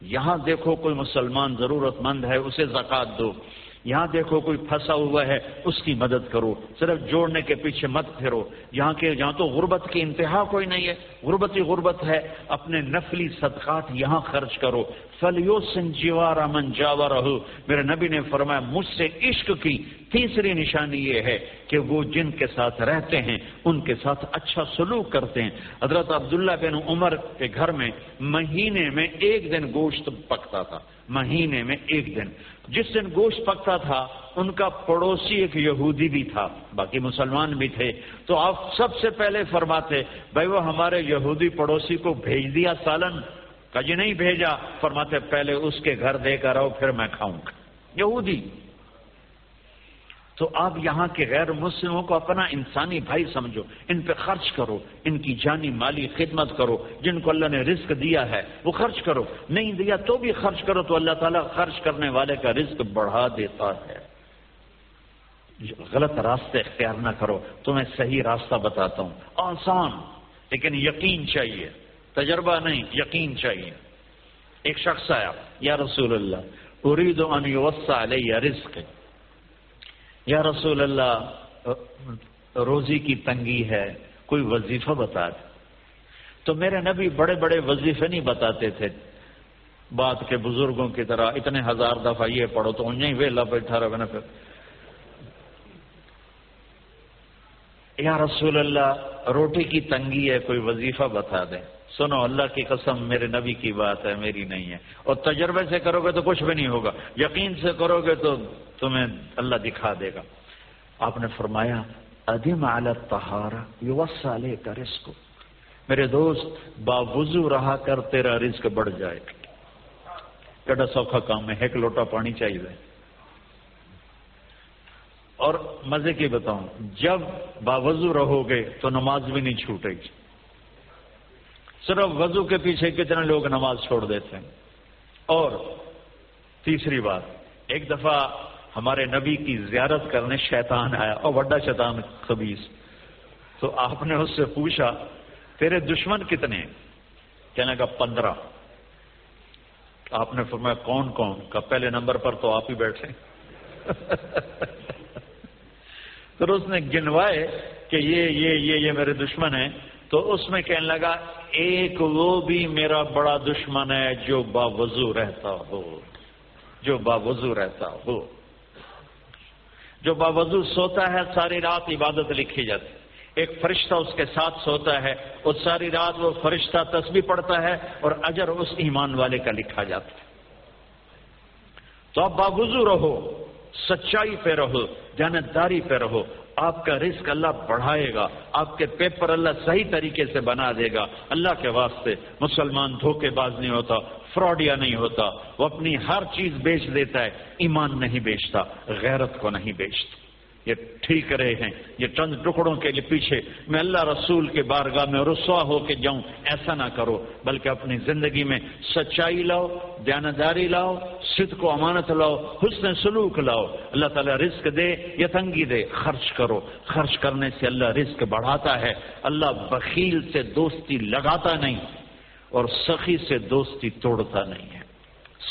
یہاں دیکھو کوئی مسلمان ضرورت مند ہے اسے زکوٰۃ دو۔ یہاں دیکھو کوئی پھنسا ہوا ہے، اس کی مدد کرو۔ صرف جوڑنے کے پیچھے مت پھرو۔ یہاں کے یہاں تو غربت کی انتہا کوئی نہیں ہے۔ غربت ہی غربت ہے۔ اپنے نفلی صدقات یہاں خرچ کرو۔ فلیو سنجیوا رامن جاوا رہو میرے نبی نے فرمایا، مجھ سے عشق کی تیسری نشانی یہ ہے کہ وہ جن کے ساتھ رہتے ہیں، ان کے ساتھ اچھا سلوک کرتے ہیں۔ حضرت عبداللہ بن عمر کے گھر میں مہینے میں ایک دن گوشت پکتا تھا۔ مہینے میں ایک دن۔ جس دن گوشت پکتا تھا، ان کا پڑوسی ایک یہودی بھی تھا، باقی مسلمان بھی تھے۔ تو آپ سب سے پہلے فرماتے، بھائی، وہ ہمارے یہودی پڑوسی کو بھیج دیا سالن؟ جی نہیں بھیجا۔ فرماتے، پہلے اس کے گھر دے کر آؤ، پھر میں کھاؤں گا۔ یہودی تو آپ یہاں کے غیر مسلموں کو اپنا انسانی بھائی سمجھو، ان پہ خرچ کرو، ان کی جانی مالی خدمت کرو، جن کو اللہ نے رزق دیا ہے، وہ خرچ کرو۔ نہیں دیا تو بھی خرچ کرو تو اللہ تعالیٰ خرچ کرنے والے کا رزق بڑھا دیتا ہے۔ غلط راستے اختیار نہ کرو تو میں صحیح راستہ بتاتا ہوں۔ آسان، لیکن یقین چاہیے۔ تجربہ نہیں، یقین چاہیے۔ ایک شخص آیا، یا رسول اللہ ارید ان یوسع علیہ رزق یا رسول اللہ، روزی کی تنگی ہے، کوئی وظیفہ بتا دے۔ تو میرے نبی بڑے بڑے وظیفے نہیں بتاتے تھے۔ بات کے بزرگوں کی طرح اتنے ہزار دفعہ یہ پڑھو تو انہیں ویلا بیٹھا رہا پھر یا رسول اللہ، روٹی کی تنگی ہے، کوئی وظیفہ بتا دیں سنو، اللہ کی قسم، میرے نبی کی بات ہے، میری نہیں ہے۔ اور تجربے سے کرو گے تو کچھ بھی نہیں ہوگا۔ یقین سے کرو گے تو تمہیں اللہ دکھا دے گا۔ آپ نے فرمایا ادیم عالت تہارا یو سالے کا رزق میرے دوست، باوضو رہا کر تیرا رزق بڑھ جائے۔ کڈا سوکھا کام ہے، ایک لوٹا پانی چاہیے۔ اور مزے کی بتاؤں، جب باوضو رہو گے تو نماز بھی نہیں چھوٹے گی۔ صرف وضو کے پیچھے کتنے لوگ نماز چھوڑ دیتے ہیں؟ اور تیسری بات، ایک دفعہ ہمارے نبی کی زیارت کرنے شیطان آیا، اور وڈا شیطان خبیص۔ تو آپ نے اس سے پوچھا، تیرے دشمن کتنے کہنے کا پندرہ۔ آپ نے فرمایا، کون کون؟ کا پہلے نمبر پر تو آپ ہی بیٹھے۔ پھر اس نے گنوائے کہ یہ یہ یہ یہ میرے دشمن ہیں۔ تو اس میں کہنے لگا، ایک وہ بھی میرا بڑا دشمن ہے جو باوضو رہتا ہو، جو باوضو رہتا ہو۔ جو باوضو سوتا ہے، ساری رات عبادت لکھی جاتی۔ ایک فرشتہ اس کے ساتھ سوتا ہے، اور ساری رات وہ فرشتہ تسبیح پڑتا ہے، اور اجر اس ایمان والے کا لکھا جاتا ہے۔ تو آپ باوضو رہو، سچائی پہ رہو جانتداری پہ رہو۔ آپ کا رزق اللہ بڑھائے گا، آپ کے پیپر اللہ صحیح طریقے سے بنا دے گا۔ اللہ کے واسطے مسلمان دھوکے باز نہیں ہوتا، فراڈیا نہیں ہوتا، وہ اپنی ہر چیز بیچ دیتا ہے، ایمان نہیں بیچتا، غیرت کو نہیں بیچتا۔ یہ ٹھیک رہے ہیں، یہ چند ٹکڑوں کے لیے پیچھے۔ میں اللہ رسول کے بارگاہ میں رسوا ہو کے جاؤں، ایسا نہ کرو، بلکہ اپنی زندگی میں سچائی لاؤ، دیانتداری لاؤ صد کو امانت لاؤ، حسن سلوک لاؤ۔ اللہ تعالیٰ رزق دے یا تنگی دے، خرچ کرو۔ خرچ کرنے سے اللہ رزق بڑھاتا ہے۔ اللہ بخیل سے دوستی لگاتا نہیں اور سخی سے دوستی توڑتا نہیں ہے۔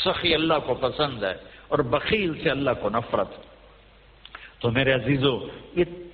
سخی اللہ کو پسند ہے اور بخیل سے اللہ کو نفرت۔ تو میرے عزیزو،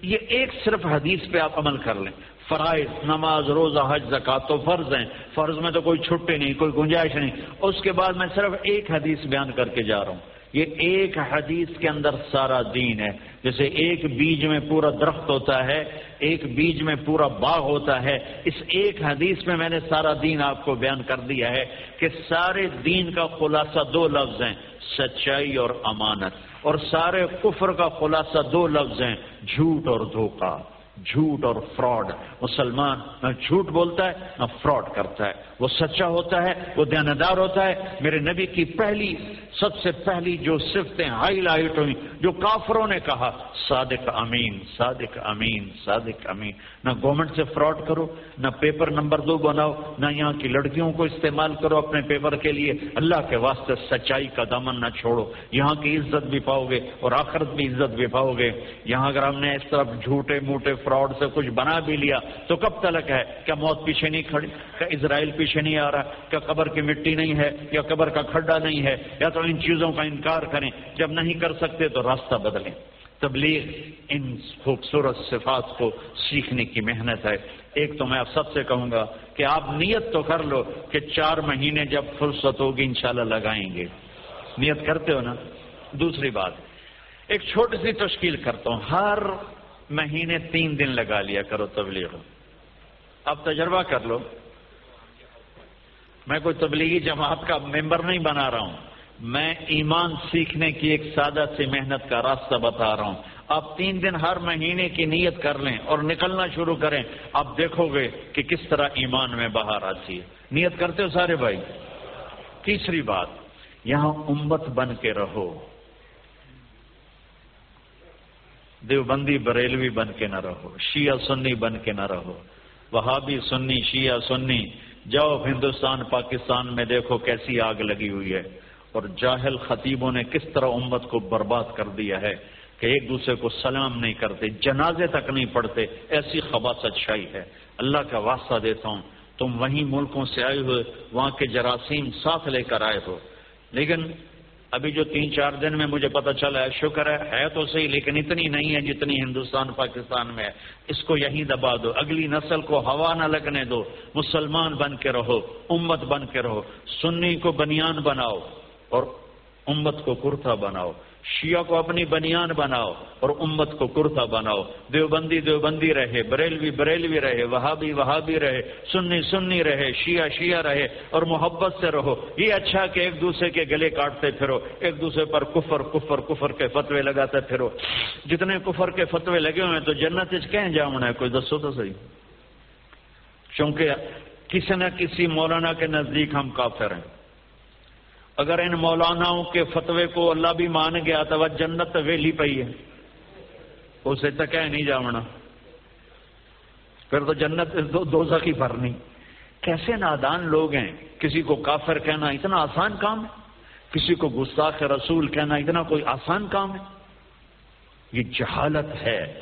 یہ ایک صرف حدیث پہ آپ عمل کر لیں۔ فرائض، نماز، روزہ، حج، زکات تو فرض ہیں۔ فرض میں تو کوئی چھٹی نہیں، کوئی گنجائش نہیں۔ اس کے بعد میں صرف ایک حدیث بیان کر کے جا رہا ہوں۔ یہ ایک حدیث کے اندر سارا دین ہے۔ جیسے ایک بیج میں پورا درخت ہوتا ہے، ایک بیج میں پورا باغ ہوتا ہے۔ اس ایک حدیث میں میں نے سارا دین آپ کو بیان کر دیا ہے کہ سارے دین کا خلاصہ دو لفظ ہیں، سچائی اور امانت۔ اور سارے کفر کا خلاصہ دو لفظ ہیں، جھوٹ اور دھوکہ۔ جھوٹ اور فراڈ۔ مسلمان، نہ جھوٹ بولتا ہے، نہ فراڈ کرتا ہے۔ وہ سچا ہوتا ہے، وہ دیاندار ہوتا ہے۔ میرے نبی کی پہلی، سب سے پہلی جو صفتیں ہائی لائٹ ہوئی جو کافروں نے کہا، صادق امین صادق امین صادق امین۔ نہ گورنمنٹ سے فراڈ کرو، نہ پیپر نمبر دو بناؤ، نہ یہاں کی لڑکیوں کو استعمال کرو اپنے پیپر کے لیے۔ اللہ کے واسطے سچائی کا دامن نہ چھوڑو۔ یہاں کی عزت بھی پاؤ گے اور آخرت بھی عزت بھی پاؤ گے۔ یہاں اگر ہم نے اس طرح جھوٹے موٹے فراڈ سے کچھ بنا بھی لیا، تو کب تلک ہے؟ کیا موت پیچھے نہیں کھڑی؟ کیا اسرائیل پیچھے نہیں آ رہا کیا قبر کی مٹی نہیں ہے یا قبر کا کھڈا نہیں ہے، یا تو ان چیزوں کا انکار کریں۔ جب نہیں کر سکتے تو راستہ بدلیں۔ تبلیغ ان خوبصورت صفات کو سیکھنے کی محنت ہے۔ ایک تو میں آپ سب سے کہوں گا کہ آپ نیت تو کر لو کہ چار مہینے جب فرصت ہوگی انشاءاللہ لگائیں گے۔ نیت کرتے ہو نا؟ دوسری بات، ایک چھوٹی سی تشکیل کرتا ہوں۔ ہر مہینے تین دن لگا لیا کرو تبلیغ۔ اب تجربہ کر لو۔ میں کوئی تبلیغی جماعت کا ممبر نہیں بنا رہا ہوں۔ میں ایمان سیکھنے کی ایک سادہ سی محنت کا راستہ بتا رہا ہوں۔ آپ تین دن ہر مہینے کی نیت کر لیں اور نکلنا شروع کریں۔ آپ دیکھو گے کہ کس طرح ایمان میں باہر آتی ہے۔ نیت کرتے ہو سارے بھائی؟ تیسری بات، یہاں امت بن کے رہو۔ دیوبندی بریلوی بن کے نہ رہو، شیعہ سنی بن کے نہ رہو۔ وہابی سنی، شیعہ سنی جاؤ ہندوستان، پاکستان میں دیکھو کیسی آگ لگی ہوئی ہے۔ اور جاہل خطیبوں نے کس طرح امت کو برباد کر دیا ہے کہ ایک دوسرے کو سلام نہیں کرتے، جنازے تک نہیں پڑھتے، ایسی خبا سچائی ہے۔ اللہ کا واسطہ دیتا ہوں، تم وہیں ملکوں سے آئے ہوئے، وہاں کے جراثیم ساتھ لے کر آئے ہو۔ لیکن ابھی جو تین چار دن میں مجھے پتا چلا ہے، شکر ہے ہے تو صحیح، لیکن اتنی نہیں ہے جتنی ہندوستان، پاکستان میں ہے۔ اس کو یہیں دبا دو۔ اگلی نسل کو ہوا نہ لگنے دو۔ مسلمان بن کے رہو، امت بن کے رہو۔ سنی کو بنیان بناؤ اور امت کو کرتا بناؤ۔ شیعہ کو اپنی بنیان بناؤ اور امت کو کرتا بناؤ۔ دیوبندی دیوبندی رہے، بریلوی بریلوی رہے، وہابی وہابی رہے، سنی سنی رہے، شیعہ شیعہ رہے اور محبت سے رہو۔ یہ اچھا کہ ایک دوسرے کے گلے کاٹتے پھرو، ایک دوسرے پر کفر کفر کفر کے فتوے لگاتے پھرو۔ جتنے کفر کے فتوے لگے ہوئے ہیں تو جنت کہیں جاؤں ہے؟ کوئی دسو تو صحیح۔ چونکہ کسی نہ کسی مولانا کے نزدیک ہم کافر ہیں۔ اگر ان مولاناؤں کے فتوے کو اللہ بھی مان گیا، تو وہ جنت ویلی پئی ہے۔ اسے تو کہہ نہیں جاونا۔ پھر تو جنت، دو سخی بھرنی۔ کیسے نادان لوگ ہیں؟ کسی کو کافر کہنا اتنا آسان کام ہے۔ کسی کو گستاخ رسول کہنا اتنا کوئی آسان کام ہے۔ یہ جہالت ہے۔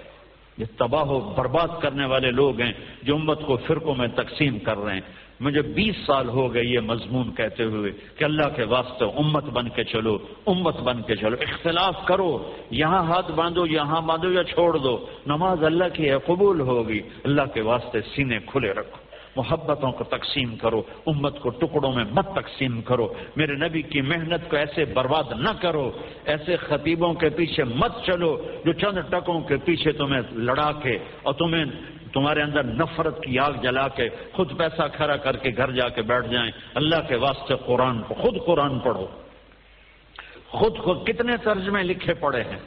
یہ تباہ و برباد کرنے والے لوگ ہیں جو امت کو فرقوں میں تقسیم کر رہے ہیں۔ مجھے بیس سال ہو گئے یہ مضمون کہتے ہوئے کہ اللہ کے واسطے امت بن کے چلو، امت بن کے چلو، اختلاف کرو، یہاں ہاتھ باندھو، یہاں باندھو یا چھوڑ دو، نماز اللہ کی ہے، قبول ہوگی، اللہ کے واسطے سینے کھلے رکھو، محبتوں کو تقسیم کرو، امت کو ٹکڑوں میں مت تقسیم کرو، میرے نبی کی محنت کو ایسے برباد نہ کرو، ایسے خطیبوں کے پیچھے مت چلو، جو چند ٹکوں کے پیچھے تمہیں لڑا کے اور تمہیں تمہارے اندر نفرت کی آگ جلا کے خود پیسہ کھڑا کر کے گھر جا کے بیٹھ جائیں۔ اللہ کے واسطے قرآن خود قرآن پڑھو۔ خود خود کتنے ترجمے لکھے پڑے ہیں؟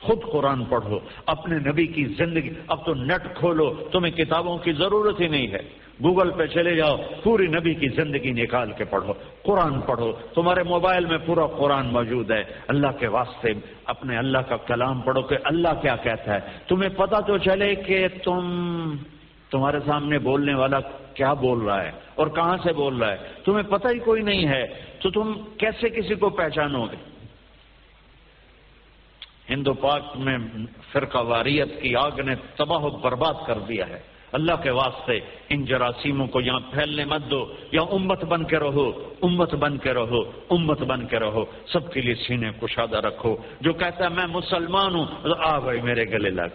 خود قرآن پڑھو۔ اپنے نبی کی زندگی، اب تو نیٹ کھولو، تمہیں کتابوں کی ضرورت ہی نہیں ہے۔ گوگل پہ چلے جاؤ، پوری نبی کی زندگی نکال کے پڑھو، قرآن پڑھو۔ تمہارے موبائل میں پورا قرآن موجود ہے۔ اللہ کے واسطے اپنے اللہ کا کلام پڑھو کہ اللہ کیا کہتا ہے۔ تمہیں پتا تو چلے کہ تم تمہارے سامنے بولنے والا کیا بول رہا ہے اور کہاں سے بول رہا ہے؟ تمہیں پتہ ہی کوئی نہیں ہے۔ تو تم کیسے کسی کو پہچانو گے؟ ہندو پاک میں فرقہ واریت کی آگ نے تباہ و برباد کر دیا ہے۔ اللہ کے واسطے ان جراثیموں کو یہاں پھیلنے مت دو، یا امت بن کے رہو، امت بن کے رہو، امت بن کے رہو، سب کے لیے سینے کشادہ رکھو، جو کہتا ہے میں مسلمان ہوں، آ بھائی میرے گلے لگ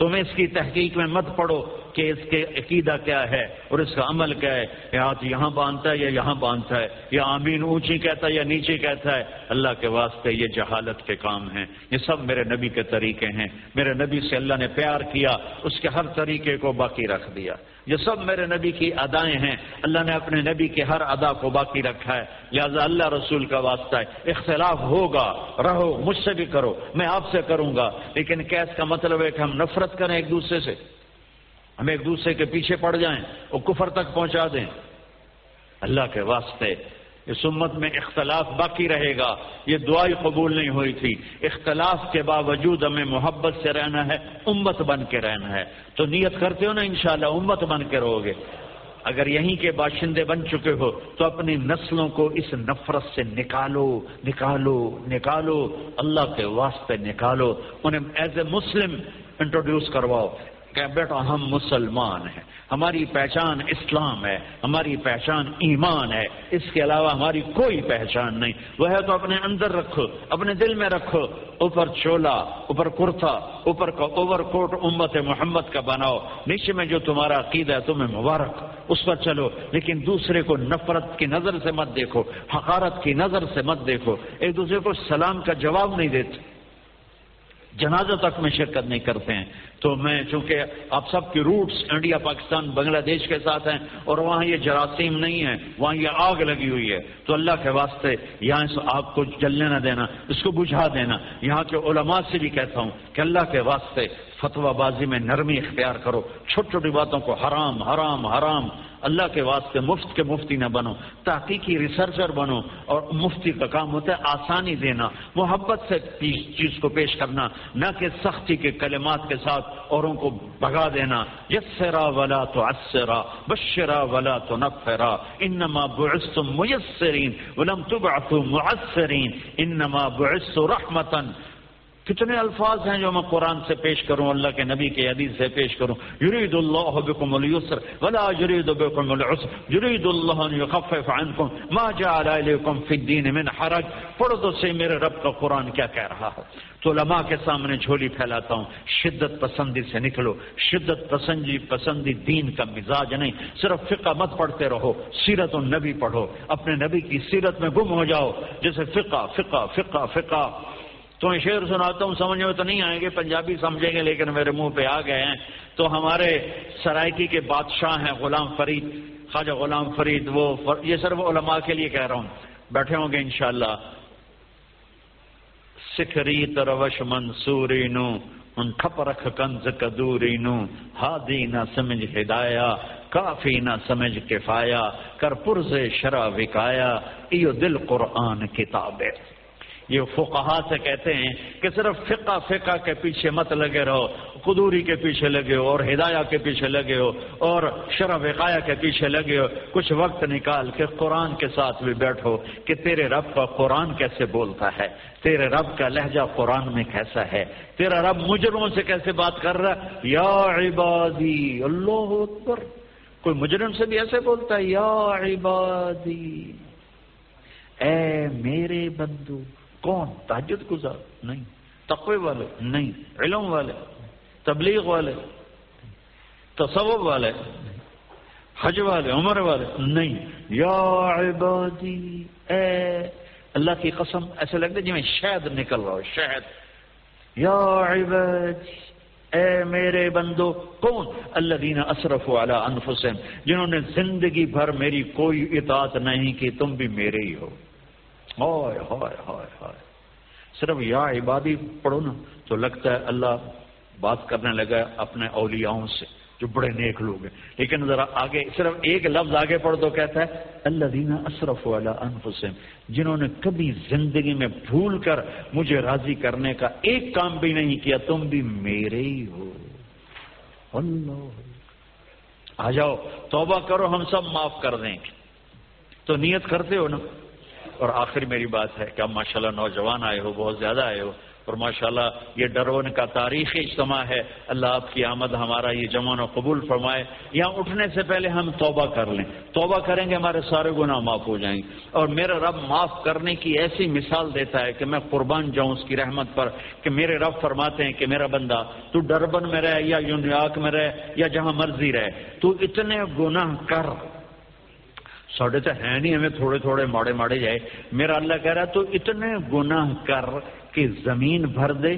تم اس کی تحقیق میں مت پڑو کہ اس کے عقیدہ کیا ہے اور اس کا عمل کیا ہے۔ ہاتھ یہاں باندھتا ہے یا یہاں باندھتا ہے؟ یا آمین اونچی کہتا ہے یا نیچے کہتا ہے؟ اللہ کے واسطے یہ جہالت کے کام ہیں۔ یہ سب میرے نبی کے طریقے ہیں۔ میرے نبی سے اللہ نے پیار کیا، اس کے ہر طریقے کو باقی رکھ دیا۔ یہ سب میرے نبی کی ادائیں ہیں، اللہ نے اپنے نبی کے ہر ادا کو باقی رکھا ہے۔ لہٰذا اللہ رسول کا واسطہ ہے۔ اختلاف ہوگا، رہو، مجھ سے بھی کرو، میں آپ سے کروں گا۔ لیکن کیس کا مطلب ہے کہ ہم نفرت کریں ایک دوسرے سے۔ ہم ایک دوسرے کے پیچھے پڑ جائیں اور کفر تک پہنچا دیں۔ اللہ کے واسطے اس امت میں اختلاف باقی رہے گا۔ یہ دعائی قبول نہیں ہوئی تھی۔ اختلاف کے باوجود ہمیں محبت سے رہنا ہے، امت بن کے رہنا ہے۔ تو نیت کرتے ہو نا انشاءاللہ، امت بن کے رہو گے۔ اگر یہیں کے باشندے بن چکے ہو، تو اپنی نسلوں کو اس نفرت سے نکالو نکالو نکالو۔ اللہ کے واسطے نکالو۔ انہیں ایز اے مسلم انٹروڈیوس کرواؤ۔ کہ بیٹا ہم مسلمان ہیں، ہماری پہچان اسلام ہے، ہماری پہچان ایمان ہے، اس کے علاوہ ہماری کوئی پہچان نہیں۔ وہ ہے تو اپنے اندر رکھو، اپنے دل میں رکھو، اوپر چولا، اوپر کرتا، اوپر کا اوور کوٹ امت محمد کا بناؤ۔ نیچے میں جو تمہارا عقید ہے، تمہیں مبارک، اس پر چلو۔ لیکن دوسرے کو نفرت کی نظر سے مت دیکھو، حقارت کی نظر سے مت دیکھو۔ ایک دوسرے کو سلام کا جواب نہیں دیتے۔ جنازہ تک میں شرکت نہیں کرتے ہیں۔ تو میں چونکہ آپ سب کی روٹس انڈیا، پاکستان، بنگلہ دیش کے ساتھ ہیں اور وہاں یہ جراثیم نہیں ہے وہاں یہ آگ لگی ہوئی ہے، تو اللہ کے واسطے یہاں اس آگ کو جلنے نہ دینا، اس کو بجھا دینا۔ یہاں کے علماء سے بھی کہتا ہوں کہ اللہ کے واسطے فتویٰ بازی میں نرمی اختیار کرو، چھوٹی چھوٹی باتوں کو حرام حرام حرام اللہ کے واسطے مفت کے مفتی نہ بنو، تحقیقی ریسرچر بنو اور مفتی کا کام ہوتا ہے آسانی دینا، محبت سے چیز کو پیش کرنا، نہ کہ سختی کے کلمات کے ساتھ اوروں کو بگا دینا۔ یسرا ولا تو اسرا بشرا ولا تو نفرا انما بعثتم میسرین ولم تبعثوا معسرین۔ انما بعثت رحمتا۔ کتنے الفاظ ہیں جو میں قرآن سے پیش کروں، اللہ کے نبی کے حدیث سے پیش کروں۔ یرید اللہ بکم اليسر ولا یرید بکم العسر۔ یرید اللہ ان یخفف عنکم ما جعل علیکم فی الدین من حرج۔ پڑھ دو سے میرے رب کا قرآن کیا کہہ رہا ہے؟ تو علماء کے سامنے جھولی پھیلاتا ہوں۔ شدت پسندی سے نکلو۔ شدت پسندی پسندی دین کا مزاج نہیں۔ صرف فقہ مت پڑھتے رہو۔ سیرت النبی پڑھو۔ اپنے نبی کی سیرت میں گم ہو جاؤ۔ جیسے فقہ فقہ فقہ فقہ۔ تو شعر سناتا ہوں سمجھ میں تو نہیں آئیں گے، پنجابی سمجھیں گے، لیکن میرے منہ پہ آ گئے ہیں۔ تو ہمارے سرائکی کے بادشاہ ہیں غلام فرید، خواجہ غلام فرید، وہ یہ صرف علماء کے لیے کہہ رہا ہوں۔ بیٹھے ہوں گے انشاءاللہ۔ سکھری تروش منصوری نو ان کھپ رکھ کنز کدوری نو ہادی نہ سمجھ ہدایا، کافی نہ سمجھ کفایا۔ کر پرز شرا وکایا، ایو دل قرآن کتاب یہ فقہا سے کہتے ہیں کہ صرف فقہ فقہ کے پیچھے مت لگے رہو، قدوری کے پیچھے لگے ہو، اور ہدایہ کے پیچھے لگے ہو، اور شرح وقایا کے پیچھے لگے ہو۔ کچھ وقت نکال کے قرآن کے ساتھ بھی بیٹھو کہ تیرے رب کا قرآن کیسے بولتا ہے، تیرے رب کا لہجہ قرآن میں کیسا ہے۔ تیرا رب مجرموں سے کیسے بات کر رہا ہے؟ یا عبادی، اللہ اکبر۔ کوئی مجرم سے بھی ایسے بولتا ہے، یا عبادی۔ اے میرے بندو کون تاجد گزار؟ نہیں. تقوی والے؟ نہیں. علم والے؟ تبلیغ والے؟ تصوب والے؟ حج والے؟ عمر والے؟ نہیں. یا عبادی، اے اللہ کی قسم، ایسے لگتے جی میں شہد نکل رہا ہوں شہد. یا عبادی، اے میرے بندو، کون؟ اللہ دینا اصرف والا انفسم جنہوں نے زندگی بھر میری کوئی اطاعت نہیں کی، تم بھی میرے ہی ہو. ہائے ہائے ہائے ہائے۔ صرف یا عبادی پڑھو نا تو لگتا ہے اللہ بات کرنے لگا اپنے اولیاؤں سے، جو بڑے نیک لوگ ہیں۔ لیکن ذرا آگے، صرف ایک لفظ آگے پڑھ دو کہتا ہے اللہ دینا اشرف والا انفسم جنہوں نے کبھی زندگی میں بھول کر مجھے راضی کرنے کا ایک کام بھی نہیں کیا، تم بھی میرے ہی ہو۔ اللہ۔ آ جاؤ، توبہ کرو، ہم سب معاف کر دیں۔ گے تو نیت کرتے ہو نا؟ اور آخر میری بات ہے کہ اب ماشاءاللہ نوجوان آئے ہو، بہت زیادہ آئے ہو اور ماشاءاللہ یہ ڈرون کا تاریخی اجتماع ہے۔ اللہ آپ کی آمد ہمارا یہ جمان و قبول فرمائے۔ یہاں اٹھنے سے پہلے ہم توبہ کر لیں۔ توبہ کریں گے ہمارے سارے گناہ معاف ہو جائیں۔ گے اور میرا رب معاف کرنے کی ایسی مثال دیتا ہے کہ میں قربان جاؤں اس کی رحمت پر کہ میرے رب فرماتے ہیں کہ میرا بندہ، تو ڈربن میں رہے یا یونیاک میں رہے یا جہاں مرضی رہے تو اتنے گناہ کر۔ ساڑھے تو ہے نہیں ہمیں تھوڑے تھوڑے ماڑے ماڑے جائے۔ میرا اللہ کہہ رہا تو اتنے گناہ کر کہ زمین بھر دے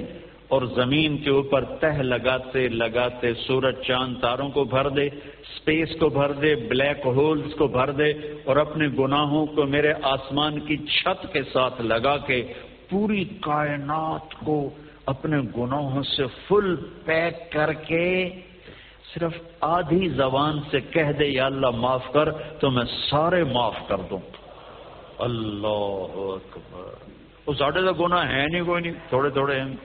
اور زمین کے اوپر تہ لگاتے لگاتے سورج، چاند، تاروں کو بھر دے اسپیس کو بھر دے، بلیک ہولز کو بھر دے اور اپنے گناہوں کو میرے آسمان کی چھت کے ساتھ لگا کے پوری کائنات کو اپنے گناہوں سے فل پیک کر کے صرف آدھی زبان سے کہہ دے، یا اللہ معاف کر، تو میں سارے معاف کر دوں۔ اللہ اکبر۔ وہ ساڑھے تو گناہ ہے نہیں، کوئی نہیں، تھوڑے تھوڑے ہیں۔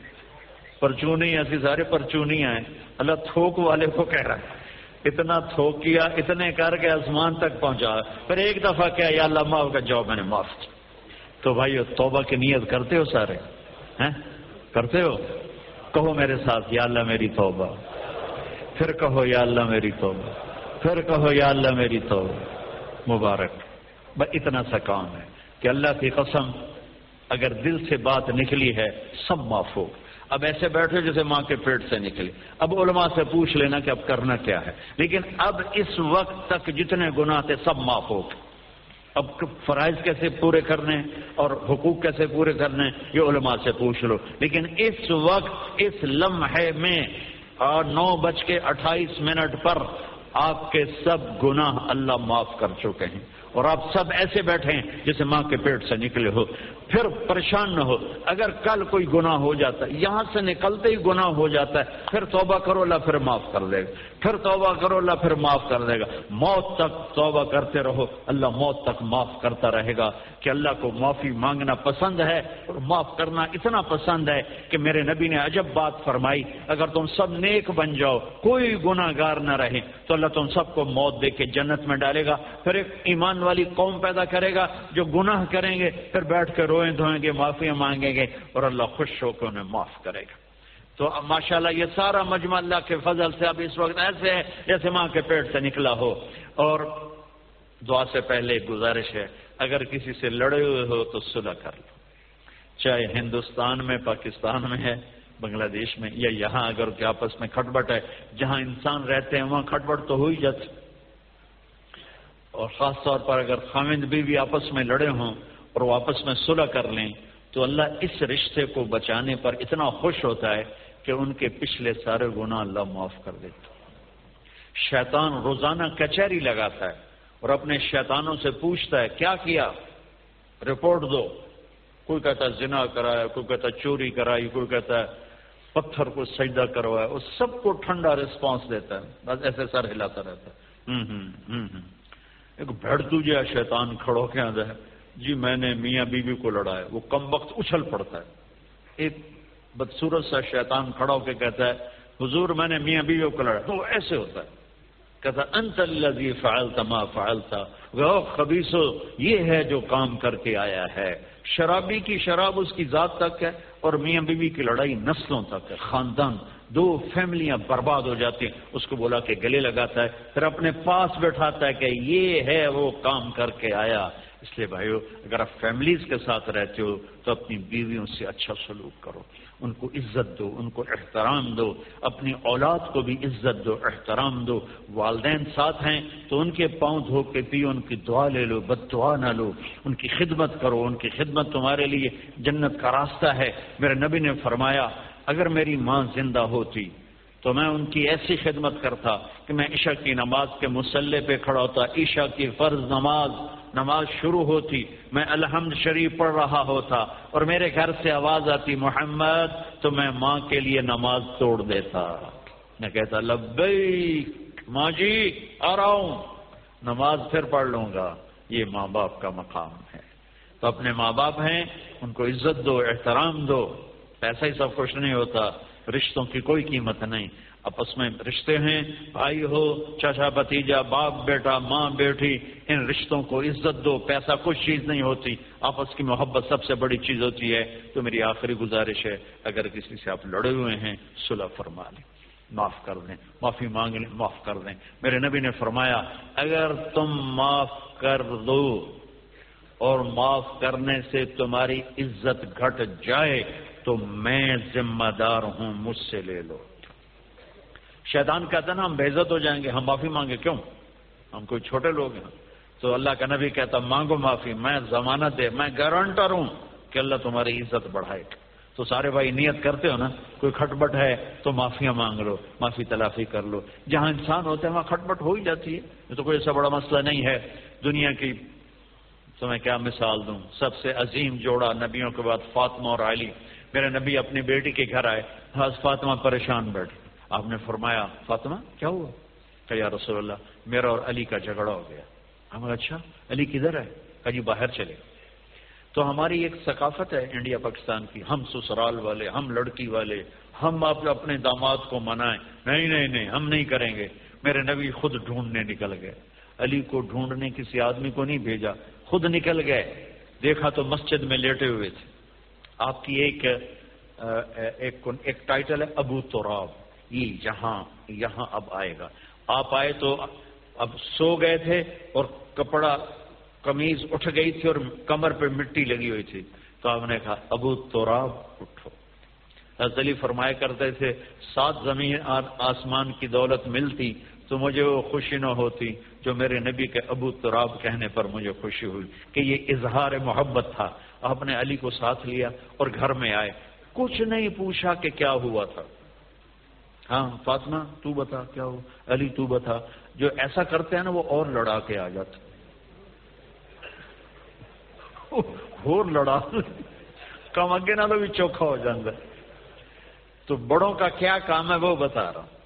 پرچونی ایسی سارے پرچونی ہیں اللہ تھوک والے کو کہہ رہا ہے۔ اتنا تھوک کیا، اتنے کر کے آسمان تک پہنچا۔ پھر ایک دفعہ کیا، یا اللہ معاف کا جواب میں نے معاف کیا۔ تو بھائی توبہ کی نیت کرتے ہو سارے؟ ہیں؟ کرتے ہو؟ کہو میرے ساتھ، یا اللہ میری توبہ۔ پھر کہو یا اللہ میری تو پھر کہو یا اللہ میری تو مبارک۔ بس اتنا سا کام ہے کہ اللہ کی قسم، اگر دل سے بات نکلی ہے، سب معاف ہو اب ایسے بیٹھے جیسے ماں کے پیٹ سے نکلی۔ اب علماء سے پوچھ لینا کہ اب کرنا کیا ہے۔ لیکن اب اس وقت تک جتنے گناہ تھے، سب معاف ہو اب فرائض کیسے پورے کرنے اور حقوق کیسے پورے کرنے، یہ علماء سے پوچھ لو۔ لیکن اس وقت، اس لمحے میں اور نو بج کے اٹھائیس منٹ پر آپ کے سب گناہ اللہ معاف کر چکے ہیں۔ اور آپ سب ایسے بیٹھے ہیں جیسے ماں کے پیٹ سے نکلے ہو۔ پھر پریشان نہ ہو۔ اگر کل کوئی گناہ ہو جاتا ہے، یہاں سے نکلتے ہی گناہ ہو جاتا ہے۔ پھر توبہ کرو، اللہ پھر معاف کر دے گا۔ پھر توبہ کرو، اللہ پھر معاف کر دے گا۔ موت تک توبہ کرتے رہو۔ اللہ موت تک معاف کرتا رہے گا کہ اللہ کو معافی مانگنا پسند ہے اور معاف کرنا اتنا پسند ہے کہ میرے نبی نے عجب بات فرمائی۔ اگر تم سب نیک بن جاؤ، کوئی گناہ گار نہ رہے، تو اللہ تم سب کو موت دے کے جنت میں ڈالے گا۔ پھر ایک ایمان ایمان والی قوم پیدا کرے گا جو گناہ کریں گے، پھر بیٹھ کے روئیں دھوئیں گے معافی مانگیں گے اور اللہ خوش ہو کے انہیں معاف کرے گا۔ تو ماشاءاللہ یہ سارا مجمع اللہ کے فضل سے اب اس وقت ایسے ہے جیسے ماں کے پیٹ سے نکلا ہو۔ اور دعا سے پہلے گزارش ہے، اگر کسی سے لڑے ہوئے ہو تو صلح کر لو۔ چاہے ہندوستان میں، پاکستان میں ہے، بنگلہ دیش میں یا یہاں، اگر کہ آپس میں کھٹبٹ ہے، جہاں انسان رہتے ہیں، وہاں کھٹبٹ تو ہو ہی جاتی اور خاص طور پر اگر خامد بھی, بھی آپس میں لڑے ہوں اور وہ آپس میں صلح کر لیں تو اللہ اس رشتے کو بچانے پر اتنا خوش ہوتا ہے کہ ان کے پچھلے سارے گناہ اللہ معاف کر دیتا شیطان روزانہ کچہری لگاتا ہے اور اپنے شیطانوں سے پوچھتا ہے کیا کیا؟ رپورٹ دو۔ کوئی کہتا ہے زنا کرایا کوئی کہتا ہے چوری کرائی کوئی کہتا ہے پتھر کو سجدہ کروایا۔ وہ سب کو ٹھنڈا رسپانس دیتا ہے۔ بس ایسے سر ہلاتا رہتا ہے۔ ہوں ہوں ہوں ایک بھڑ تجھے شیطان کھڑو کے آدھا ہے جی میں نے میاں بیوی کو لڑایا، وہ کم وقت اچھل پڑتا ہے۔ ایک بدسورت سا شیطان کھڑا ہو کے کہتا ہے، حضور میں نے میاں بیوی کو لڑا تو ایسے ہوتا ہے۔ کہتا انت الذي فعلت ما فعلت۔ وہ خبیثو یہ ہے جو کام کر کے آیا ہے۔ شرابی کی شراب اس کی ذات تک ہے اور میاں بیوی کی لڑائی نسلوں تک ہے، خاندان دو فیملیاں برباد ہو جاتی ہیں۔ اس کو بولا کہ گلے لگاتا ہے، پھر اپنے پاس بیٹھاتا ہے کہ یہ ہے وہ کام کر کے آیا۔ اس لیے بھائیو، اگر آپ فیملیز کے ساتھ رہتے ہو تو اپنی بیویوں سے اچھا سلوک کرو۔ ان کو عزت دو، ان کو احترام دو۔ اپنی اولاد کو بھی عزت دو، احترام دو۔ والدین ساتھ ہیں تو ان کے پاؤں دھو کے پیو، ان کی دعا لے لو، بد دعا نہ لو۔ ان کی خدمت کرو، ان کی خدمت تمہارے لیے جنت کا راستہ ہے۔ میرے نبی نے فرمایا اگر میری ماں زندہ ہوتی تو میں ان کی ایسی خدمت کرتا کہ میں عشاء کی نماز کے مسلح پہ کھڑا ہوتا، عشاء کی فرض نماز نماز شروع ہوتی، میں الحمد شریف پڑھ رہا ہوتا اور میرے گھر سے آواز آتی، محمد، تو میں ماں کے لیے نماز توڑ دیتا. میں کہتا لبئی ماں جی آ رہا ہوں، نماز پھر پڑھ لوں گا. یہ ماں باپ کا مقام ہے۔ تو اپنے ماں باپ ہیں، ان کو عزت دو، احترام دو۔ پیسہ ہی سب کچھ نہیں ہوتا، رشتوں کی کوئی قیمت نہیں۔ آپس میں رشتے ہیں، بھائی ہو، چاچا بتیجا باپ، بیٹا، ماں بیٹی ان رشتوں کو عزت دو، پیسہ کچھ چیز نہیں ہوتی۔ آپس کی محبت سب سے بڑی چیز ہوتی ہے، تو میری آخری گزارش ہے، اگر کسی سے آپ لڑے ہوئے ہیں، صلح فرما لیں۔ معاف کر دیں۔ معافی مانگ لیں، معاف کر دیں۔ میرے نبی نے فرمایا، اگر تم معاف کر دو اور معاف کرنے سے تمہاری عزت گھٹ جائے تو میں ذمہ دار ہوں، مجھ سے لے لو۔ شیطان کہتا نا، ہم بےزت ہو جائیں گے، ہم معافی مانگے کیوں؟ ہم کوئی چھوٹے لوگ ہیں۔ تو اللہ کا نبی کہتا مانگو معافی، میں ضمانت دے، میں گارنٹر ہوں کہ اللہ تمہاری عزت بڑھائے۔ تو سارے بھائی نیت کرتے ہو نا، کوئی کھٹبٹ ہے تو معافیاں مانگ لو، معافی تلافی کر لو۔ جہاں انسان ہوتے ہیں وہاں کھٹبٹ ہو ہی جاتی ہے۔ یہ تو کوئی ایسا بڑا مسئلہ نہیں ہے۔ دنیا کی، تو میں کیا مثال دوں؟ سب سے عظیم جوڑا نبیوں کے بعد فاطمہ اور علی۔ میرے نبی اپنی بیٹی کے گھر آئے خاص فاطمہ پریشان بیٹھ آپ نے فرمایا، فاطمہ، کیا ہوا؟ کہ یا رسول اللہ، میرا اور علی کا جھگڑا ہو گیا۔ ہم اچھا علی کدھر ہے؟ کہ جی باہر چلے۔ تو ہماری ایک ثقافت ہے انڈیا، پاکستان کی، ہم سسرال والے، ہم لڑکی والے، ہم آپ اپنے داماد کو منائیں۔ نہیں نہیں نہیں، ہم نہیں کریں گے۔ میرے نبی خود ڈھونڈنے نکل گئے۔ علی کو ڈھونڈنے کسی آدمی کو نہیں بھیجا، خود نکل گئے۔ دیکھا تو مسجد میں لیٹے ہوئے تھے۔ آپ کی ایک ایک ٹائٹل ہے، ابو توراب یہ یہاں یہاں اب آئے گا۔ آپ آئے تو اب سو گئے تھے اور کپڑا کمیز اٹھ گئی تھی اور کمر پہ مٹی لگی ہوئی تھی۔ تو آپ نے کہا، ابو توراب اٹھو۔ حضرت علی فرمایا کرتے تھے، سات زمین آسمان کی دولت ملتی تو مجھے وہ خوشی نہ ہوتی جو میرے نبی کے ابو تراب کہنے پر مجھے خوشی ہوئی، کہ یہ اظہار محبت تھا۔ آپ نے علی کو ساتھ لیا اور گھر میں آئے۔ کچھ نہیں پوچھا کہ کیا ہوا تھا۔ ہاں فاطمہ، تو بتا، کیا ہو علی، تو بتا۔ جو ایسا کرتے ہیں نا، وہ اور لڑا کے آ جاتے اور لڑا۔ کم اگے نہ تو بھی چوکھا ہو جاتا تو بڑوں کا کیا کام ہے وہ بتا رہا ہوں۔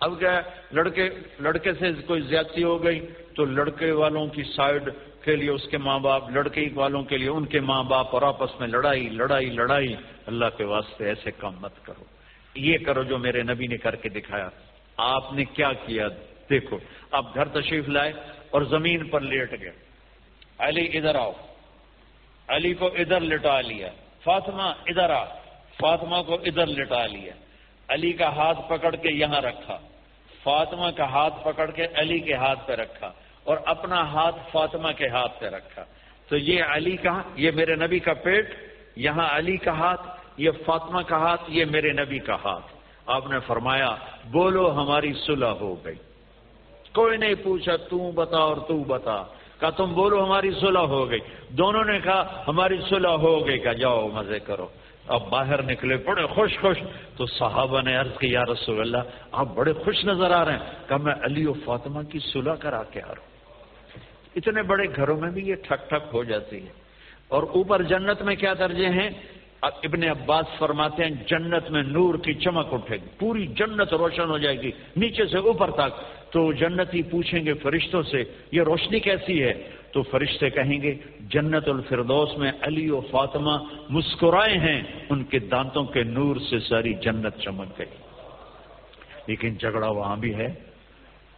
اب کیا لڑکے لڑکے سے کوئی زیادتی ہو گئی تو لڑکے والوں کی سائڈ کے لیے اس کے ماں باپ، لڑکے والوں کے لیے ان کے ماں باپ اور آپس میں لڑائی لڑائی لڑائی۔ اللہ کے واسطے ایسے کام مت کرو۔ یہ کرو جو میرے نبی نے کر کے دکھایا۔ آپ نے کیا کیا؟ دیکھو، آپ گھر تشریف لائے اور زمین پر لیٹ گئے۔ علی، ادھر آؤ۔ علی کو ادھر لٹا لیا۔ فاطمہ، ادھر آ۔ فاطمہ کو ادھر لٹا لیا۔ علی کا ہاتھ پکڑ کے یہاں رکھا۔ فاطمہ کا ہاتھ پکڑ کے علی کے ہاتھ پہ رکھا۔ اور اپنا ہاتھ فاطمہ کے ہاتھ پہ رکھا۔ تو یہ علی کا یہ میرے نبی کا پیٹ، یہاں علی کا ہاتھ، یہ فاطمہ کا ہاتھ، یہ میرے نبی کا ہاتھ۔ آپ نے فرمایا، بولو ہماری صلح ہو گئی۔ کوئی نہیں پوچھا، تو بتا اور تو بتا۔ کہا، تم بولو ہماری صلح ہو گئی۔ دونوں نے کہا، ہماری صلح ہو گئی۔ کہ جاؤ، مزے کرو۔ اب باہر نکلے، بڑے خوش خوش۔ تو صحابہ نے عرض کی، یا رسول اللہ، آپ بڑے خوش نظر آ رہے ہیں۔ کہا، میں علی و فاطمہ کی صلح کرا کے آ رہا ہوں۔ اتنے بڑے گھروں میں بھی یہ ٹھک ٹھک ہو جاتی ہے۔ اور اوپر جنت میں کیا درجے ہیں؟ ابن عباس فرماتے ہیں، جنت میں نور کی چمک اٹھے گی، پوری جنت روشن ہو جائے گی، نیچے سے اوپر تک۔ تو جنتی پوچھیں گے فرشتوں سے، یہ روشنی کیسی ہے؟ تو فرشتے کہیں گے، جنت الفردوس میں علی و فاطمہ مسکرائے ہیں، ان کے دانتوں کے نور سے ساری جنت چمک گئی۔ لیکن جھگڑا وہاں بھی ہے۔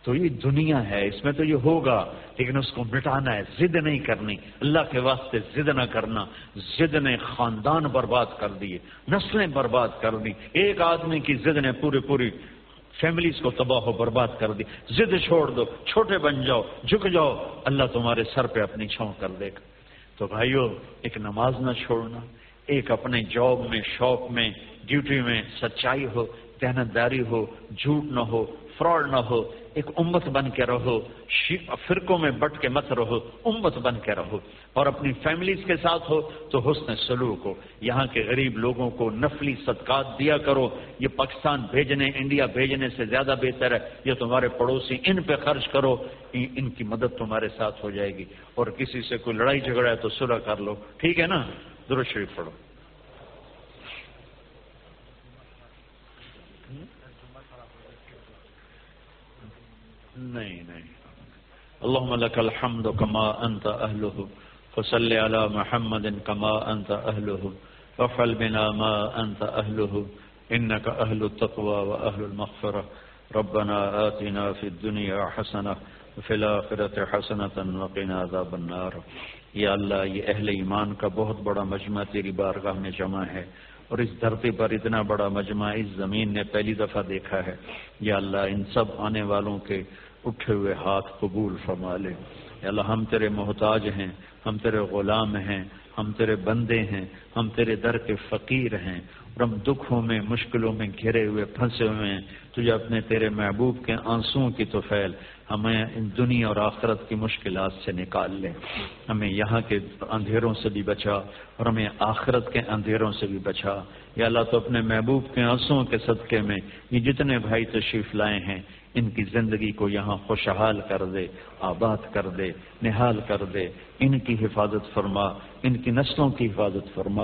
تو یہ دنیا ہے، اس میں تو یہ ہوگا، لیکن اس کو مٹانا ہے زد نہیں کرنی۔ اللہ کے واسطے زد نہ کرنا۔ زد نے خاندان برباد کر دیے، نسلیں برباد کر دی۔ ایک آدمی کی زد نے پوری پوری فیملیز کو تباہ و برباد کر دی۔ زد چھوڑ دو، چھوٹے بن جاؤ، جھک جاؤ۔ اللہ تمہارے سر پہ اپنی چھاؤں کر دے گا۔ تو بھائیو، ایک نماز نہ چھوڑنا، ایک اپنے جاب میں شوق میں ڈیوٹی میں سچائی ہو داری ہو، جھوٹ نہ ہو، فراڈ نہ ہو، ایک امت بن کے رہو فرقوں میں بٹ کے مت رہو، امت بن کے رہو اور اپنی فیملیز کے ساتھ ہو تو حسن سلوک ہو۔ یہاں کے غریب لوگوں کو نفلی صدقات دیا کرو۔ یہ پاکستان بھیجنے، انڈیا بھیجنے سے زیادہ بہتر ہے۔ یہ تمہارے پڑوسی ان پہ خرچ کرو۔ ان کی مدد تمہارے ساتھ ہو جائے گی۔ اور کسی سے کوئی لڑائی جھگڑا ہے تو سلح کر لو۔ ٹھیک ہے نا؟ درست شریف پڑھو۔ نہیں نہیں۔ اللهم لك الحمد كما انت اهله فصل على محمد كما انت اهله وفعل بنا ما انت اهله انك اهل التقوى واهل المغفرة ربنا آتنا في الدنيا حسنة وفي الآخرة حسنة وقنا عذاب النار۔ یا اللہ، یہ اہل ایمان کا بہت بڑا مجمع تیری بارگاہ میں جمع ہے، اور اس دھرتی پر اتنا بڑا مجمع اس زمین نے پہلی دفعہ دیکھا ہے۔ یا اللہ، ان سب آنے والوں کے اٹھے ہوئے ہاتھ قبول فرما لے۔ اللہ، ہم تیرے محتاج ہیں، ہم تیرے غلام ہیں، ہم تیرے بندے ہیں، ہم تیرے در کے فقیر ہیں۔ اور ہم دکھوں میں، مشکلوں میں گھرے ہوئے، پھنسے ہوئے ہیں۔ تجھے اپنے تیرے محبوب کے آنسوؤں کی تو پھیل ہمیں ان دنیا اور آخرت کی مشکلات سے نکال لے۔ ہمیں یہاں کے اندھیروں سے بھی بچا اور ہمیں آخرت کے اندھیروں سے بھی بچا۔ یا اللہ، تو اپنے محبوب کے آنسوؤں کے صدقے میں یہ جتنے بھائی تشریف لائے ہیں ان کی زندگی کو یہاں خوشحال کر دے، آباد کر دے، نہال کر دے۔ ان کی حفاظت فرما، ان کی نسلوں کی حفاظت فرما۔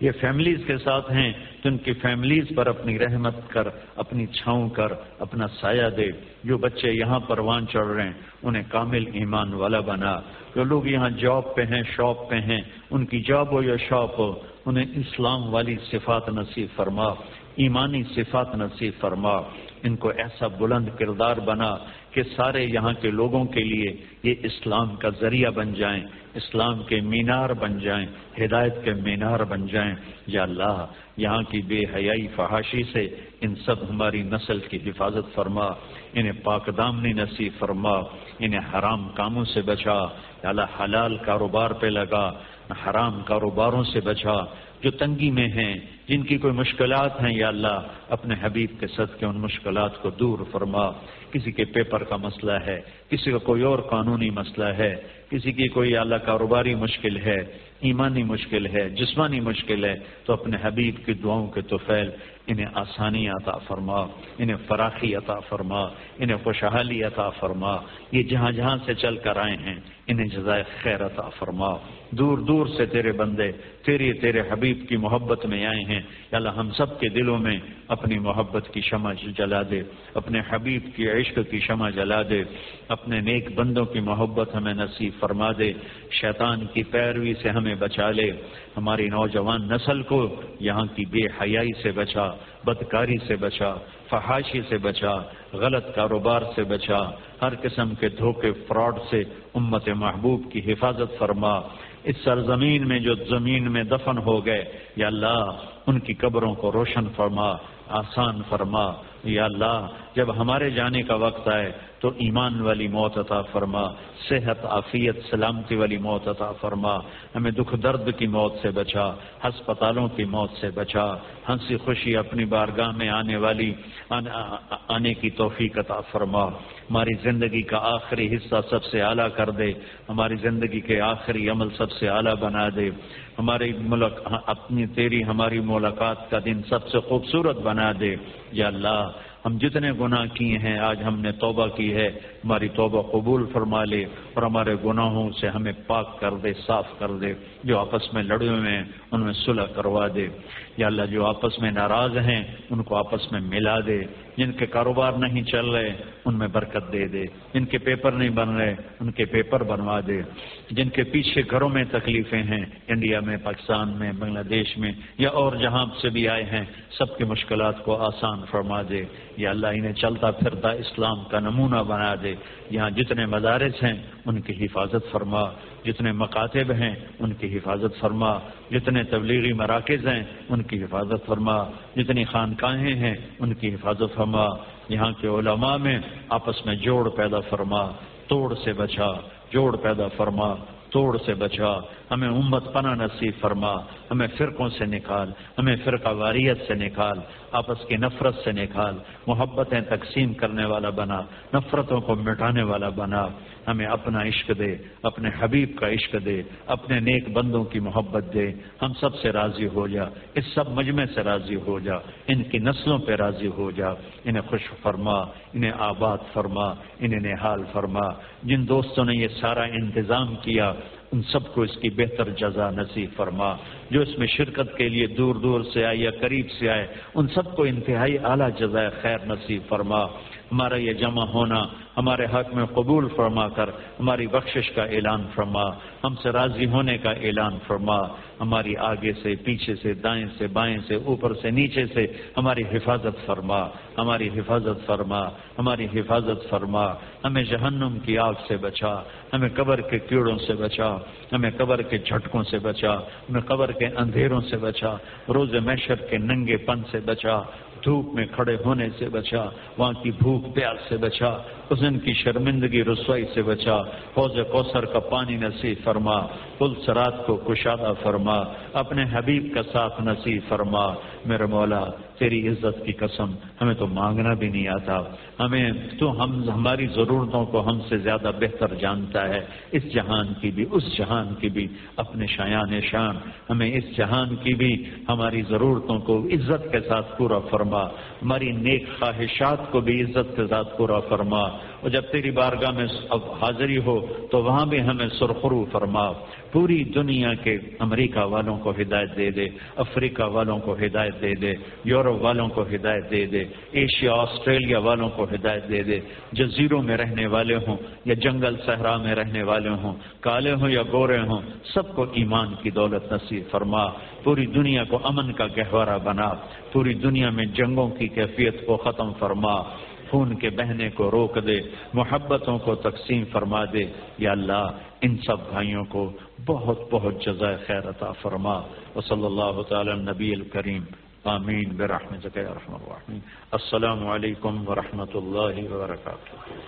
یہ فیملیز کے ساتھ ہیں تو ان کی فیملیز پر اپنی رحمت کر، اپنی چھاؤں کر، اپنا سایہ دے۔ جو بچے یہاں پروان چڑھ رہے ہیں، انہیں کامل ایمان والا بنا۔ جو لوگ یہاں جاب پہ ہیں، شاپ پہ ہیں، ان کی جاب ہو یا شاپ ہو، انہیں اسلام والی صفات نصیب فرما، ایمانی صفات نصیب فرما۔ ان کو ایسا بلند کردار بنا کہ سارے یہاں کے لوگوں کے لیے یہ اسلام کا ذریعہ بن جائیں، اسلام کے مینار بن جائیں، ہدایت کے مینار بن جائیں۔ یا اللہ، یہاں کی بے حیائی فحاشی سے ان سب ہماری نسل کی حفاظت فرما، انہیں پاک دامنی نصیب فرما، انہیں حرام کاموں سے بچا۔ یا اللہ، حلال کاروبار پہ لگا، حرام کاروباروں سے بچا۔ جو تنگی میں ہیں جن کی کوئی مشکلات ہیں، یا اللہ اپنے حبیب کے صدقے ان مشکلات کو دور فرما۔ کسی کے پیپر کا مسئلہ ہے، کسی کا کوئی اور قانونی مسئلہ ہے۔ کسی کی کوئی اعلیٰ کاروباری مشکل ہے، ایمانی مشکل ہے، جسمانی مشکل ہے، تو اپنے حبیب کی دعاؤں کے توفیل انہیں آسانی عطا فرما، انہیں فراخی عطا فرما، انہیں خوشحالی عطا فرما۔ یہ جہاں جہاں سے چل کر آئے ہیں انہیں جزائے خیر عطا فرما دور دور سے تیرے بندے تیرے تیرے حبیب کی محبت میں آئے ہیں۔ اللہ، ہم سب کے دلوں میں اپنی محبت کی شمع جلا دے، اپنے حبیب کی عشق کی شمع جلا دے، اپنے نیک بندوں کی محبت ہمیں نصیب فرما دے۔ شیطان کی پیروی سے ہمیں بچا لے۔ ہماری نوجوان نسل کو یہاں کی بے حیائی سے بچا، بدکاری سے بچا۔ فحاشی سے بچا، غلط کاروبار سے بچا، ہر قسم کے دھوکے، فراڈ سے امت محبوب کی حفاظت فرما۔ اس سرزمین میں جو زمین میں دفن ہو گئے، یا اللہ، ان کی قبروں کو روشن فرما، آسان فرما۔ یا اللہ جب ہمارے جانے کا وقت آئے تو ایمان والی موت عطا فرما، صحت، عافیت، سلامتی والی موت عطا فرما۔ ہمیں دکھ درد کی موت سے بچا، ہسپتالوں کی موت سے بچا۔ ہنسی خوشی اپنی بارگاہ میں آنے والی آنے کی توفیق عطا فرما۔ ہماری زندگی کا آخری حصہ سب سے اعلیٰ کر دے۔ ہماری زندگی کے آخری عمل سب سے اعلیٰ بنا دے۔ ہماری ملک ہاں، اپنی تیری ہماری ملاقات کا دن سب سے خوبصورت بنا دے۔ یا اللہ ہم جتنے گناہ کیے ہیں، آج ہم نے توبہ کی ہے۔ ہماری توبہ قبول فرما لے اور ہمارے گناہوں سے ہمیں پاک کر دے، صاف کر دے۔ جو آپس میں لڑے ہوئے ہیں ان میں صلح کروا دے۔ یا اللہ جو آپس میں ناراض ہیں، ان کو آپس میں ملا دے۔ جن کے کاروبار نہیں چل رہے، ان میں برکت دے دے۔ جن کے پیپر نہیں بن رہے، ان کے پیپر بنوا دے۔ جن کے پیچھے گھروں میں تکلیفیں ہیں، انڈیا میں، پاکستان میں، بنگلہ دیش میں، یا اور جہاں سے بھی آئے ہیں، سب کی مشکلات کو آسان فرما دے۔ یا اللہ انہیں چلتا پھرتا اسلام کا نمونہ بنا دے۔ یہاں جتنے مدارس ہیں، ان کی حفاظت فرما۔ جتنے مکاتب ہیں، ان کی حفاظت فرما۔ جتنے تبلیغی مراکز ہیں، ان کی حفاظت فرما۔ جتنی خانقاہیں ہیں، ان کی حفاظت فرما۔ یہاں کے علماء میں آپس میں جوڑ پیدا فرما۔ توڑ سے بچا، جوڑ پیدا فرما۔ توڑ سے بچا۔ ہمیں امت پناہ نصیب فرما۔ ہمیں فرقوں سے نکال۔ ہمیں فرقہ واریت سے نکال۔ آپس کی نفرت سے نکال محبتیں تقسیم کرنے والا بنا، نفرتوں کو مٹانے والا بنا۔ ہمیں اپنا عشق دے، اپنے حبیب کا عشق دے، اپنے نیک بندوں کی محبت دے۔ ہم سب سے راضی ہو جا، اس سب مجمع سے راضی ہو جا۔ ان کی نسلوں پہ راضی ہو جا۔ انہیں خوش فرما، انہیں آباد فرما، انہیں نحال فرما۔ جن دوستوں نے یہ سارا انتظام کیا، ان سب کو اس کی بہتر جزا نصیب فرما۔ جو اس میں شرکت کے لیے دور دور سے آئے یا قریب سے آئے، ان سب کو انتہائی اعلیٰ جزائے خیر نصیب فرما۔ ہمارا یہ جمع ہونا ہمارے حق میں قبول فرما کر ہماری بخشش کا اعلان فرما۔ ہم سے راضی ہونے کا اعلان فرما۔ ہماری آگے سے، پیچھے سے، دائیں سے، بائیں سے، اوپر سے، نیچے سے، ہماری حفاظت فرما، ہماری حفاظت فرما، ہماری حفاظت فرما۔ ہمیں جہنم کی آگ سے بچا، ہمیں قبر کے کیڑوں سے بچا، ہمیں قبر کے جھٹکوں سے بچا، ہمیں قبر کے اندھیروں سے بچا، روز میشر کے ننگے پن سے بچا، دھوپ میں کھڑے ہونے سے بچا، وہاں کی بھوک پیاس سے بچا۔ حسن کی شرمندگی رسوائی سے بچا۔ حوض کوثر کا پانی نصیب فرما۔ پل سرات کو کشادہ فرما۔ اپنے حبیب کا ساتھ نصیب فرما۔ میرے مولا، تیری عزت کی قسم، ہمیں تو مانگنا بھی نہیں آتا۔ ہمیں تو ہم، ہماری ضرورتوں کو ہم سے زیادہ بہتر جانتا ہے۔ اس جہان کی بھی، اس جہان کی بھی اپنے شایان شان۔ ہمیں اس جہان کی بھی ہماری ضرورتوں کو عزت کے ساتھ پورا فرما۔ ہماری نیک خواہشات کو بھی عزت کے ساتھ پورا فرما۔ اور جب تیری بارگاہ میں اب حاضری ہو تو وہاں بھی ہمیں سرخرو فرما۔ پوری دنیا کے امریکہ والوں کو ہدایت دے دے، افریقہ والوں کو ہدایت دے دے، یورپ والوں کو ہدایت دے دے، ایشیا، آسٹریلیا والوں کو ہدایت دے دے۔ جزیروں میں رہنے والے ہوں یا جنگل صحرا میں رہنے والے ہوں، کالے ہوں یا گورے ہوں، سب کو ایمان کی دولت نصیب فرما۔ پوری دنیا کو امن کا گہوارہ بنا۔ پوری دنیا میں جنگوں کی کیفیت کو ختم فرما۔ خون کے بہنے کو روک دے، محبتوں کو تقسیم فرما دے۔ یا اللہ، ان سب بھائیوں کو بہت بہت جزائے خیر عطا فرما۔ و صلی اللہ تعالی نبی الکریم۔ آمین برحمتک یا رحم الرحمن السلام علیکم ورحمۃ اللہ وبرکاتہ۔